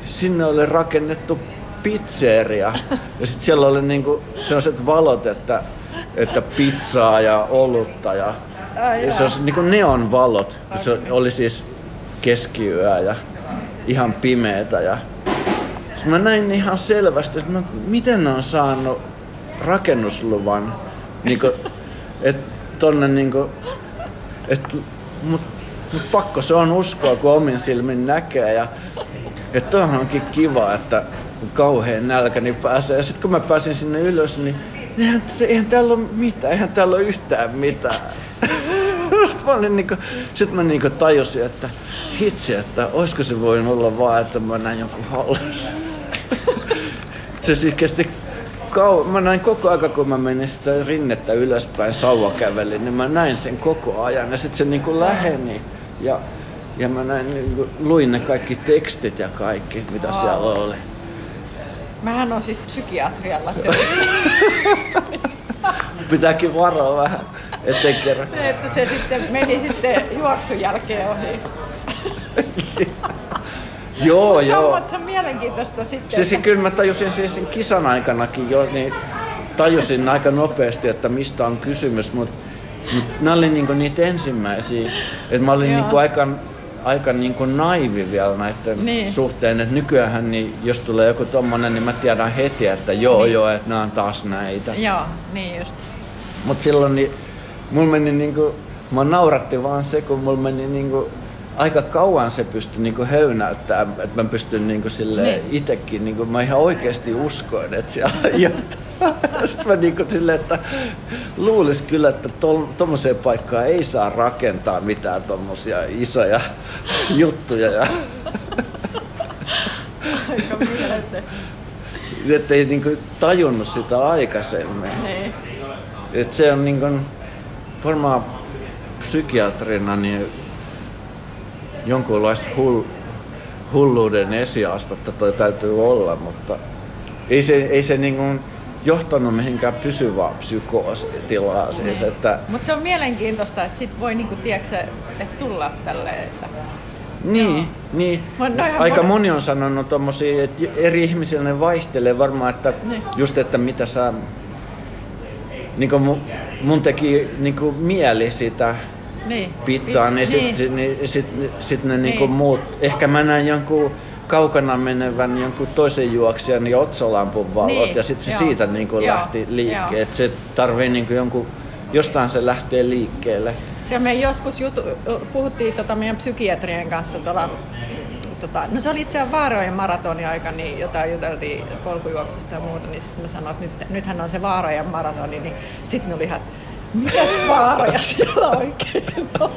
[SPEAKER 2] sinne oli rakennettu pizzeria. Ja sitten siellä oli niinku sellaiset valot, että, että pizzaa ja olutta. Ja, Ai ja se olisi niinku neon valot. Okay. Se oli siis keskiyö ja ihan pimeätä. Ja... Sitten mä näin ihan selvästi, että miten ne on saanut rakennusluvan. Niinku, et tonne niinku, et, mut, mut pakko se on uskoa, kun omin silmin näkee. Ja että onkin kiva, että kun kauhean nälkä, niin pääsee. Ja sitten kun mä pääsin sinne ylös, niin eihän, eihän täällä ole mitään, eihän täällä ole yhtään mitään. (laughs) sitten mä, olin niinku, sit mä niinku tajusin, että hitsi, että olisiko se voinut olla vaan, että mä näin jonkun hallus. (laughs) se siis kesti kau... Mä näin koko ajan, kun mä menin sitä rinnettä ylöspäin sauvakävelin, niin mä näin sen koko ajan. Ja sitten se niinku läheni. Ja ja mä näin, niin luin ne kaikki tekstit ja kaikki, mitä wow. siellä oli.
[SPEAKER 1] Mähän on siis psykiatrialla töissä. (laughs)
[SPEAKER 2] Pitääkin varoa vähän, ettei kerro.
[SPEAKER 1] Että se sitten meni sitten juoksun jälkeen ohi. (laughs)
[SPEAKER 2] joo, Mut joo.
[SPEAKER 1] Se on, se on mielenkiintoista sitten.
[SPEAKER 2] Siis että... kyllä mä tajusin siis kisan aikanakin jo, niin tajusin aika nopeasti, että mistä on kysymys, mutta mut nämä oli niinku niitä ensimmäisiä. Että mä olin niinku aika aika niin kuin naivi vielä näiden niin. suhteen, että nykyään niin jos tulee joku tommonen, niin mä tiedän heti, että joo niin. joo, että nämä on taas näitä.
[SPEAKER 1] Joo, niin just.
[SPEAKER 2] Mut silloin niin, mulla meni niin kuin, mä nauratti vaan se, kun mulla meni niin kuin, aika kauan se pystyi niin höynäyttämään, että mä pystyn niin kuin, niin. itekin, niin kuin, mä ihan oikeasti uskoin, että siellä on (laughs) jotain. Sitten mä niinku silleen, että luulis kyllä, että tuommoiseen paikkaan ei saa rakentaa mitään tuommoisia isoja (laughs) juttuja. Ja (laughs)
[SPEAKER 1] Aika
[SPEAKER 2] että ei niinku tajunnut sitä aikaisemmin.
[SPEAKER 1] Niin.
[SPEAKER 2] Et se on niinku, varmaan psykiatrina niin jonkunlaista hull, hulluuden esiastetta toi täytyy olla, mutta ei se, ei se niinku johtanut mihinkään pysyvään psykoositilaan. Siis, että,
[SPEAKER 1] Mutta se on mielenkiintoista, että sit voi niinku, tiedätkö, että tulla tälleen, että
[SPEAKER 2] niin,
[SPEAKER 1] Joo.
[SPEAKER 2] niin. Aika
[SPEAKER 1] mon-
[SPEAKER 2] moni on sanonut tommosia, että eri ihmisillä ne vaihtelee varmaan, että
[SPEAKER 1] Niin.
[SPEAKER 2] just, että mitä sä... Niin mun, mun teki niin mieli sitä
[SPEAKER 1] niin.
[SPEAKER 2] pizzaa, niin sit,
[SPEAKER 1] niin.
[SPEAKER 2] sit, niin, sit, sit ne niinku
[SPEAKER 1] Niin.
[SPEAKER 2] muut, ehkä mä näen jonkun kaukana menevän jonkun toisen juoksijan niin otsolampun valot
[SPEAKER 1] Niin,
[SPEAKER 2] ja sitten se
[SPEAKER 1] joo.
[SPEAKER 2] siitä niinku
[SPEAKER 1] Joo,
[SPEAKER 2] lähti liikkeelle. Se tarvii niinku jonkun, jostain se lähtee liikkeelle.
[SPEAKER 1] Se me joskus jutu, puhuttiin tota meidän psykiatrien kanssa tuolla, tota, no se oli itse asiassa Vaarojen maratonin aika, niin jotain juteltiin polkujuoksusta ja muuta, niin sitten mä sanoin, että nyt, nythän on se Vaarojen maratoni, niin sitten ne oli ihan, mitäs vaaroja siellä oikein on?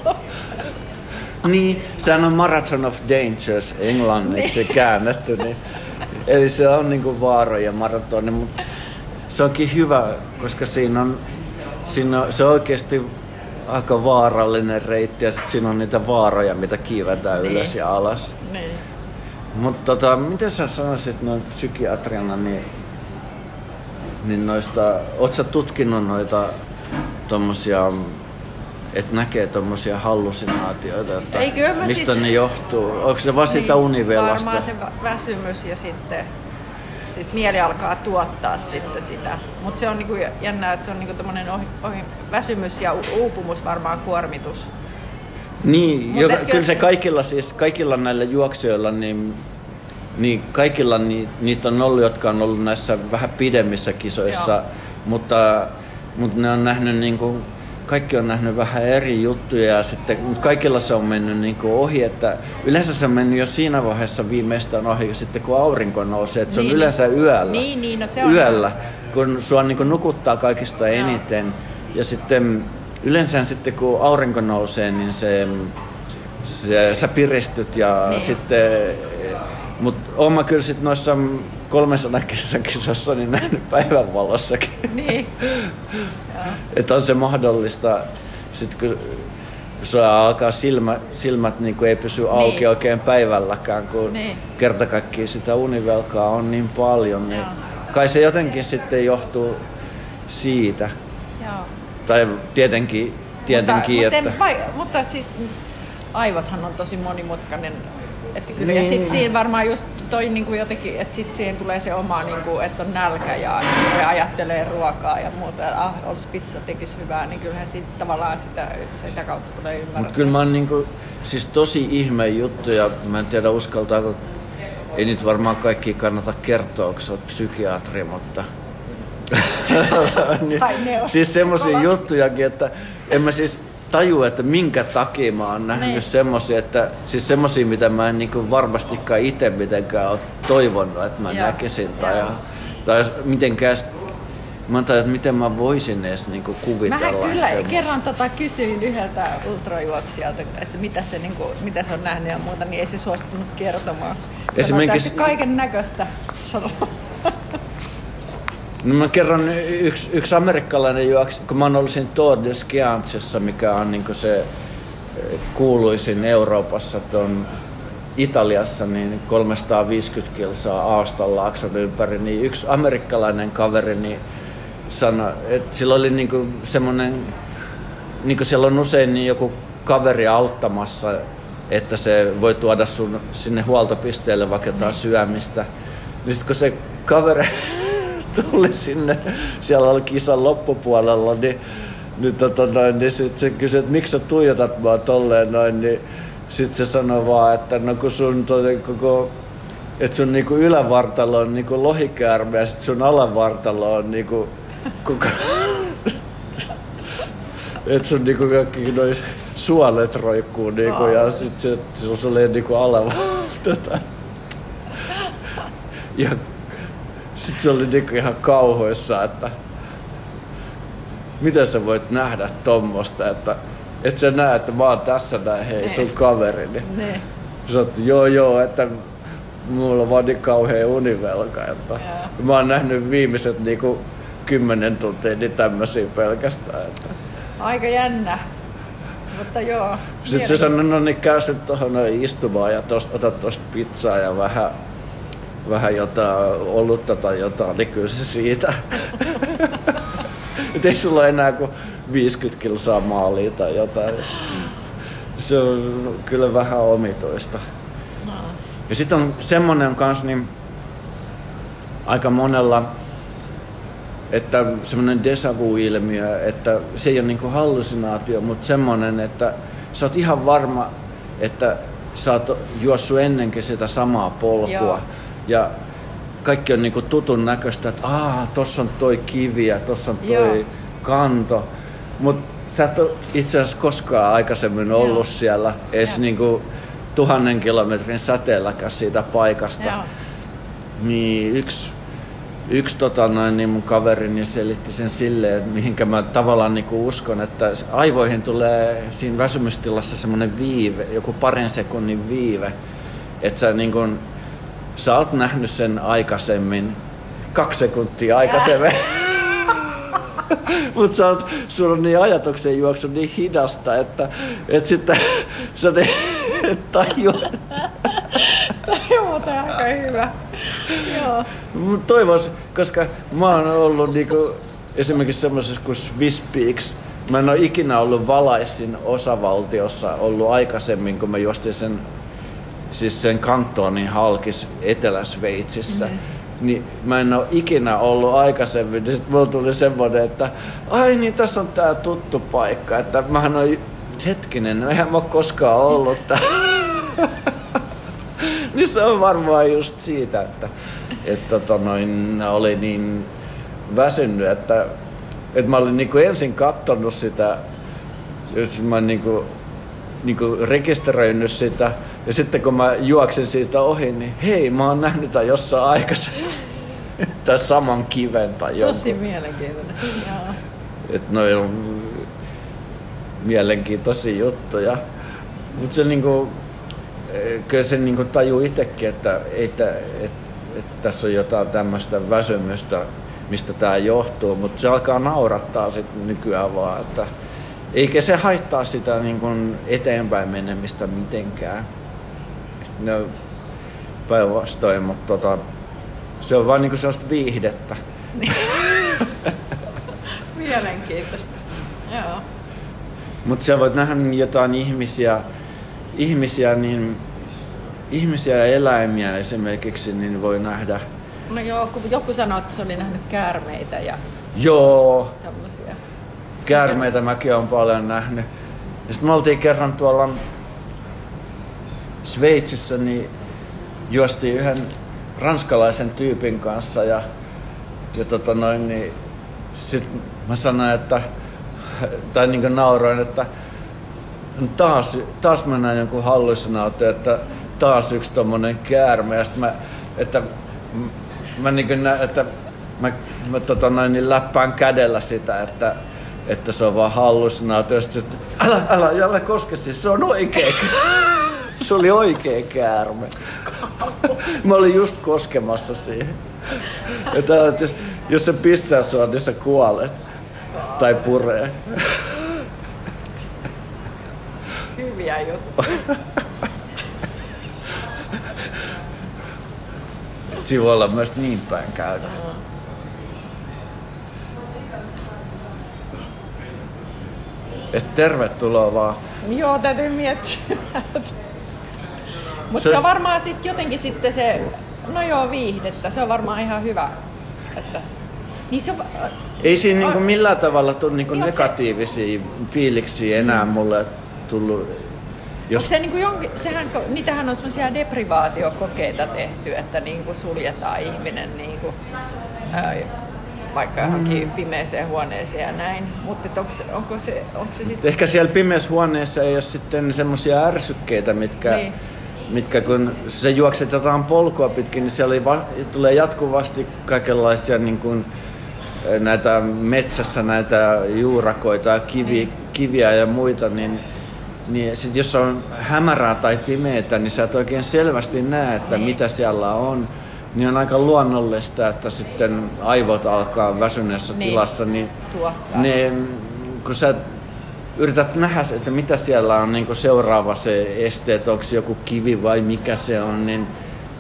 [SPEAKER 2] Niin, sehän on Marathon of Dangers englanniksi käännetty. Niin, eli se on niinku vaaroja maratoni, mutta se onkin hyvä, koska siinä on, siinä on, se on oikeasti aika vaarallinen reitti ja sit siinä on niitä vaaroja, mitä kiivetään
[SPEAKER 1] Niin.
[SPEAKER 2] ylös ja alas.
[SPEAKER 1] Niin.
[SPEAKER 2] Mutta tota, miten sä sanoisit noin psykiatriana, niin, niin noista, oot sä tutkinut noita tommosia, että näkee tommosia hallusinaatioita, että
[SPEAKER 1] Ei, kyllä mä
[SPEAKER 2] mistä
[SPEAKER 1] siis-
[SPEAKER 2] ne johtuu? Onko se vaan sitä univelasta?
[SPEAKER 1] Niin, Varmaan se vä- väsymys ja sitten sit mieli alkaa tuottaa sitten sitä. Mutta se on niinku jännä, että se on niinku tämmöinen ohi, ohi, väsymys ja uupumus varmaan kuormitus.
[SPEAKER 2] Niin,
[SPEAKER 1] Mut etkö-
[SPEAKER 2] kyllä se kaikilla, siis, kaikilla näillä juoksijoilla, niin, niin kaikilla ni, niitä on ollut, jotka on ollut näissä vähän pidemmissä kisoissa,
[SPEAKER 1] Joo.
[SPEAKER 2] mutta, mutta ne on nähnyt niin kuin, kaikki on nähnyt vähän eri juttuja ja sitten, mutta kaikilla se on mennyt niin kuin ohi, että yleensä se on mennyt jo siinä vaiheessa viimeistään ohi, sitten kun aurinko nousee, että se on
[SPEAKER 1] Niin.
[SPEAKER 2] yleensä yöllä.
[SPEAKER 1] Niin, niin, no se on-
[SPEAKER 2] Yöllä, kun sua niin kuin nukuttaa kaikista eniten. Ja sitten yleensä sitten kun aurinko nousee, niin se, se sä piristyt ja
[SPEAKER 1] Niin.
[SPEAKER 2] sitten... Mutta oon mä kyllä sit noissa 300 kisassa niin nähnyt päivänvalossakin.
[SPEAKER 1] Niin. (laughs)
[SPEAKER 2] Että on se mahdollista, sit kun sulla alkaa silmä, silmät niin kuin ei pysy auki
[SPEAKER 1] Niin.
[SPEAKER 2] oikein päivälläkään, kun
[SPEAKER 1] Niin.
[SPEAKER 2] kerta kaikkiaan sitä univelkaa on niin paljon, niin
[SPEAKER 1] Joo.
[SPEAKER 2] kai se jotenkin sitten johtuu siitä.
[SPEAKER 1] Joo.
[SPEAKER 2] Tai tietenkin, tietenkin
[SPEAKER 1] mutta,
[SPEAKER 2] että...
[SPEAKER 1] Mutta, vai, mutta siis aivothan on tosi monimutkainen. Että kyllä,
[SPEAKER 2] Niin.
[SPEAKER 1] Ja sitten siinä varmaan just toi niin kuin jotenkin, että sitten siihen tulee se oma, niin kuin, että on nälkä ja, ja ajattelee ruokaa ja muuta. Ja, ah, olisi pizza tekisi hyvää, niin kyllähän siitä tavallaan sitä, sitä kautta tulee ymmärrä.
[SPEAKER 2] Mutta kyllä mä oon niinku, siis tosi ihme juttu ja mä en tiedä uskaltaako, ei nyt varmaan kaikki kannata kertoa, kun sä oot psykiatri, mutta... (laughs) niin, siis
[SPEAKER 1] psykologit.
[SPEAKER 2] juttujakin, että en mä siis tajua, että minkä takia mä oon nähnyt
[SPEAKER 1] Niin.
[SPEAKER 2] semmosia, että siis semmosia, mitä mä en niinku varmastikaan itse mitenkään ole toivonut, että mä
[SPEAKER 1] Joo.
[SPEAKER 2] näkisin tai,
[SPEAKER 1] Joo.
[SPEAKER 2] tai mitenkään Mä ajattelin, että miten mä voisin edes niinku kuvitella
[SPEAKER 1] Mähän kyllä
[SPEAKER 2] semmoista.
[SPEAKER 1] kerran tota kysyin yhdeltä ultrajuoksijalta, että mitä se, niin kuin, mitä se on nähnyt ja muuta, niin ei se suostunut kertomaan. Sanoi,
[SPEAKER 2] Esimerkiksi-
[SPEAKER 1] kaiken näköistä.
[SPEAKER 2] No mä kerron yksi, yksi amerikkalainen juoksi, kun mä oon ollut siinä Tour de Skiantsissa, mikä on niin se eh, kuuluisin Euroopassa tuon Italiassa, niin 350 kilsaa Aastan laakson ympäri, niin yksi amerikkalainen kaveri niin sanoi, että sillä oli niinku semmoinen, niin kuin siellä on usein niin joku kaveri auttamassa, että se voi tuoda sun sinne huoltopisteelle vaikka jotain syömistä. Niin sitten kun se kaveri (laughs) tuli sinne, siellä oli kisan loppupuolella, niin, niin, tota noin, niin sit se kysyi, että miksi sä tuijotat mua tolleen noin, niin sitten se sanoi vaan, että no kun sun koko että sun niinku ylävartalo on niinku lohikäärme ja sit sun alavartalo on niinku koko... että sun niinku kaikki noi suolet roikkuu niinku ja sit se, se on niinku alava. tota. Ja Sitten se oli niinku ihan kauhoissa, että miten sä voit nähdä tommosta, että et sä näe, että mä oon tässä näin, hei, sun kaverini.
[SPEAKER 1] Ne.
[SPEAKER 2] Sä oot, joo joo, että mulla on vaan niin kauhea univelka. Että
[SPEAKER 1] Joo.
[SPEAKER 2] mä oon nähnyt viimeiset niinku kymmenen tuntia niin tämmösiä pelkästään. Että.
[SPEAKER 1] Aika jännä. Mutta joo.
[SPEAKER 2] Sitten se sanoi, no niin käy sit tohon noin istumaan ja tos, ota tosta pizzaa ja vähän, vähän jotain olutta tai jotain, niin kyllä se siitä. Et ei sulla enää kuin 50 kilsaa maalia tai jotain. Se on kyllä vähän omituista. Ja sitten on semmonen kans niin aika monella, että semmoinen deja vu-ilmiö, että se ei ole niinku hallusinaatio, mutta semmoinen, että sä oot ihan varma, että sä oot juossut ennenkin sitä samaa polkua.
[SPEAKER 1] Joo.
[SPEAKER 2] Ja kaikki on niinku tutun näköistä, että aah, tossa on toi kivi ja tossa on toi
[SPEAKER 1] Joo.
[SPEAKER 2] kanto. Mutta sä et ole itse asiassa koskaan aikaisemmin ollut
[SPEAKER 1] Joo.
[SPEAKER 2] siellä edes
[SPEAKER 1] Joo.
[SPEAKER 2] niinku tuhannen kilometrin säteelläkään siitä paikasta.
[SPEAKER 1] Joo.
[SPEAKER 2] Niin yksi, yksi tota noin, niin mun kaverini selitti sen silleen, mihinkä mä tavallaan niinku uskon, että aivoihin tulee siinä väsymystilassa semmoinen viive, joku parin sekunnin viive, että sä, niinku, sä oot nähnyt sen aikaisemmin, kaksi sekuntia aikaisemmin. (laughs) Mutta sä oot, sulla on niin ajatuksen juoksu niin hidasta, että, että sitten sä te, et tajua. (laughs)
[SPEAKER 1] Toi on muuten aika hyvä. Joo.
[SPEAKER 2] Toivois, koska mä oon ollut niinku, esimerkiksi semmoisessa kuin Swiss Peaks, mä en ole ikinä ollut valaisin osavaltiossa ollut aikaisemmin, kun mä juostin sen, siis sen kantonin halkis Etelä-Sveitsissä. Mm. Niin mä en ole ikinä ollut aikaisemmin, niin sit mulla tuli semmoinen, että ai niin tässä on tää tuttu paikka, että mähän on hetkinen, no eihän mä ole koskaan ollut täällä. (laughs) niin se on varmaan just siitä, että, että tota noin, oli niin väsynyt, että, että mä olin niinku ensin kattonut sitä, sit mä olin niinku, niinku rekisteröinyt sitä, ja sitten kun mä juoksin siitä ohi, niin hei, mä oon nähnyt tämän jossain aikaisemmin. (laughs) tai saman kiven tai jonkun.
[SPEAKER 1] Tosi mielenkiintoinen. Joo.
[SPEAKER 2] Että noi on mielenkiintoisia juttuja. Mutta se niinku, eh, kyllä se niinku tajuu itsekin, että, että, että, että tässä on jotain tämmöistä väsymystä, mistä tämä johtuu, mutta se alkaa naurattaa sit nykyään vaan, että eikä se haittaa sitä niinku eteenpäin menemistä mitenkään. No, päinvastoin, mutta tota, se on vaan niinku sellaista viihdettä. (laughs)
[SPEAKER 1] Mielenkiintoista. Joo.
[SPEAKER 2] Mutta sä voit nähdä jotain ihmisiä, ihmisiä, niin, ihmisiä ja eläimiä esimerkiksi, niin voi nähdä,
[SPEAKER 1] No joo, kun joku sanoi, että se oli nähnyt käärmeitä ja
[SPEAKER 2] joo,
[SPEAKER 1] tämmöisiä.
[SPEAKER 2] käärmeitä mäkin olen paljon nähnyt. Ja sitten me oltiin kerran tuolla Sveitsissä, niin juostiin yhden ranskalaisen tyypin kanssa ja, ja tota noin, niin sit mä sanoin, että, tai niin nauroin, että taas, taas mä näin jonkun hallusinaatio, että taas yksi tommonen käärme. Ja sit mä, että mä niin nä, että mä, mä tota noin, niin läppään kädellä sitä, että, että se on vaan hallusinaatio. Sitten, sit, älä, älä, älä koske siis, se on oikea. (laughs) se oli oikea käärme. mä olin just koskemassa siihen. Että, jos se pistää sua, niin sä kuolet. Tai puree.
[SPEAKER 1] Hyviä juttuja.
[SPEAKER 2] Siinä voi olla myös niin päin käydä. Et tervetuloa vaan.
[SPEAKER 1] Joo, täytyy miettiä. Mutta
[SPEAKER 2] Se-
[SPEAKER 1] se on varmaan sit jotenkin sitten se, no joo, viihdettä. Se on varmaan ihan hyvä. Että, niin se on,
[SPEAKER 2] Ei siinä niinku millään tavalla tule niinku
[SPEAKER 1] se-
[SPEAKER 2] negatiivisia fiiliksiä enää mulle tullut.
[SPEAKER 1] Jos... Se niinku jonkin, sehän, niitähän on semmoisia deprivaatiokokeita tehty, että niinku suljetaan ihminen niinku, ää, vaikka johonkin pimeeseen huoneeseen ja näin. Mutta onko, onko se, onko se sitten...
[SPEAKER 2] ehkä siellä pimeässä huoneessa ei ole sitten semmoisia ärsykkeitä, mitkä,
[SPEAKER 1] Niin.
[SPEAKER 2] Mitkä kun sä juokset jotain polkua pitkin, niin siellä oli va- tulee jatkuvasti kaikenlaisia niin kuin, eh, näitä metsässä näitä juurakoita ja kivi, kiviä ja muita, niin niin sit jos on hämärää tai pimeää, niin sä et oikein selvästi näe, että
[SPEAKER 1] Niin.
[SPEAKER 2] mitä siellä on. Niin on aika luonnollista, että sitten aivot alkaa väsyneessä
[SPEAKER 1] Niin.
[SPEAKER 2] tilassa, niin
[SPEAKER 1] Tuottaa.
[SPEAKER 2] ne, kun sä yrität nähdä, että mitä siellä on niin seuraava se este, että onko se joku kivi vai mikä se on, niin,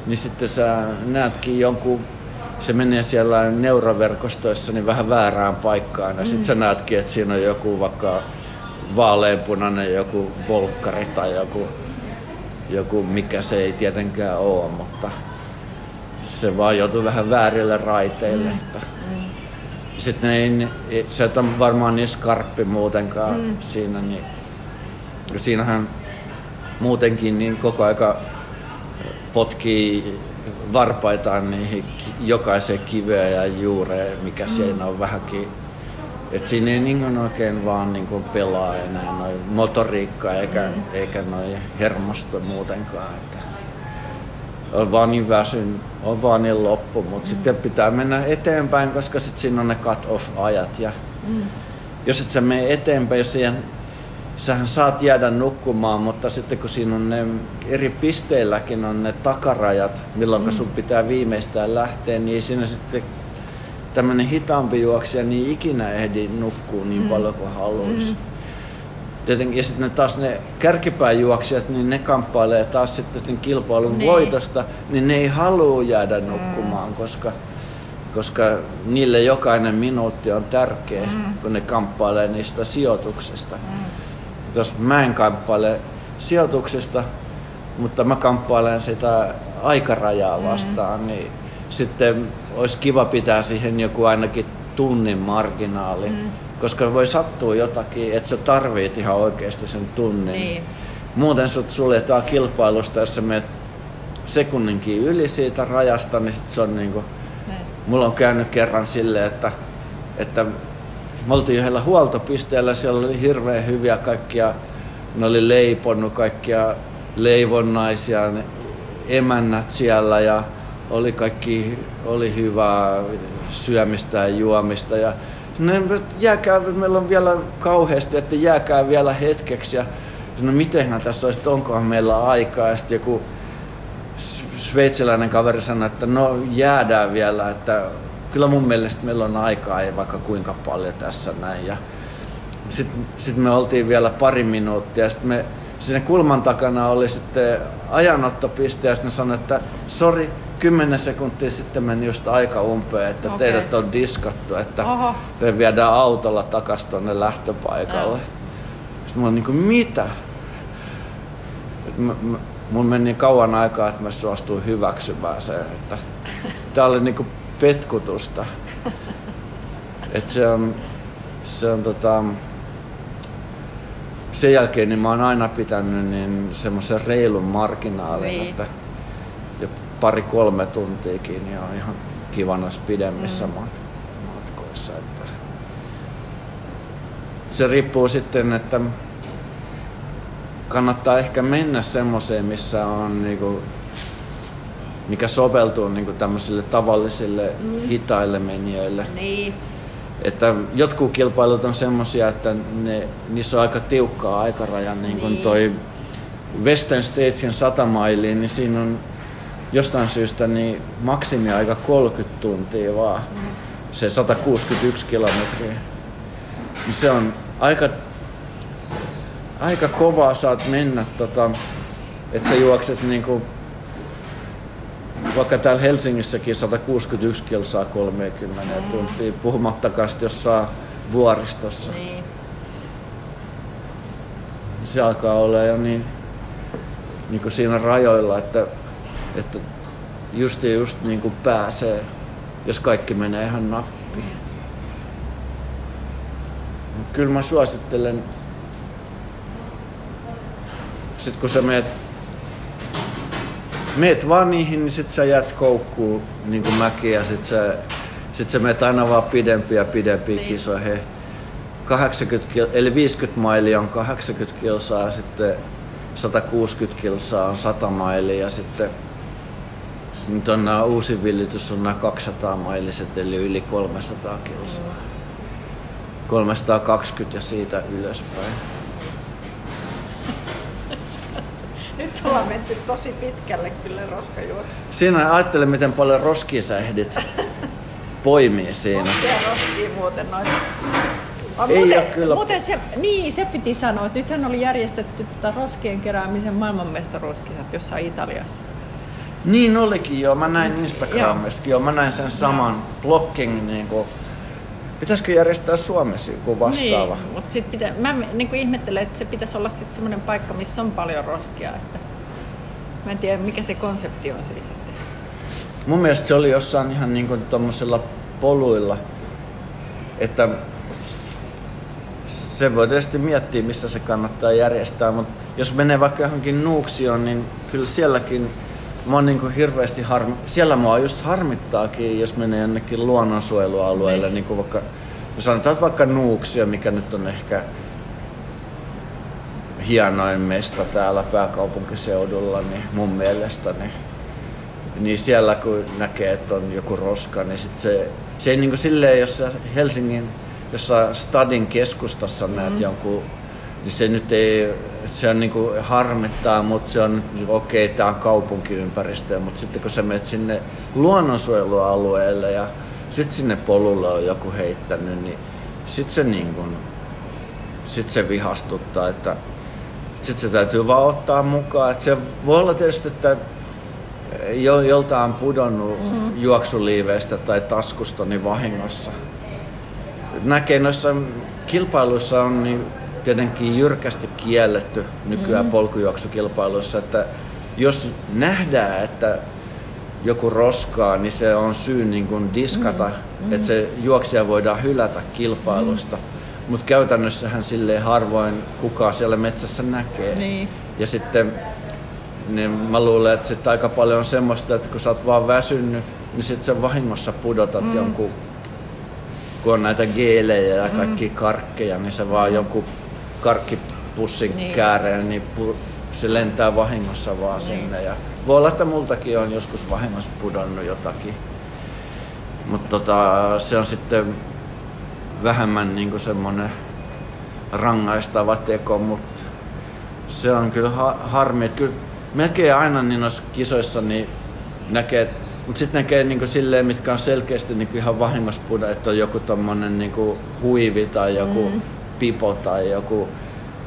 [SPEAKER 2] niin sitten sä näetkin jonkun, se menee siellä neuroverkostoissa niin vähän väärään paikkaan ja sitten sä näetkin, että siinä on joku vaikka vaaleanpunainen joku volkkari tai joku, joku mikä se ei tietenkään ole, mutta se vaan joutuu vähän väärille raiteille. Mm. Sitten ei, ei, se ole varmaan niin skarppi muutenkaan mm. siinä, niin siinähän muutenkin niin koko aika potkii varpaitaan niihin jokaiseen kiveen ja juureen, mikä mm. siinä on vähänkin. Et siinä ei niin oikein vaan niin kuin pelaa enää noin motoriikka eikä, mm. eikä noin hermosto muutenkaan. Että vaan niin väsyn, on vaan niin loppu, mutta mm. sitten pitää mennä eteenpäin, koska sitten siinä on ne cut-off-ajat. Ja mm. Jos et sä mene eteenpäin, jos siihen, sähän saat jäädä nukkumaan, mutta sitten kun siinä on ne eri pisteilläkin on ne takarajat, milloin mm. sun pitää viimeistään lähteä, niin ei siinä sitten tämmöinen hitaampi juoksija niin ikinä ehdi nukkuu niin mm. paljon kuin haluaisi. Mm. Tietenkin, ja sitten ne taas ne kärkipääjuoksijat, niin ne kamppailee taas sitten sen kilpailun
[SPEAKER 1] Niin.
[SPEAKER 2] voitosta, niin ne ei halua jäädä nukkumaan, mm. koska, koska niille jokainen minuutti on tärkeä, mm. kun ne kamppailee niistä sijoituksista. Mm. Jos mä en kamppaile sijoituksesta, mutta mä kamppailen sitä aikarajaa vastaan, mm. niin sitten olisi kiva pitää siihen joku ainakin tunnin marginaali. Mm. Koska voi sattua jotakin, että sä tarvit ihan oikeasti sen tunnin.
[SPEAKER 1] Niin.
[SPEAKER 2] Muuten sut suljetaan kilpailusta, jos sä menet sekunninkin yli siitä rajasta, niin sit se on niinku...
[SPEAKER 1] Näin.
[SPEAKER 2] Mulla on käynyt kerran silleen, että, että me oltiin yhdellä huoltopisteellä, siellä oli hirveän hyviä kaikkia, ne oli leiponnut kaikkia leivonnaisia, ne emännät siellä ja oli kaikki, oli hyvää syömistä ja juomista ja ne, jääkää, meillä on vielä kauheasti, että jääkää vielä hetkeksi. Ja no mitenhän tässä olisi, onkohan meillä aikaa? Ja sitten joku sveitsiläinen kaveri sanoi, että no jäädään vielä, että kyllä mun mielestä meillä on aikaa, ei vaikka kuinka paljon tässä näin. Ja sitten sit me oltiin vielä pari minuuttia, sitten me siinä kulman takana oli sitten ajanottopiste ja sitten sanoi, että sori, 10 sekuntia sitten meni just aika umpeen, että okay. teidät on diskattu, että
[SPEAKER 1] Oho.
[SPEAKER 2] me viedään autolla takaisin tuonne lähtöpaikalle. Sitten mä olin niin kuin, mitä? Et mä, mä, mun meni niin kauan aikaa, että mä suostuin hyväksymään sen, että (laughs) tää oli niinku petkutusta. Et se on, se on tota, sen jälkeen niin mä oon aina pitänyt niin semmoisen reilun marginaalin,
[SPEAKER 1] Niin.
[SPEAKER 2] että pari-kolme tuntiakin niin on ihan kiva noissa pidemmissä mm. matkoissa. Että se riippuu sitten, että kannattaa ehkä mennä semmoiseen, missä on niinku, mikä soveltuu niinku tämmöisille tavallisille mm. hitaille menijöille.
[SPEAKER 1] Niin.
[SPEAKER 2] Että jotkut kilpailut on semmosia, että ne, niissä on aika tiukkaa aikaraja, niin kuin
[SPEAKER 1] Niin.
[SPEAKER 2] toi Western Statesin 100 mailiin, niin siinä on jostain syystä niin maksimiaika 30 tuntia vaan. Se 161 kilometriä. Niin se on aika, aika kovaa saat mennä, tota, että sä juokset niinku, vaikka täällä Helsingissäkin 161 kilsaa 30 mm. tuntia, puhumattakaan jossain vuoristossa.
[SPEAKER 1] Niin.
[SPEAKER 2] Se alkaa olla jo niin, niin kuin siinä rajoilla, että, että just ja just niin kuin pääsee, jos kaikki menee ihan nappiin. Mut kyllä mä suosittelen, sit kun sä meet, meet vaan niihin, niin sit sä jäät koukkuun niin kuin mäkin ja sit sä, sit sä meet aina vaan pidempiä ja pidempiä
[SPEAKER 1] Niin.
[SPEAKER 2] kisoihin. 80 kil, eli 50 mailia on 80 kilsaa ja sitten 160 kilsaa on 100 mailia ja sitten nyt on nämä uusi villitys on nämä 200 mailiset eli yli 300 kilsaa. 320 ja siitä ylöspäin. (laughs)
[SPEAKER 1] Nyt ollaan menty tosi pitkälle kyllä roskajuoksusta.
[SPEAKER 2] Siinä ajattele, miten paljon roskia sä ehdit (laughs) poimia siinä.
[SPEAKER 1] Onko siellä roskia muuten noin? On,
[SPEAKER 2] Ei
[SPEAKER 1] muuten,
[SPEAKER 2] oo kyllä.
[SPEAKER 1] Muuten se, niin, se piti sanoa, että nythän oli järjestetty tota roskien keräämisen maailmanmestaruuskisat jossain Italiassa.
[SPEAKER 2] Niin olikin joo, mä näin Instagramissakin joo, mä näin sen saman blocking niinku. Pitäisikö järjestää Suomessa joku vastaava?
[SPEAKER 1] Niin, mutta sit pitä, mä niin kuin ihmettelen, että se pitäisi olla sitten semmoinen paikka, missä on paljon roskia. Että mä en tiedä, mikä se konsepti on siis sitten.
[SPEAKER 2] Mun mielestä se oli jossain ihan niinku tommosilla poluilla, että se voi tietysti miettiä, missä se kannattaa järjestää, mutta jos menee vaikka johonkin Nuuksioon, niin kyllä sielläkin mä oon niinku hirveästi harmi... Siellä mua just harmittaakin, jos menee jonnekin luonnonsuojelualueelle, niin. kuin vaikka, no sanotaan vaikka Nuuksio, mikä nyt on ehkä hienoin mesta täällä pääkaupunkiseudulla, niin mun mielestä, niin, niin siellä kun näkee, että on joku roska, niin sit se, se ei niinku silleen, jos Helsingin jossain stadin keskustassa näet jonkun, niin se nyt ei, se on niinku harmittaa, mutta se on okei, okay, tää on kaupunkiympäristö, mutta sitten kun sä menet sinne luonnonsuojelualueelle ja sitten sinne polulle on joku heittänyt, niin sitten se niinku, sit se vihastuttaa, että sitten se täytyy vaan ottaa mukaan. Että se voi olla tietysti, että jo, joltain on pudonnut mm-hmm. juoksuliiveistä tai taskusta niin vahingossa. Näkee noissa kilpailuissa on niin tietenkin jyrkästi kielletty nykyään mm-hmm. polkujuoksukilpailuissa, että jos nähdään, että joku roskaa, niin se on syy niin kuin diskata, mm-hmm. että se juoksija voidaan hylätä kilpailusta. Mm-hmm. Mutta käytännössähän silleen harvoin kukaan siellä metsässä näkee.
[SPEAKER 1] Niin.
[SPEAKER 2] Ja sitten niin mä luulen, että sitten aika paljon on semmoista, että kun sä oot vaan väsynyt, niin sitten sä vahingossa pudotat mm. jonkun, kun on näitä geelejä ja kaikki mm. karkkeja, niin sä vaan jonkun karkkipussin
[SPEAKER 1] Niin.
[SPEAKER 2] niin. kääreen, niin pu, se lentää vahingossa vaan niin. sinne. Ja voi olla, että multakin on joskus vahingossa pudonnut jotakin. Mutta tota, se on sitten vähemmän niinku semmonen rangaistava teko, mutta se on kyllä ha- harmi. Että kyllä melkein aina niin noissa kisoissa niin näkee, mutta sitten näkee niinku silleen, mitkä on selkeästi niinku ihan vahingossa puda, että on joku tommonen niinku huivi tai joku mm. Pipo tai joku,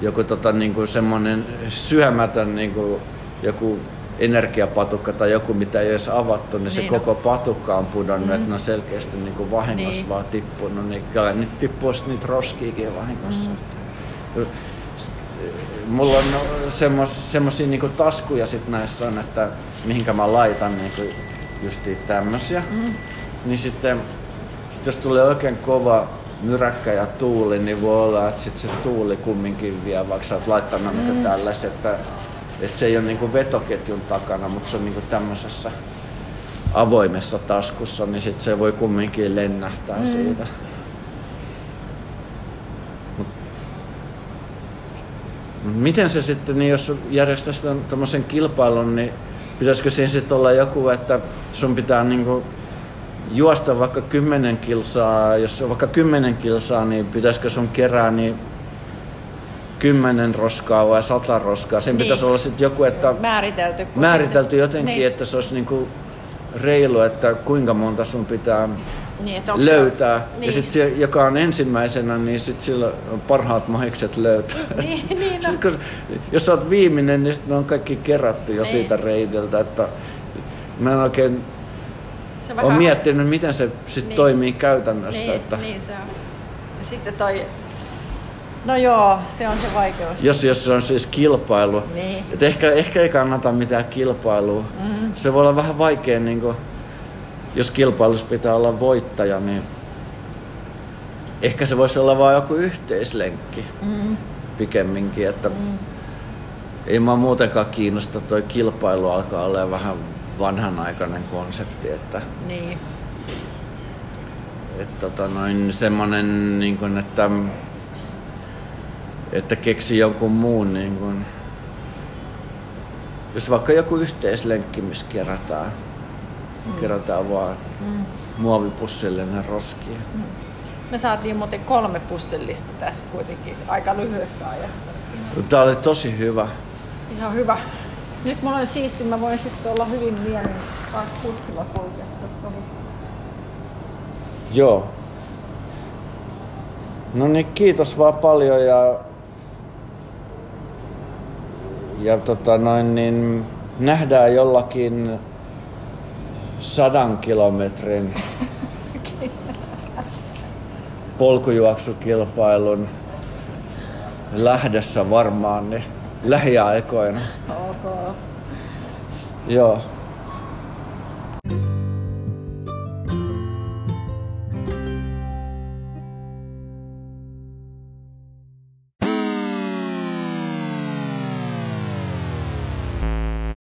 [SPEAKER 2] joku tota niinku semmonen syömätön niinku joku energiapatukka tai joku, mitä ei edes avattu, niin, se
[SPEAKER 1] Niin on.
[SPEAKER 2] koko patukka on pudonnut, mm. että ne on selkeästi niinku vahingossa
[SPEAKER 1] Niin.
[SPEAKER 2] niin. vaan tippunut, niin kyllä niitä tippuu sit niitä roskiikin vahingossa. Mm. Mulla on semmos, semmosia niinku taskuja sit näissä on, että mihinkä mä laitan niinku justiin tämmösiä. Mm. Niin sitten sit jos tulee oikein kova myräkkä ja tuuli, niin voi olla, että sit se tuuli kumminkin vie, vaikka sä oot laittanut mm. tällaiset, että, että se ei ole niinku vetoketjun takana, mutta se on niinku tämmöisessä avoimessa taskussa, niin sit se voi kumminkin lennähtää mm. siitä. Mut Miten se sitten, niin jos järjestäisi tämmöisen kilpailun, niin pitäisikö siinä sitten olla joku, että sun pitää niinku juosta vaikka 10 kilsaa, jos on vaikka 10 kilsaa, niin pitäisikö sun kerää niin 10 roskaa vai 100 roskaa? Sen
[SPEAKER 1] Niin.
[SPEAKER 2] pitäisi olla sitten joku, että
[SPEAKER 1] Määritelty.
[SPEAKER 2] määritelty
[SPEAKER 1] sitten-
[SPEAKER 2] jotenkin,
[SPEAKER 1] niin,
[SPEAKER 2] että se olisi niinku reilu, että kuinka monta sun pitää
[SPEAKER 1] niin, että onko se-
[SPEAKER 2] löytää.
[SPEAKER 1] Niin.
[SPEAKER 2] Ja sitten se, joka on ensimmäisenä, niin sit sillä on parhaat mahikset löytää. (laughs)
[SPEAKER 1] Niin, niin no.
[SPEAKER 2] Sit kun, jos sä oot viimeinen, niin sit ne on kaikki kerätty jo
[SPEAKER 1] Niin.
[SPEAKER 2] siitä reitiltä. Että mä en oikein
[SPEAKER 1] Se
[SPEAKER 2] ole miettinyt, miten se sit
[SPEAKER 1] Niin.
[SPEAKER 2] toimii käytännössä.
[SPEAKER 1] Niin,
[SPEAKER 2] että
[SPEAKER 1] niin se on. Ja sitten toi... No joo, se on se vaikeus.
[SPEAKER 2] jos, jos se on siis kilpailu.
[SPEAKER 1] Niin.
[SPEAKER 2] Et ehkä, ehkä ei kannata mitään kilpailua. Mm. Se voi olla vähän vaikea, niin kun, jos kilpailussa pitää olla voittaja, niin ehkä se voisi olla vain joku yhteislenkki
[SPEAKER 1] Mm,
[SPEAKER 2] pikemminkin. Että Ei mä muutenkaan kiinnosta, toi kilpailu alkaa olla vähän vanhanaikainen konsepti, että,
[SPEAKER 1] niin.
[SPEAKER 2] että tota noin semmonen niin kuin, että, että keksi jonkun muun niin kuin, Jos vaikka joku yhteislenkki, missä kerätään, mm. kerätään vaan mm. muovipussillinen roskia. Mm.
[SPEAKER 1] Me saatiin muuten kolme pussillista tässä kuitenkin aika lyhyessä ajassa.
[SPEAKER 2] Tämä oli tosi hyvä.
[SPEAKER 1] Ihan hyvä. Nyt mulla on siisti, mä voin sitten olla hyvin mielin vaan pussilla kulkea.
[SPEAKER 2] Joo. No niin, kiitos vaan paljon ja, ja tota noin, niin nähdään jollakin sadan kilometrin (laughs) polkujuoksukilpailun lähdössä varmaan niin lähiaikoina.
[SPEAKER 1] Okay.
[SPEAKER 2] Joo.